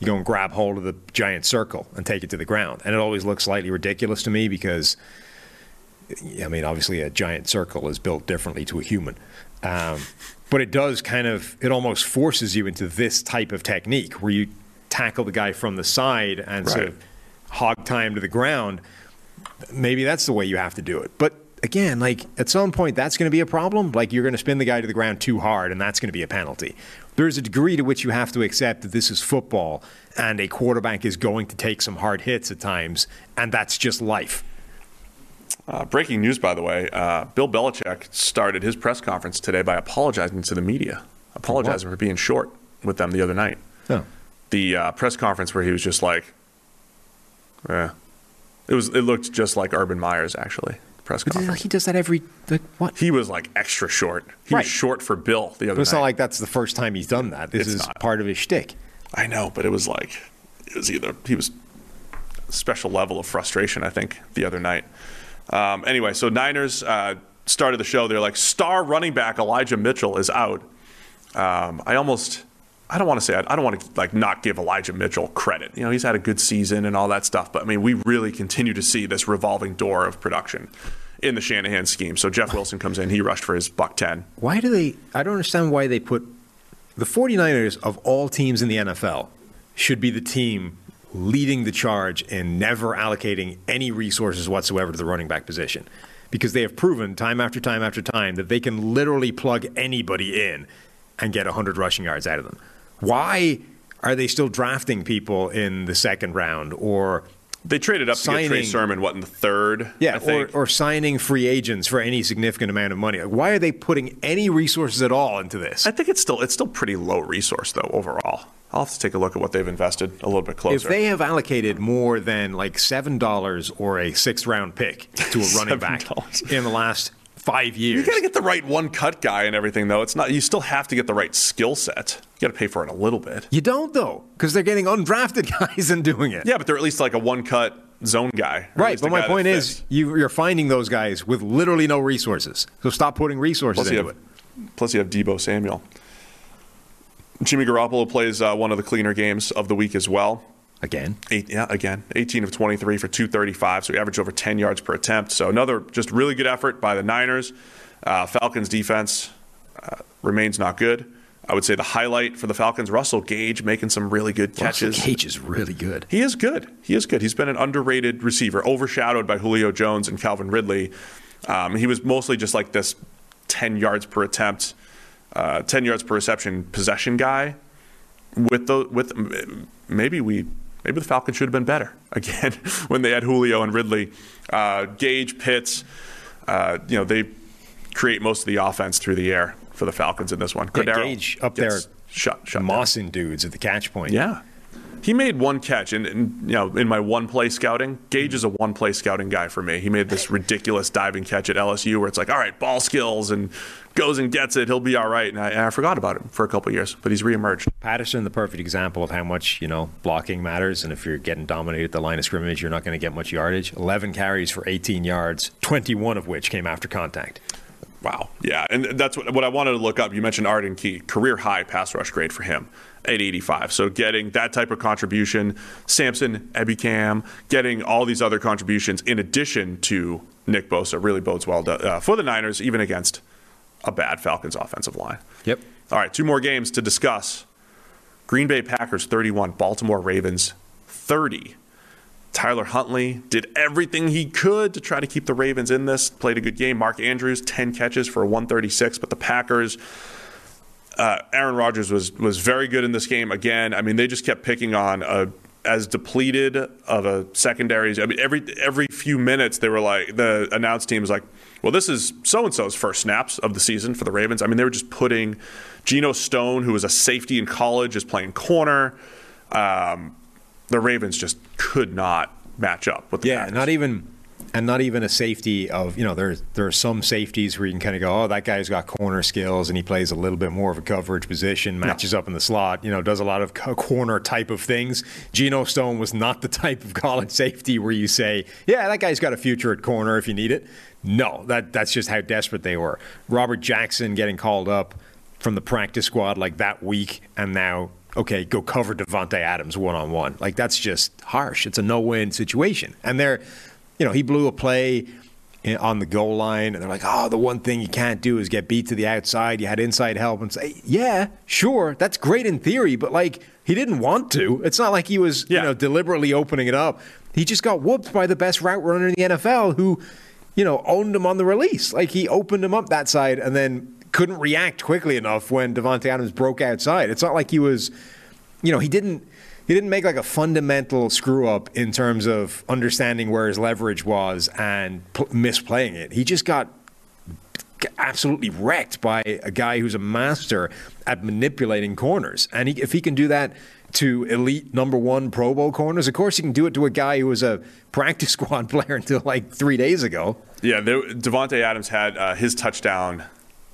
you go and grab hold of the giant circle and take it to the ground. And it always looks slightly ridiculous to me because I mean, obviously, a giant circle is built differently to a human. Um, but it does kind of, it almost forces you into this type of technique where you tackle the guy from the side and sort of hog time to the ground. Maybe that's the way you have to do it. But again, like at some point, that's going to be a problem. Like you're going to spin the guy to the ground too hard, and that's going to be a penalty. There's a degree to which you have to accept that this is football, and a quarterback is going to take some hard hits at times, and that's just life. Uh, breaking news, by the way, uh, Bill Belichick started his press conference today by apologizing to the media, apologizing for being short with them the other night. Oh. The uh, press conference where he was just like, eh. It was. It looked just like Urban Meyer's actually. Press conference. he does that every like what? He was like extra short. He Right. was short for Bill the other It's night. not like that's the first time he's done that. This It's is not. part of his shtick. I know, but it was like it was either he was special level of frustration. I think the other night. Um, anyway, so Niners uh, started the show. They're like star running back Elijah Mitchell is out. Um, I almost. I don't want to say I don't want to like not give Elijah Mitchell credit. You know, he's had a good season and all that stuff, but I mean, we really continue to see this revolving door of production in the Shanahan scheme. So Jeff Wilson comes in, he rushed for his buck 10. Why do they? I don't understand why they put the 49ers of all teams in the NFL should be the team leading the charge in never allocating any resources whatsoever to the running back position. Because they have proven time after time after time that they can literally plug anybody in and get 100 rushing yards out of them. Why are they still drafting people in the second round or They traded up to get Trey Signing- Sermon, what, in the third? yeah, I or, think. or signing free agents for any significant amount of money? Like, why are they putting any resources at all into this? I think it's still it's still pretty low resource though overall. I'll have to take a look at what they've invested a little bit closer. If they have allocated more than like seven dollars or a sixth round pick to a [LAUGHS] running back $7. in the last five years, you got to get the right one cut guy and everything though. It's not you still have to get the right skill set. You got to pay for it a little bit. you don't though, because they're getting undrafted [LAUGHS] guys and doing it. Yeah, but they're at least like a one cut zone guy. Right, but my point is, you, you're finding those guys with literally no resources. So stop putting resources Plus into have, it. plus you have Deebo Samuel. Jimmy Garoppolo plays uh, one of the cleaner games of the week as well. Again, Eight, yeah, again, 18 of 23 for 235, so he averaged over 10 yards per attempt. So another just really good effort by the Niners. Uh, Falcons defense uh, remains not good. I would say the highlight for the Falcons, Russell Gage making some really good Russell catches. Gage is really good. He is good. He is good. He's been an underrated receiver, overshadowed by Julio Jones and Calvin Ridley. Um, he was mostly just like this 10 yards per attempt, uh, 10 yards per reception possession guy. With the with maybe we maybe the Falcons should have been better [LAUGHS] again when they had Julio and Ridley. Uh, Gage Pitts, uh, you know they create most of the offense through the air for the Falcons in this one. Yeah, Cordero Gage up there shut shut down. Mossing dudes at the catch point. Yeah. He made one catch, and, and you know, in my one play scouting, Gage mm-hmm. is a one play scouting guy for me. He made this ridiculous diving catch at LSU where it's like, all right, ball skills, and goes and gets it. He'll be all right. And I, and I forgot about him for a couple years, but he's reemerged. Patterson, the perfect example of how much you know blocking matters, and if you're getting dominated at the line of scrimmage, you're not going to get much yardage. 11 carries for 18 yards, 21 of which came after contact. Wow. Yeah, and that's what, what I wanted to look up. You mentioned Arden Key, career high pass rush grade for him at 85. So getting that type of contribution, Samson, Ebukam, getting all these other contributions in addition to Nick Bosa really bodes well to, uh, for the Niners, even against a bad Falcons offensive line. Yep. All right, two more games to discuss. Green Bay Packers 31, Baltimore Ravens 30. Tyler Huntley did everything he could to try to keep the Ravens in this. Played a good game. Mark Andrews 10 catches for 136, but the Packers uh, Aaron Rodgers was was very good in this game again. I mean, they just kept picking on a as depleted of a secondary. I mean, every every few minutes they were like the announced team was like, "Well, this is so and so's first snaps of the season for the Ravens." I mean, they were just putting Geno Stone, who was a safety in college, is playing corner. Um, the Ravens just could not match up with the Yeah, Packers. not even and not even a safety of you know there there are some safeties where you can kind of go oh that guy's got corner skills and he plays a little bit more of a coverage position matches up in the slot you know does a lot of corner type of things. Geno Stone was not the [LAUGHS] type of college safety where you say yeah that guy's got a future at corner if you need it. No, that that's just how desperate they were. Robert Jackson getting called up from the practice squad like that week and now okay, go cover Davante Adams one on one. Like that's just harsh. It's a no-win situation. And they're, you know, he blew a play on the goal line, and they're like, oh, the one thing you can't do is get beat to the outside. You had inside help, and say, yeah, sure, that's great in theory, but like he didn't want to. It's not like he was, Yeah. you know, deliberately opening it up. He just got whooped by the best route runner in the NFL, who you know, owned him on the release. Like he opened him up that side and then couldn't react quickly enough when Davante Adams broke outside. It's not like he was, you know, he didn't he didn't make like a fundamental screw up in terms of understanding where his leverage was and p- misplaying it. He just got absolutely wrecked by a guy who's a master at manipulating corners. And he, if he can do that to elite number one Pro Bowl corners, of course he can do it to a guy who was a practice [LAUGHS] squad player until like three days ago. Yeah, Davante Adams had uh, his touchdown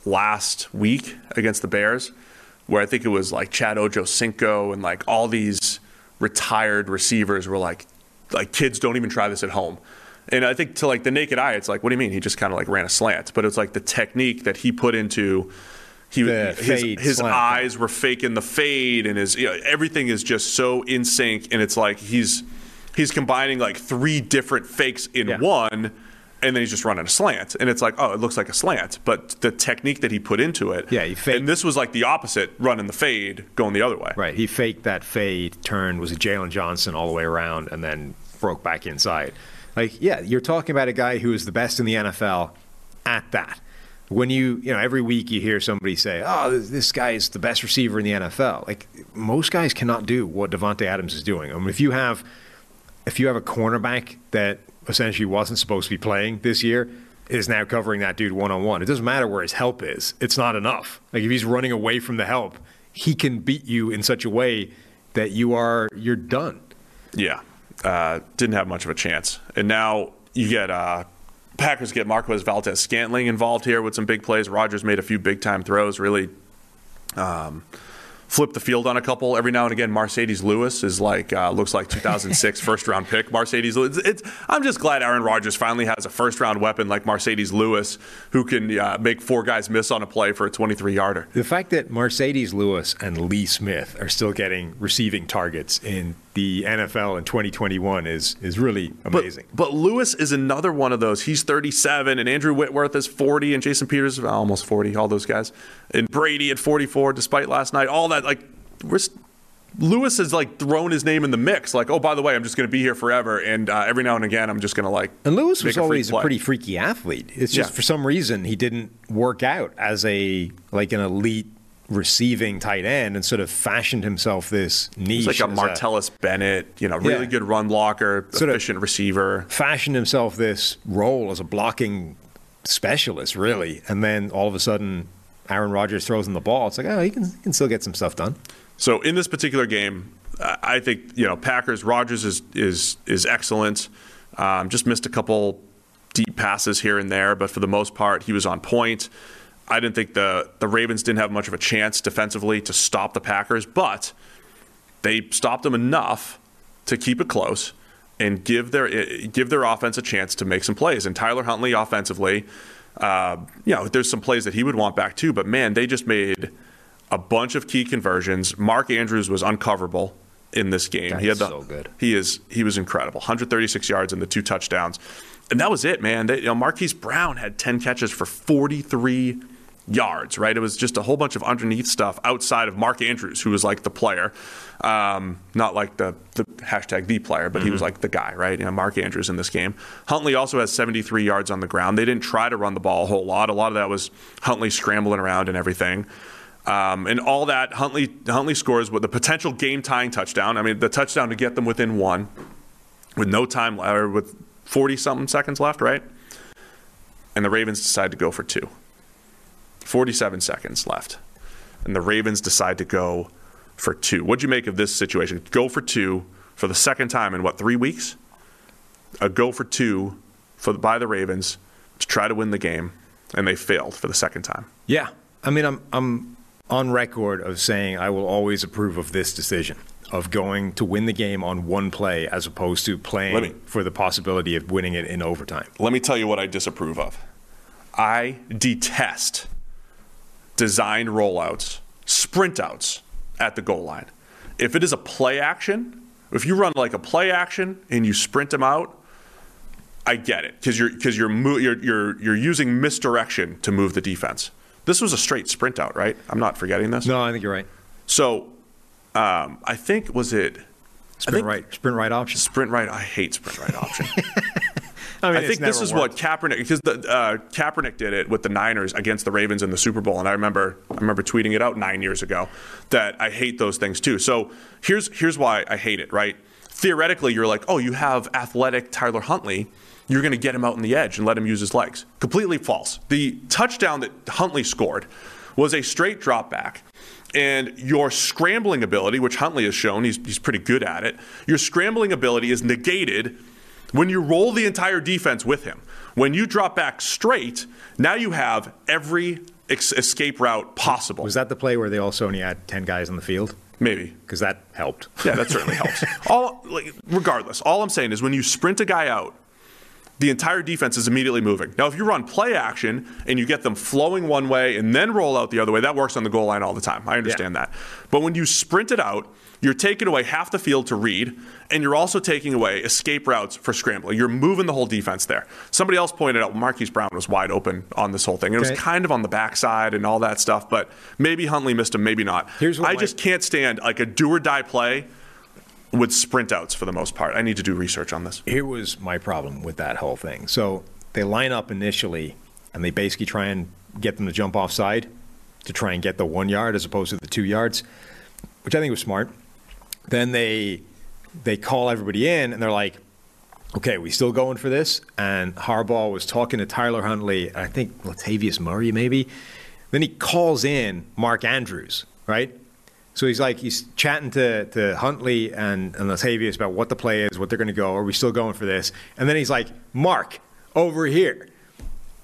last week against the Bears, where I think it was like Chad Ochocinco and like all these retired receivers were like, like kids don't even try this at home. And I think to like the naked eye, it's like, what do you mean? He just kind of like ran a slant, but it's like the technique that he put into. He The his, his slant. eyes were faking the fade, and his you know, everything is just so in sync, and it's like he's he's combining like three different fakes in Yeah. one, and then he's just running a slant, and it's like, oh, it looks like a slant, but the technique that he put into it, Yeah, he faked- and this was like the opposite, running the fade, going the other way. Right. He faked that fade, turned, was Jalen Johnson all the way around, and then broke back inside. Like, yeah, you're talking about a guy who is the best in the NFL at that. When you, you know, every week you hear somebody say, oh, this, this guy is the best receiver in the NFL. Like, most guys cannot do what Davante Adams is doing. I mean, if you have, if you have a cornerback that essentially wasn't supposed to be playing this year, is now covering that dude one on one. It doesn't matter where his help is. It's not enough. Like if he's running away from the help, he can beat you in such a way that you are you're done. Yeah, uh, didn't have much of a chance. And now you get uh, Packers get Marquez Valdes Scantling involved here with some big plays. Rodgers made a few big time throws, really um, flipped the field on a couple. Every now and again, Marcedes Lewis is like uh, looks like 2006 [LAUGHS] first round pick. Marcedes Lewis. It's, I'm just glad Aaron Rodgers finally has a first round weapon like Marcedes Lewis who can uh, make four guys miss on a play for a 23 yarder. The fact that Marcedes Lewis and Lee Smith are still getting receiving targets in the NFL in 2021 is is really amazing. But, but Lewis is another one of those. He's 37, and Andrew Whitworth is 40, and Jason Peters is almost 40. All those guys, and Brady at 44, despite last night. All that, like, we're, Lewis has like thrown his name in the mix. Like, oh, by the way, I'm just going to be here forever, and uh, every now and again, I'm just going to like. And Lewis was a always a pretty freaky athlete. It's just Yeah. for some reason he didn't work out as a like an elite receiving tight end and sort of fashioned himself this niche. He's like a Martellus Bennett, you know, really Yeah. good run blocker, Sort efficient receiver. fashioned himself this role as a blocking specialist, really. And then all of a sudden, Aaron Rodgers throws him the ball. It's like, oh, he can, he can still get some stuff done. So in this particular game, I think you know Packers. Rodgers is is is excellent. Um, just missed a couple deep passes here and there, but for the most part, he was on point. I didn't think the the Ravens didn't have much of a chance defensively to stop the Packers, but they stopped them enough to keep it close and give their give their offense a chance to make some plays. And Tyler Huntley offensively, uh, you know, there's some plays that he would want back too. But man, they just made a bunch of key conversions. Mark Andrews was uncoverable in this game. He had the, so good. He is he was incredible. 136 yards and the two touchdowns, and that was it, man. They, you know, Marquise Brown had 10 catches for 43 yards. Right, it was just a whole bunch of underneath stuff outside of Mark Andrews, who was like the player, um, not like the the hashtag the player, but he was like the guy, right? You know, Mark Andrews in this game. Huntley also has 73 yards on the ground. They didn't try to run the ball a whole lot. A lot of that was Huntley scrambling around and everything. Um, and all that, Huntley Huntley scores with the potential game tying touchdown. I mean, the touchdown to get them within one, with no time or with forty something seconds left, right? And the Ravens decide to go for two. Forty-seven seconds left, and the Ravens decide to go for two. What'd you make of this situation? Go for two for the second time in what three weeks? A go for two for by the Ravens to try to win the game, and they failed for the second time. Yeah. I mean, I'm, I'm on record of saying I will always approve of this decision of going to win the game on one play as opposed to playing me- for the possibility of winning it in overtime. let me tell you what I disapprove of. I detest designed rollouts, sprint outs at the goal line. If it is a play action, if you run like a play action and you sprint them out, I get it because you're because you're, you're you're you're using misdirection to move the defense. This was a straight sprint out, right? I'm not forgetting this. No, I think you're right. So, um, I think was it Sprint think- right, sprint right option. sprint right? I hate sprint right option. [LAUGHS] I mean, I think this is worked. what Kaepernick because the uh, Kaepernick did it with the Niners against the Ravens in the Super Bowl, and I remember I remember tweeting it out nine years ago that I hate those things too. So here's here's why I hate it. Right? Theoretically, you're like, oh, you have athletic Tyler Huntley. You're going to get him out in the edge and let him use his legs. Completely false. The touchdown that Huntley scored was a straight drop back. And your scrambling ability, which Huntley has shown, he's, he's pretty good at it, your scrambling ability is negated when you roll the entire defense with him. When you drop back straight, now you have every ex- escape route possible. Was that the play where they also only had 10 guys on the field? Maybe. Because that helped. Yeah, that certainly helps. [LAUGHS] All, like, regardless, all I'm saying is when you sprint a guy out, the entire defense is immediately moving. Now, if you run play action and you get them flowing one way and then roll out the other way, that works on the goal line all the time. I understand that. But when you sprint it out, you're taking away half the field to read, and you're also taking away escape routes for scrambling. You're moving the whole defense there. Somebody else pointed out Marquise Brown was wide open on this whole thing. It was kind of on the backside and all that stuff, but maybe Huntley missed him, maybe not. Here's what I my- just can't stand like a do or die play with sprint outs for the most part. I need to do research on this. Here was my problem with that whole thing. So they line up initially, and they basically try and get them to jump offside to try and get the one yard as opposed to the two yards, which I think was smart. Then they they call everybody in, and they're like, "Okay, we still going for this?" And Harbaugh was talking to Tyler Huntley, I think Latavius Murray maybe. Then he calls in Mark Andrews, right? So he's like he's chatting to, to Huntley and, and Latavius about what the play is, what they're going to go. Are we still going for this? And then he's like, Mark, over here.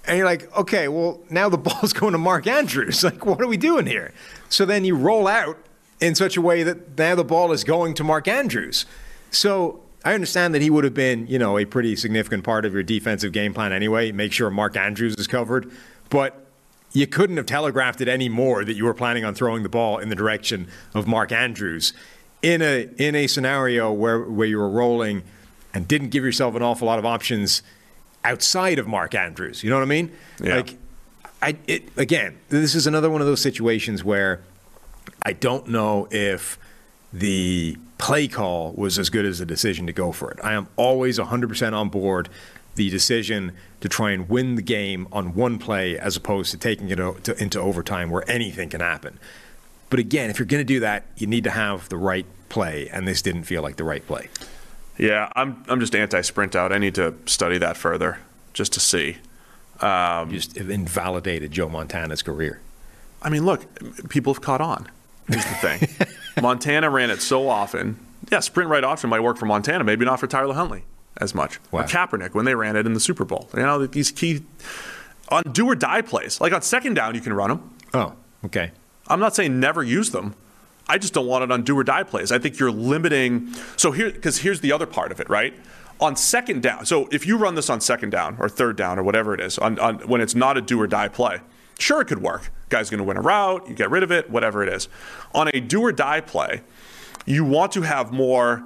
And you're like, okay, well, now the [LAUGHS] ball's going to Mark Andrews. Like, what are we doing here? So then you roll out in such a way that now the ball is going to Mark Andrews. So I understand that he would have been, you know, a pretty significant part of your defensive game plan anyway. Make sure Mark Andrews is covered. But you couldn't have telegraphed it any more that you were planning on throwing the ball in the direction of Mark Andrews in a in a scenario where where you were rolling and didn't give yourself an awful lot of options outside of Mark Andrews. You know what I mean? Yeah. Like I it again, this is another one of those situations where I don't know if the play call was as good as the decision to go for it. I am always 100% on board the decision to try and win the game on one play as opposed to taking it into overtime where anything can happen. But again, if you're going to do that, you need to have the right play, and this didn't feel like the right play. Yeah, I'm I'm just anti sprint out. I need to study that further just to see. Um, just invalidated Joe Montana's career. I mean, look, people have caught on. Here's the thing. [LAUGHS] Montana ran it so often. Yeah, sprint right option might work for Montana, maybe not for Tyler Huntley as much. Wow. Or Kaepernick when they ran it in the Super Bowl. You know, these key on do or die plays. Like on second down, you can run them. Oh, okay. I'm not saying never use them. I just don't want it on do or die plays. I think you're limiting. So here, because here's the other part of it, right? On second down, so if you run this on second down or third down or whatever it is, on, on when it's not a do or die play, sure it could work. Guy's going to win a route, you get rid of it, whatever it is. On a do or die play, you want to have more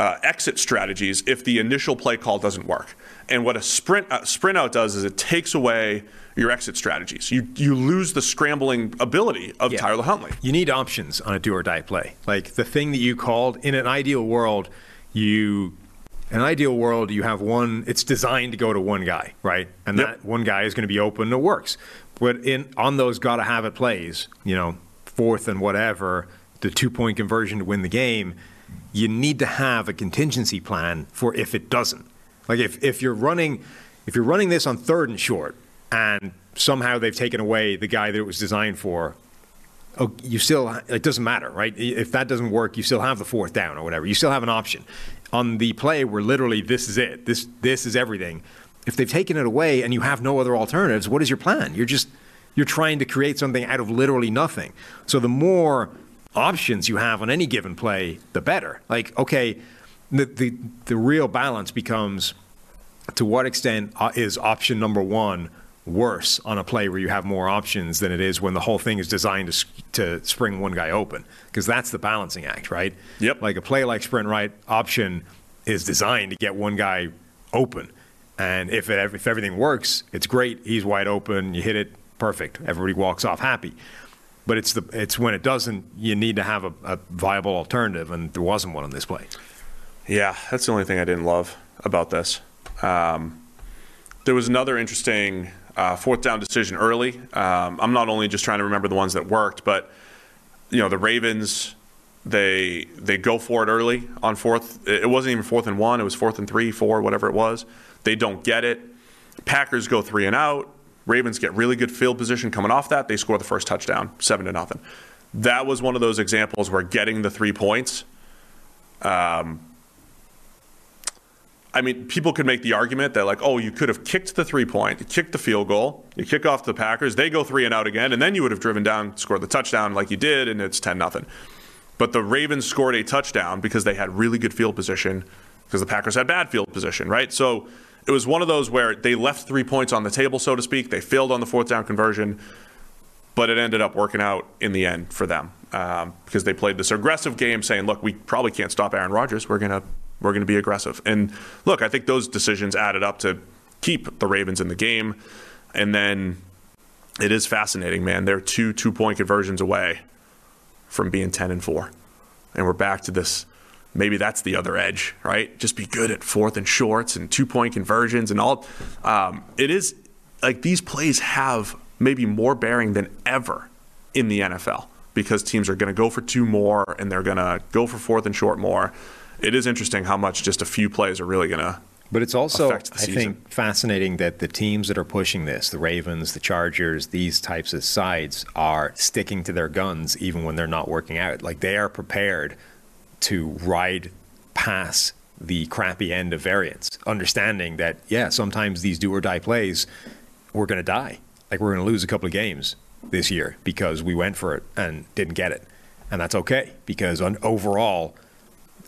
uh, exit strategies if the initial play call doesn't work. And what a sprint uh, sprint out does is it takes away your exit strategies. You you lose the scrambling ability of Yeah. Tyler Huntley. You need options on a do or die play. Like the thing that you called in an ideal world, you in an ideal world you have one it's designed to go to one guy, right? And Yep. that one guy is going to be open, it works. But in on those gotta have it plays, you know, fourth and whatever, the two point conversion to win the game, you need to have a contingency plan for if it doesn't. Like if, if you're running if you're running this on third and short and somehow they've taken away the guy that it was designed for, oh, you still it doesn't matter, right? If that doesn't work, you still have the fourth down or whatever. You still have an option. On the play where literally this is it, this this is everything. If they've taken it away and you have no other alternatives, what is your plan? You're just you're trying to create something out of literally nothing. So the more options you have on any given play, the better. Like okay, the the, the real balance becomes to what extent uh, is option number one worse on a play where you have more options than it is when the whole thing is designed to, to spring one guy open? Because that's the balancing act, right? Yep. Like a play like sprint right option is designed to get one guy open. And if, it, if everything works, it's great. He's wide open. You hit it, perfect. Everybody walks off happy. But it's the it's when it doesn't, you need to have a, a viable alternative, and there wasn't one on this play. Yeah, that's the only thing I didn't love about this. Um, there was another interesting uh, fourth down decision early. Um, I'm not only just trying to remember the ones that worked, but you know the Ravens they they go for it early on fourth. It wasn't even fourth and one. It was fourth and three, four, whatever it was. They don't get it. Packers go three and out. Ravens get really good field position coming off that. They score the first touchdown, seven to nothing. That was one of those examples where getting the three points. Um, I mean, people could make the argument that like, oh, you could have kicked the three point, you kicked the field goal, you kick off the Packers, they go three and out again, and then you would have driven down, scored the touchdown like you did, and it's ten nothing. But the Ravens scored a touchdown because they had really good field position because the Packers had bad field position, right? So it was one of those where they left three points on the table, so to speak. They failed on the fourth down conversion, but it ended up working out in the end for them um, because they played this aggressive game, saying, "Look, we probably can't stop Aaron Rodgers. We're gonna we're gonna be aggressive." And look, I think those decisions added up to keep the Ravens in the game. And then it is fascinating, man. They're two two point conversions away from being ten and four, and we're back to this maybe that's the other edge, right? Just be good at fourth and shorts and two point conversions and all. Um, it is like these plays have maybe more bearing than ever in the NFL because teams are going to go for two more and they're going to go for fourth and short more. It is interesting how much just a few plays are really going to. But it's also, I think, fascinating that the teams that are pushing this, the Ravens, the Chargers, these types of sides, are sticking to their guns even when they're not working out. Like they are prepared to ride past the crappy end of variance, understanding that, yeah, sometimes these do or die plays, we're going to die. Like we're going to lose a couple of games this year because we went for it and didn't get it. And that's okay because on, overall,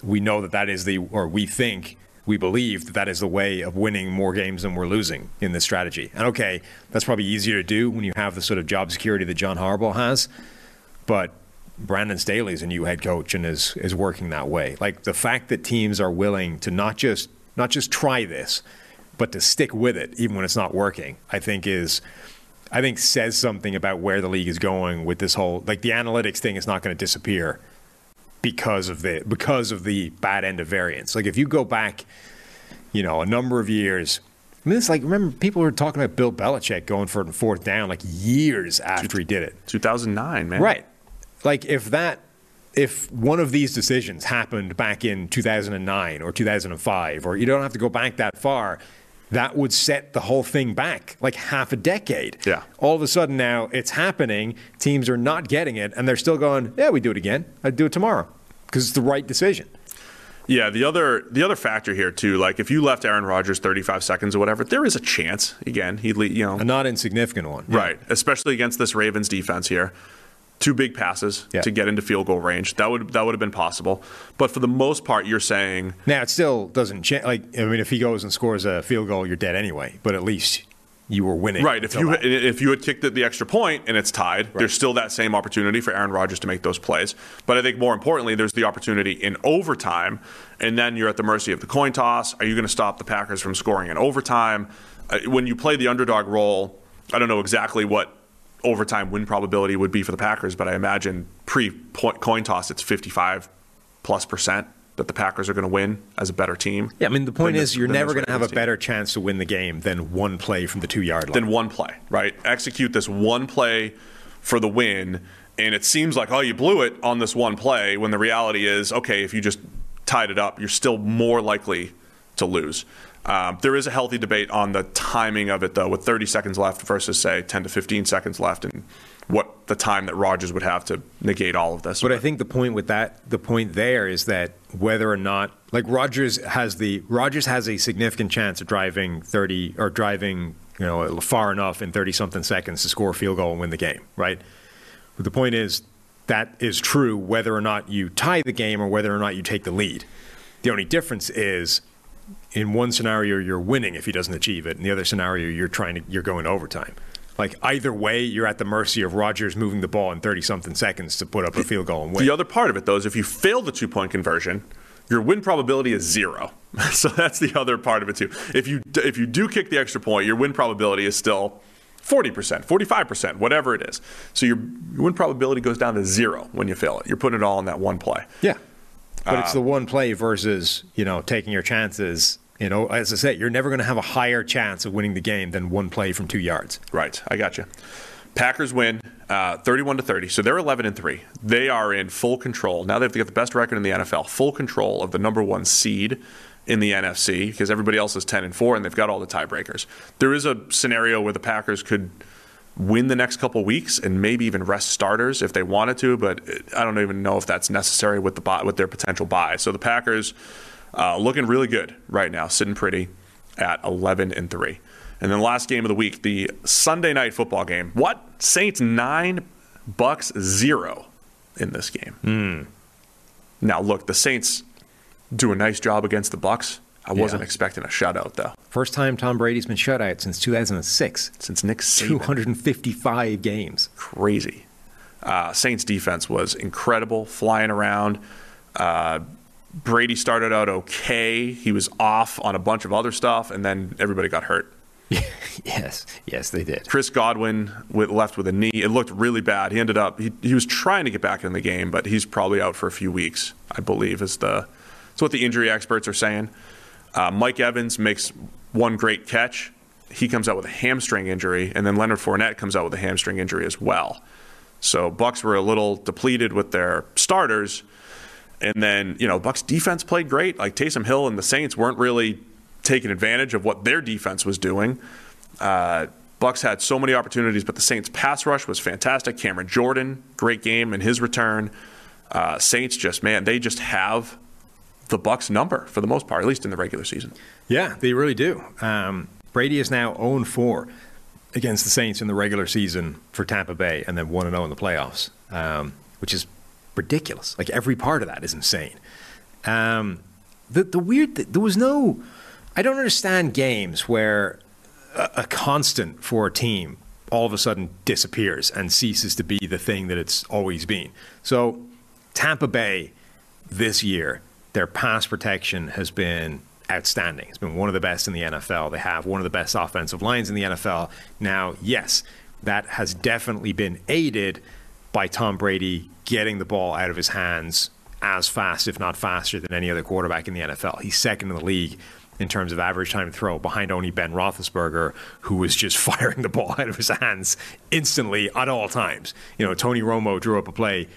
we know that that is the, or we think, we believe that that is the way of winning more games than we're losing in this strategy. And okay, that's probably easier to do when you have the sort of job security that John Harbaugh has. But Brandon Staley's a new head coach and is is working that way. Like the fact that teams are willing to not just not just try this, but to stick with it even when it's not working, I think is I think says something about where the league is going with this whole like the analytics thing is not going to disappear because of the because of the bad end of variance. Like if you go back, you know, a number of years. I mean, it's like remember people were talking about Bill Belichick going for it in fourth down like years after he did it. 2009, man. Right. Like if that if one of these decisions happened back in 2009 or 2005 or you don't have to go back that far that would set the whole thing back like half a decade. Yeah. All of a sudden now it's happening, teams are not getting it and they're still going, "Yeah, we do it again. I'd do it tomorrow." Because it's the right decision. Yeah, the other the other factor here too, like if you left Aaron Rodgers 35 seconds or whatever, there is a chance again he'd lead, you know, A not insignificant one. right, especially against this Ravens defense here. Two big passes Yeah. to get into field goal range. That would that would have been possible. But for the most part, you're saying Now it still doesn't change. Like I mean, if he goes and scores a field goal, you're dead anyway. But at least you were winning. right. If you that. if you had kicked it the extra point and it's tied, there's still that same opportunity for Aaron Rodgers to make those plays. But I think more importantly, there's the opportunity in overtime, and then you're at the mercy of the coin toss. Are you going to stop the Packers from scoring in overtime? Uh, when you play the underdog role, I don't know exactly what overtime win probability would be for the Packers, but I imagine pre coin toss it's 55 plus percent that the Packers are going to win as a better team. Yeah, I mean the point is this- you're never going to have a team. better chance to win the game than one play from the two yard line. than one play, right? Execute this one play for the win, and it seems like, oh, you blew it on this one play, when the reality is, okay, if you just tied it up, you're still more likely to lose. Um, there is a healthy debate on the timing of it, though, with 30 seconds left versus, say, 10 to 15 seconds left, and what the time that Rodgers would have to negate all of this. But I think the point with that, the point there is that whether or not, like Rodgers has the Rodgers has a significant chance of driving thirty or driving, you know, far enough in thirty something seconds to score a field goal and win the game, right? But the point is that is true whether or not you tie the game or whether or not you take the lead. The only difference is in one scenario you're winning if he doesn't achieve it, in the other scenario you're trying to you're going to overtime. Like either way, you're at the mercy of Rodgers moving the ball in thirty something seconds to put up a field goal and win. The other part of it, though, is if you fail the two point conversion, your win probability is zero. [LAUGHS] so that's the other part of it too. If you if you do kick the extra point, your win probability is still forty percent, forty five percent, whatever it is. So your, your win probability goes down to zero when you fail it. You're putting it all in that one play. Yeah. Uh, but it's the one play versus, you know, taking your chances You know, as I say, you're never going to have a higher chance of winning the game than one play from two yards. Right, I got you. Packers win uh, 31 to 30, so they're 11 and three. They are in full control now. They've got the best record in the NFL, full control of the number one seed in the NFC because everybody else is 10 and four, and they've got all the tiebreakers. There is a scenario where the Packers could win the next couple weeks and maybe even rest starters if they wanted to, but I don't even know if that's necessary with the with their potential bye. So the Packers uh, looking really good right now, sitting pretty at 11 and three. And then last game of the week, the Sunday night football game. What Saints nine, Bucks zero in this game. Now look, the Saints do a nice job against the Bucks. I wasn't Yeah. expecting a shutout though. First time Tom Brady's been shut out since 2006. Since Nick Saban. 255 games. crazy. Uh, Saints defense was incredible, flying around. Uh, Brady started out okay. He was off on a bunch of other stuff, and then everybody got hurt. [LAUGHS] Yes, yes, they did. Chris Godwin with, left with a knee. It looked really bad. He ended up he, he was trying to get back in the game, but he's probably out for a few weeks. I believe is the that's what the injury experts are saying. Uh, Mike Evans makes one great catch. He comes out with a hamstring injury, and then Leonard Fournette comes out with a hamstring injury as well. So Bucks were a little depleted with their starters, and then you know Bucks defense played great. Like Taysom Hill and the Saints weren't really taking advantage of what their defense was doing. Uh, Bucks had so many opportunities, but the Saints pass rush was fantastic. Cameron Jordan, great game in his return. Uh, Saints just man, they just have the Bucks number for the most part, at least in the regular season. Yeah, they really do. Um, Brady is now 0 4 against the Saints in the regular season for Tampa Bay and then 1 0 in the playoffs, um, which is ridiculous. Like every part of that is insane. Um, the, the weird, th- there was no, I don't understand games where a, a constant for a team all of a sudden disappears and ceases to be the thing that it's always been. So, Tampa Bay this year, their pass protection has been outstanding. It's been one of the best in the NFL. They have one of the best offensive lines in the NFL. Now, yes, that has definitely been aided by Tom Brady getting the ball out of his hands as fast, if not faster, than any other quarterback in the NFL. He's second in the league in terms of average time to throw, behind only Ben Roethlisberger, who was just [LAUGHS] firing the ball out of his hands instantly at all times. You know, Tony Romo drew up a play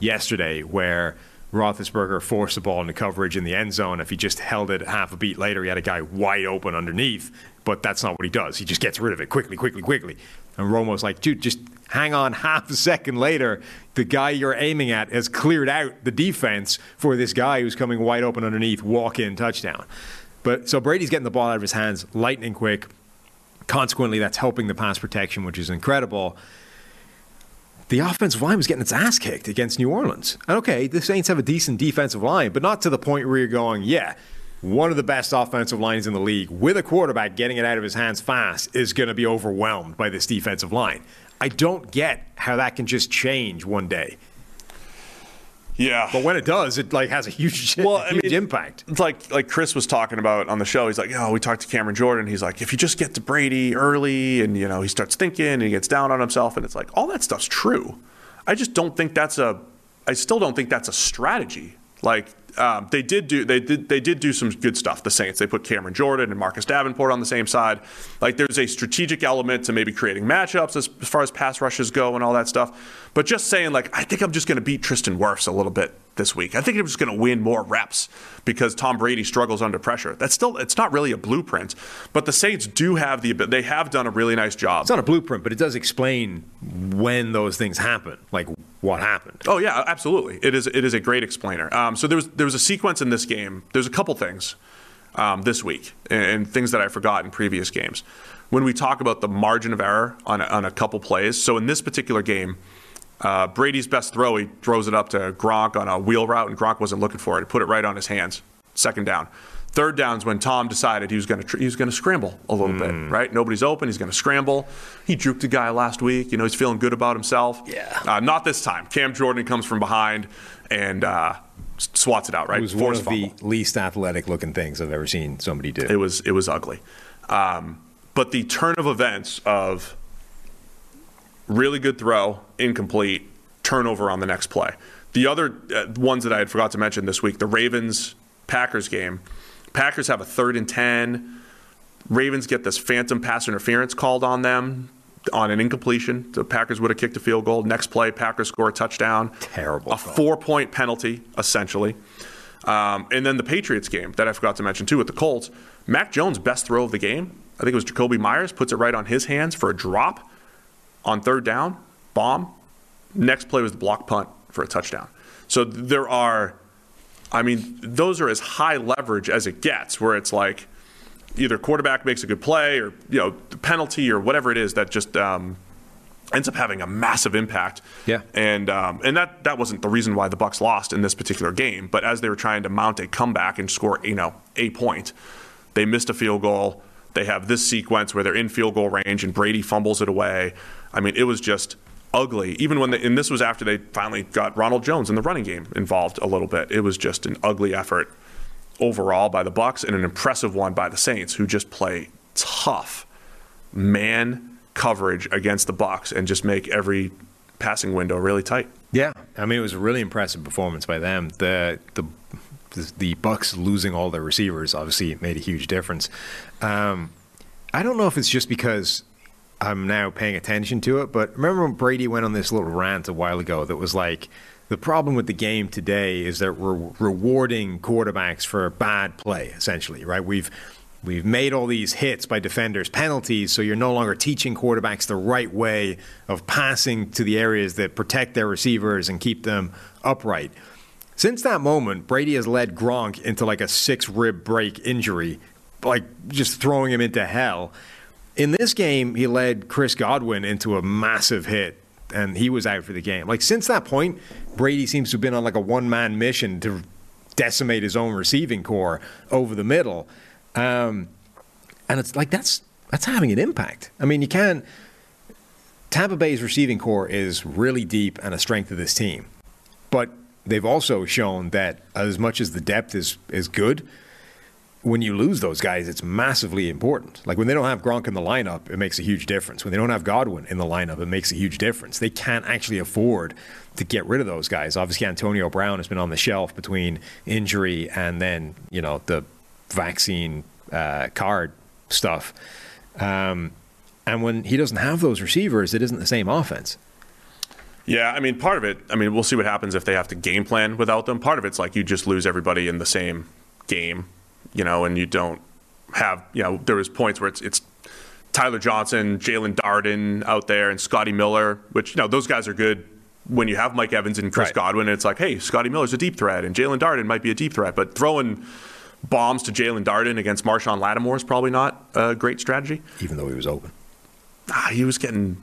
yesterday where Roethlisberger forced the ball into coverage in the end zone. If he just held it half a beat later, he had a guy wide open underneath. But that's not what he does. He just gets rid of it quickly, quickly, quickly. And Romo's like, dude, just hang on [LAUGHS] half a second later. The guy you're aiming at has cleared out the defense for this guy who's coming wide open underneath, walk in touchdown. But so Brady's getting the ball out of his hands lightning quick. Consequently, that's helping the pass protection, which is incredible the offensive line was getting its ass kicked against New Orleans. And okay, the Saints have a decent defensive line, but not to the point where you're going, yeah, one of the best offensive lines in the league with a quarterback getting it out of his hands fast is going to be overwhelmed by this defensive line. I don't get how that can just change one day. Yeah. But when it does, it like has a huge, [LAUGHS] Well, I huge mean, impact. It's like like Chris was talking about on the show. He's like, oh, we talked to Cameron Jordan. He's like, if you just get to Brady early, and you know he starts thinking, and he gets down on himself, and it's like all that stuff's true. I just don't think that's a. I still don't think that's a strategy. Like um, they did do they did they did do some good stuff. The Saints they put Cameron Jordan and Marcus Davenport on the same side. Like there's a strategic element to maybe creating matchups as, as far as pass rushes go and all that stuff. But just saying like I think I'm just going to beat Tristan Wirfs a little bit this week. I think I'm just going to win more reps because Tom Brady struggles under pressure. That's still it's not really a blueprint. But the Saints do have the they have done a really nice job. It's not a blueprint, but it does explain when those things happen, like what happened. Oh yeah, absolutely. It is it is a great explainer. Um, so there was there was a sequence in this game. There's a couple things um, this week and, and things that I forgot in previous games. When we talk about the margin of error on a, on a couple plays, so in this particular game, uh, Brady's best throw, he throws it up to Gronk on a wheel route, and Gronk wasn't looking for it. He put it right on his hands. Second down. Third down's when Tom decided he was going to tr- he was going to scramble a little bit, right? Nobody's open. He's going to scramble. He juked a guy last week. You know, he's feeling good about himself. Yeah. Uh, not this time. Cam Jordan comes from behind and uh, swats it out. Right. It was one of fumble. the least athletic looking things I've ever seen somebody do. It was it was ugly. Um, but the turn of events of really good throw, incomplete, turnover on the next play. The other uh, ones that I had forgot to mention this week, the Ravens Packers game. Packers have a third and 10. Ravens get this phantom pass interference called on them on an incompletion. The Packers would have kicked a field goal. Next play, Packers score a touchdown. Terrible A four point penalty, essentially. Um, and then the Patriots game that I forgot to mention too with the Colts. Mac Jones' best throw of the game, I think it was Jakobi Meyers, puts it right on his hands for a drop on third down, bomb. Next play was the block punt for a touchdown. So there are, I mean, those are as high leverage as it gets, where it's like either quarterback makes a good play or you know the penalty or whatever it is that just um, ends up having a massive impact. Yeah. And um, and that that wasn't the reason why the Bucks lost in this particular game, but as they were trying to mount a comeback and score, you know, a point, they missed a field goal. They have this sequence where they're in field goal range and Brady fumbles it away. I mean, it was just ugly. Even when they, and this was after they finally got Ronald Jones in the running game involved a little bit. It was just an ugly effort overall by the Bucks and an impressive one by the Saints, who just play tough man coverage against the Bucks and just make every passing window really tight. Yeah, I mean it was a really impressive performance by them. The the the, Bucks losing all their receivers obviously made a huge difference. Um, I don't know if it's just because I'm now paying attention to it, but remember when Brady went on this little rant a while ago that was like. The problem with the game today is that we're rewarding quarterbacks for bad play, essentially, right? We've We've made all these hits by defenders, penalties, so you're no longer teaching quarterbacks the right way of passing to the areas that protect their receivers and keep them upright. Since that moment, Brady has led Gronk into like a six rib break injury, like just throwing him into hell. In this game, he led Chris Godwin into a massive hit, and he was out for the game. Like since that point, Brady seems to have been on like a one man mission to decimate his own receiving corps over the middle. Um, and it's like that's that's having an impact. I mean, you can. Tampa Bay's receiving corps is really deep and a strength of this team, but they've also shown that as much as the depth is is good, when you lose those guys, it's massively important. Like when they don't have Gronk in the lineup, it makes a huge difference. When they don't have Godwin in the lineup, it makes a huge difference. They can't actually afford to get rid of those guys. Obviously, Antonio Brown has been on the shelf between injury and then you know the vaccine uh, card stuff. Um, and when he doesn't have those receivers, it isn't the same offense. Yeah, I mean, part of it, I mean, we'll see what happens if they have to game plan without them. Part of it's like you just lose everybody in the same game, you know, and you don't have, you know, there was points where it's, it's Tyler Johnson, Jaelon Darden out there, and Scotty Miller, which, you know, those guys are good when you have Mike Evans and Chris Right. Godwin. And it's like, hey, Scotty Miller's a deep threat, and Jaelon Darden might be a deep threat, but throwing bombs to Jaelon Darden against Marshon Lattimore is probably not a great strategy. Even though he was open. Ah, he was getting,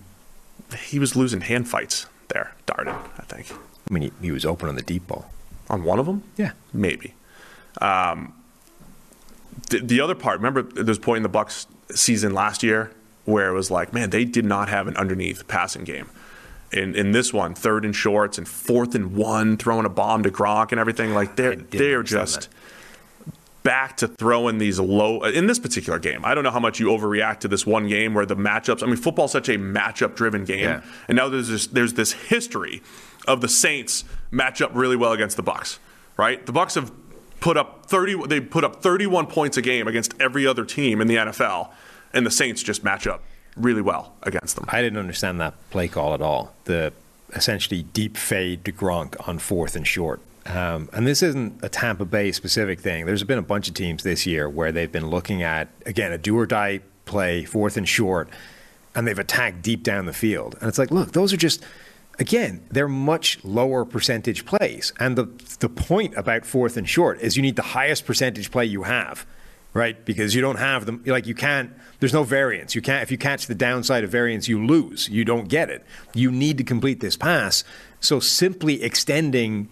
he was losing hand fights there, Darden, I think. I mean, he, he was open on the deep ball. On one of them? Yeah. Maybe. Um, the, the other part, remember there's a point in the Bucks season last year where it was like, man, they did not have an underneath passing game. In, in this one, third and shorts and fourth and one, throwing a bomb to Gronk and everything, like they're they're just back to throwing these low in this particular game. I don't know how much you overreact to this one game where the matchups. I mean, football's such a matchup driven game, Yeah. and now there's this there's this history of the Saints match up really well against the Bucks. Right, the Bucks have put up 30. They put up 31 points a game against every other team in the NFL, and the Saints just match up really well against them. I didn't understand that play call at all. The essentially deep fade to Gronk on fourth and short. Um, and this isn't a Tampa Bay specific thing. There's been a bunch of teams this year where they've been looking at, again, a do or die play, fourth and short, and they've attacked deep down the field. And it's like, look, those are just, again, they're much lower percentage plays. And the, the point about fourth and short is you need the highest percentage play you have right? Because you don't have them. Like you can't. There's no variance. You can't. If you catch the downside of variance, you lose. You don't get it. You need to complete this pass. So simply extending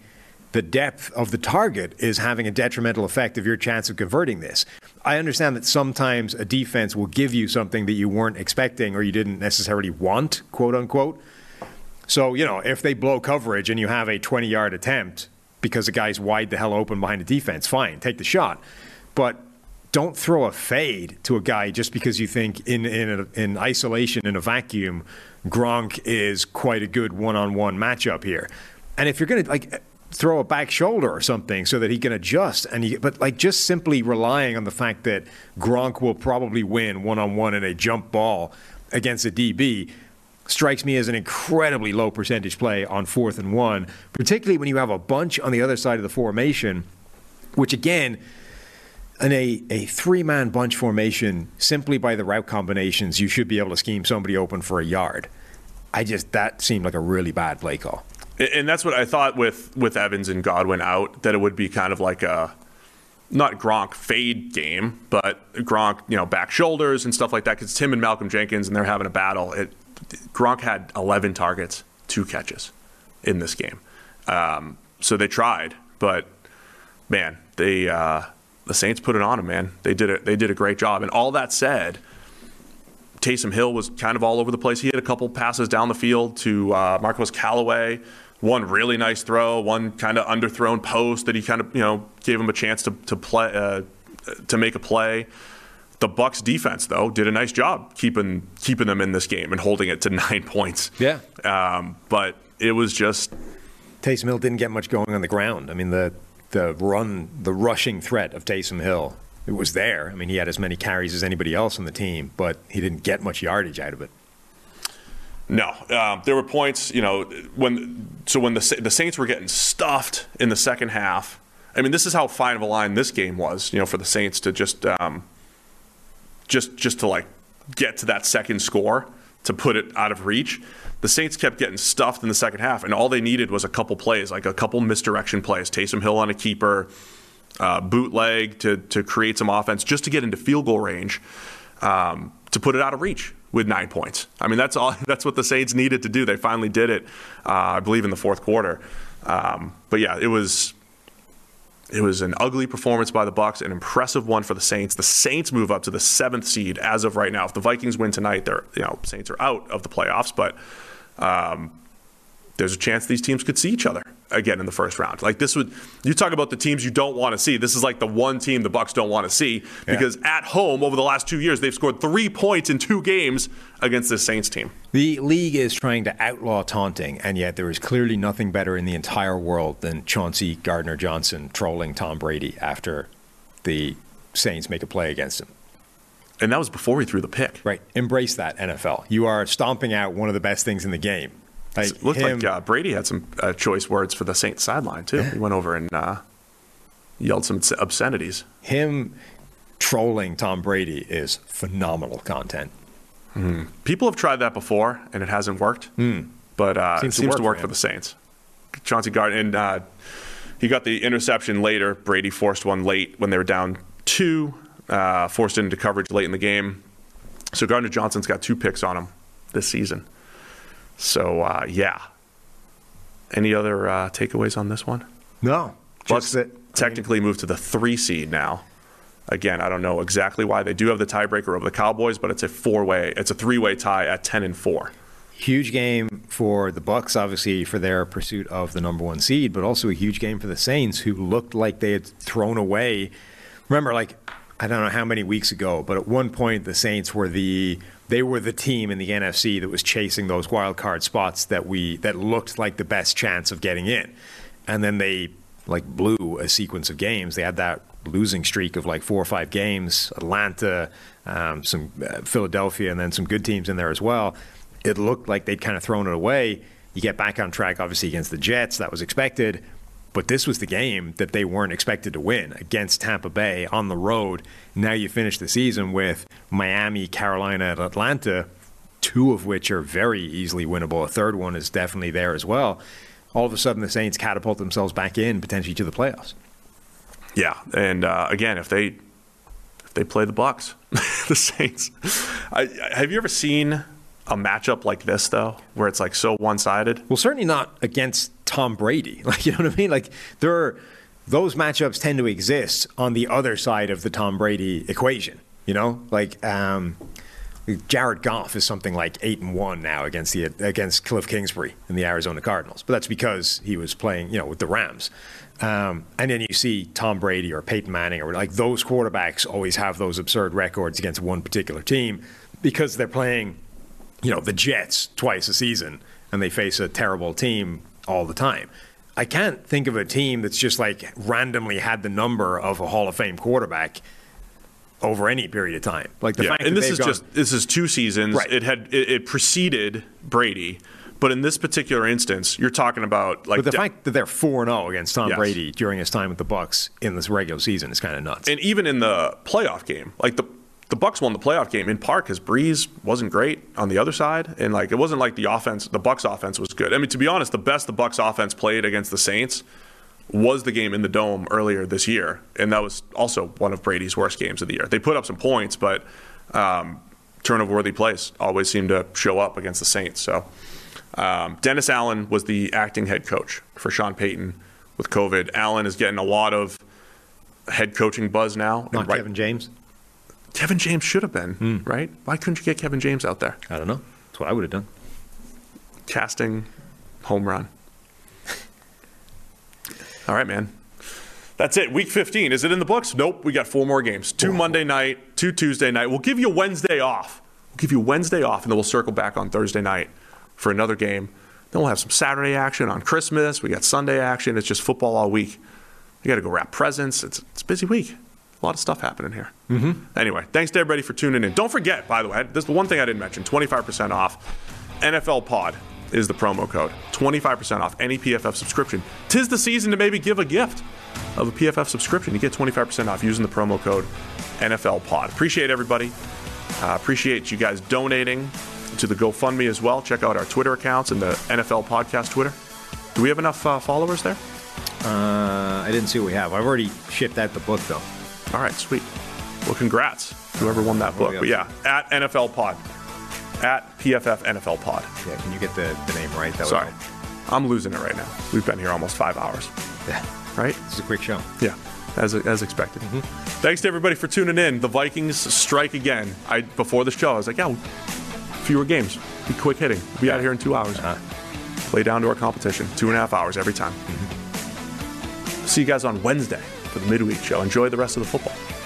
the depth of the target is having a detrimental effect of your chance of converting this. I understand that sometimes a defense will give you something that you weren't expecting or you didn't necessarily want, quote unquote. So, you know, if they blow coverage and you have a 20 yard attempt because the guy's wide the hell open behind the defense, fine, take the shot. But don't throw a fade to a guy just because you think in in, a, in isolation in a vacuum, Gronk is quite a good one on one matchup here. And if you're gonna like, throw a back shoulder or something so that he can adjust. And he, but like just simply relying on the fact that Gronk will probably win one on one in a jump ball against a DB strikes me as an incredibly low percentage play on fourth and one, particularly when you have a bunch on the other side of the formation, which again, in a, a three man bunch formation, simply by the route combinations, you should be able to scheme somebody open for a yard. I just, that seemed like a really bad play call. And that's what I thought with, with Evans and Godwin out, that it would be kind of like a not Gronk fade game, but Gronk, you know, back shoulders and stuff like that. Because Tim and Malcolm Jenkins and they're having a battle. It, Gronk had 11 targets, two catches in this game. Um, so they tried, but man, they uh, the Saints put it on him. Man, they did it. They did a great job. And all that said, Taysom Hill was kind of all over the place. He had a couple passes down the field to uh, Marquez Callaway. One really nice throw, one kind of underthrown post that he kind of you know gave him a chance to to play uh, to make a play. The Bucks defense though did a nice job keeping keeping them in this game and holding it to [LAUGHS] nine points. Yeah, um, but it was just Taysom Hill didn't get much going on the ground. I mean the the run, the rushing threat of Taysom Hill it was there. I mean, he had as many carries as anybody else on the team, but he didn't get much yardage out of it. No, um, there were points. You know, when so when the the Saints were getting stuffed in the second half. I mean, this is how fine of a line this game was. You know, for the Saints to just um, just just to like get to that second score to put it out of reach. The Saints kept getting stuffed in the second half, and all they needed was a couple plays, like a couple misdirection plays. Taysom Hill on a keeper, uh, bootleg to to create some offense, just to get into field goal range, um, to put it out of reach with nine points. I mean, that's all. [LAUGHS] That's what the Saints needed to do. They finally did it, uh, I believe, in the fourth quarter. Um, but yeah, it was it was an ugly performance by the Bucks, an impressive one for the Saints. The Saints move up to the seventh seed as of right now. If the Vikings win tonight, they're you know Saints are out of the playoffs, but um, there's a chance these teams could see each other again in the first round. Like this would you talk about the teams you don't want to see. This is like the one team the Bucks don't want to see because yeah. at home over the last 2 years they've scored 3 points in 2 games against this Saints team. The league is trying to outlaw taunting and yet there is clearly nothing better in the entire world than Chauncey Gardner Johnson trolling Tom Brady after the Saints make a play against him. And that was before he threw the pick. Right. Embrace that, NFL. You are stomping out one of the best things in the game like it looked him, like uh, Brady had some uh, choice words for the Saints sideline too. He went over and uh, yelled some obscenities. Him trolling Tom Brady is phenomenal content. Mm. People have tried that before and it hasn't worked, mm. but uh, seems it seems to work, to work for, for, the Saints. Chauncey Gardner and uh, he got the interception later. Brady forced one late when they were down two, uh, forced into coverage late in the game. So Gardner Johnson's got two picks on him this season. So uh, yeah. Any other uh, takeaways on this one? No. Bucks that, technically I mean, moved to the three seed now. Again, I don't know exactly why they do have the tiebreaker over the Cowboys, but it's a four way, it's a three way tie at ten and four. Huge game for the Bucks, obviously for their pursuit of the number one seed, but also a huge game for the Saints, who looked like they had thrown away. Remember, like I don't know how many weeks ago, but at one point the Saints were the they were the team in the NFC that was chasing those wild card spots that we that looked like the best chance of getting in. And then they like blew a sequence of games. They had that losing streak of like four or five games, Atlanta, um, some uh, Philadelphia, and then some good teams in there as well. It looked like they'd kind of thrown it away. You get back on track, obviously, against the Jets. That was expected. But this was the game that they weren't expected to win against Tampa Bay on the road. Now you finish the season with Miami, Carolina, and Atlanta, two of which are very easily winnable. A third one is definitely there as well. All of a sudden, the Saints catapult themselves back in potentially to the playoffs. Yeah, and uh, again, if they if they play the Bucks, [LAUGHS] the Saints, I, have you ever seen a matchup like this though, where it's like so one sided? Well, certainly not against Tom Brady. [LAUGHS] Like you know what I mean? Like there are those matchups tend to exist on the other side of the Tom Brady equation. You know, like um, Jared Goff is something like eight and one now against the against Cliff Kingsbury in the Arizona Cardinals, but that's because he was playing, you know, with the Rams. Um, and then you see Tom Brady or Peyton Manning or like those quarterbacks always have those absurd records against one particular team because they're playing, you know, the Jets twice a season and they face a terrible team all the time. I can't think of a team that's just like randomly had the number of a Hall of Fame quarterback over any period of time. Like the yeah, fact and that this is gone- just this is two seasons. Right. It had it, it preceded Brady, but in this particular instance, you're talking about like But the de- fact that they're four and zero against Tom Yes. Brady during his time with the Bucks in this regular season is kind of nuts. and even in the playoff game, like the the Bucks won the playoff game in part because Brees wasn't great on the other side, and like it wasn't like the offense, the Bucks offense was good. I mean, to be honest, the best the Bucks offense played against the Saints was the game in the dome earlier this year, and that was also one of Brady's worst games of the year. They put up some points, but um, turnover-worthy plays always seem to show up against the Saints. So. Um, Dennis Allen was the acting head coach for Sean Payton with COVID. Allen is getting a lot of head coaching buzz now. Not And right- Kevin James. Kevin James should have been, hmm. right? Why couldn't you get Kevin James out there? I don't know. That's what I would have done. Casting home run. [LAUGHS] All right, man. That's it. Week 15. Is it in the books? Nope. We got four more games. Two Monday night, two Tuesday night. We'll give you Wednesday off. We'll give you Wednesday off, and then we'll circle back on Thursday night for another game. Then we'll have some Saturday action on Christmas. We got Sunday action. It's just football all week. You got to go wrap presents. It's, it's a busy week. A lot of stuff happening here. Mm-hmm. Anyway, thanks to everybody for tuning in. Don't forget, by the way, this is the one thing I didn't mention 25% off. NFL Pod is the promo code. 25% off any PFF subscription. Tis the season to maybe give a gift of a PFF subscription. You get 25% off using the promo code NFL Pod. Appreciate everybody. Uh, appreciate you guys donating to the GoFundMe as well. Check out our Twitter accounts and the NFL Podcast Twitter. Do we have enough uh, followers there? Uh, I didn't see what we have. I've already shipped out the book though. All right, sweet. Well, congrats, whoever won that oh, book. But yeah, at NFL Pod, at PFF NFL Pod. Yeah, can you get the, the name right? That Sorry. I'm losing it right now. We've been here almost five hours, Yeah, right? this is a quick show. Yeah, as as expected. Mm-hmm. Thanks to everybody for tuning in. The Vikings strike again. I before the show, I was like, yeah, fewer games, be quick hitting. Be out here in two hours. Uh-huh. Play down to our competition. Two and a half hours every time. Mm-hmm. See you guys on Wednesday for the midweek show. Enjoy the rest of the football.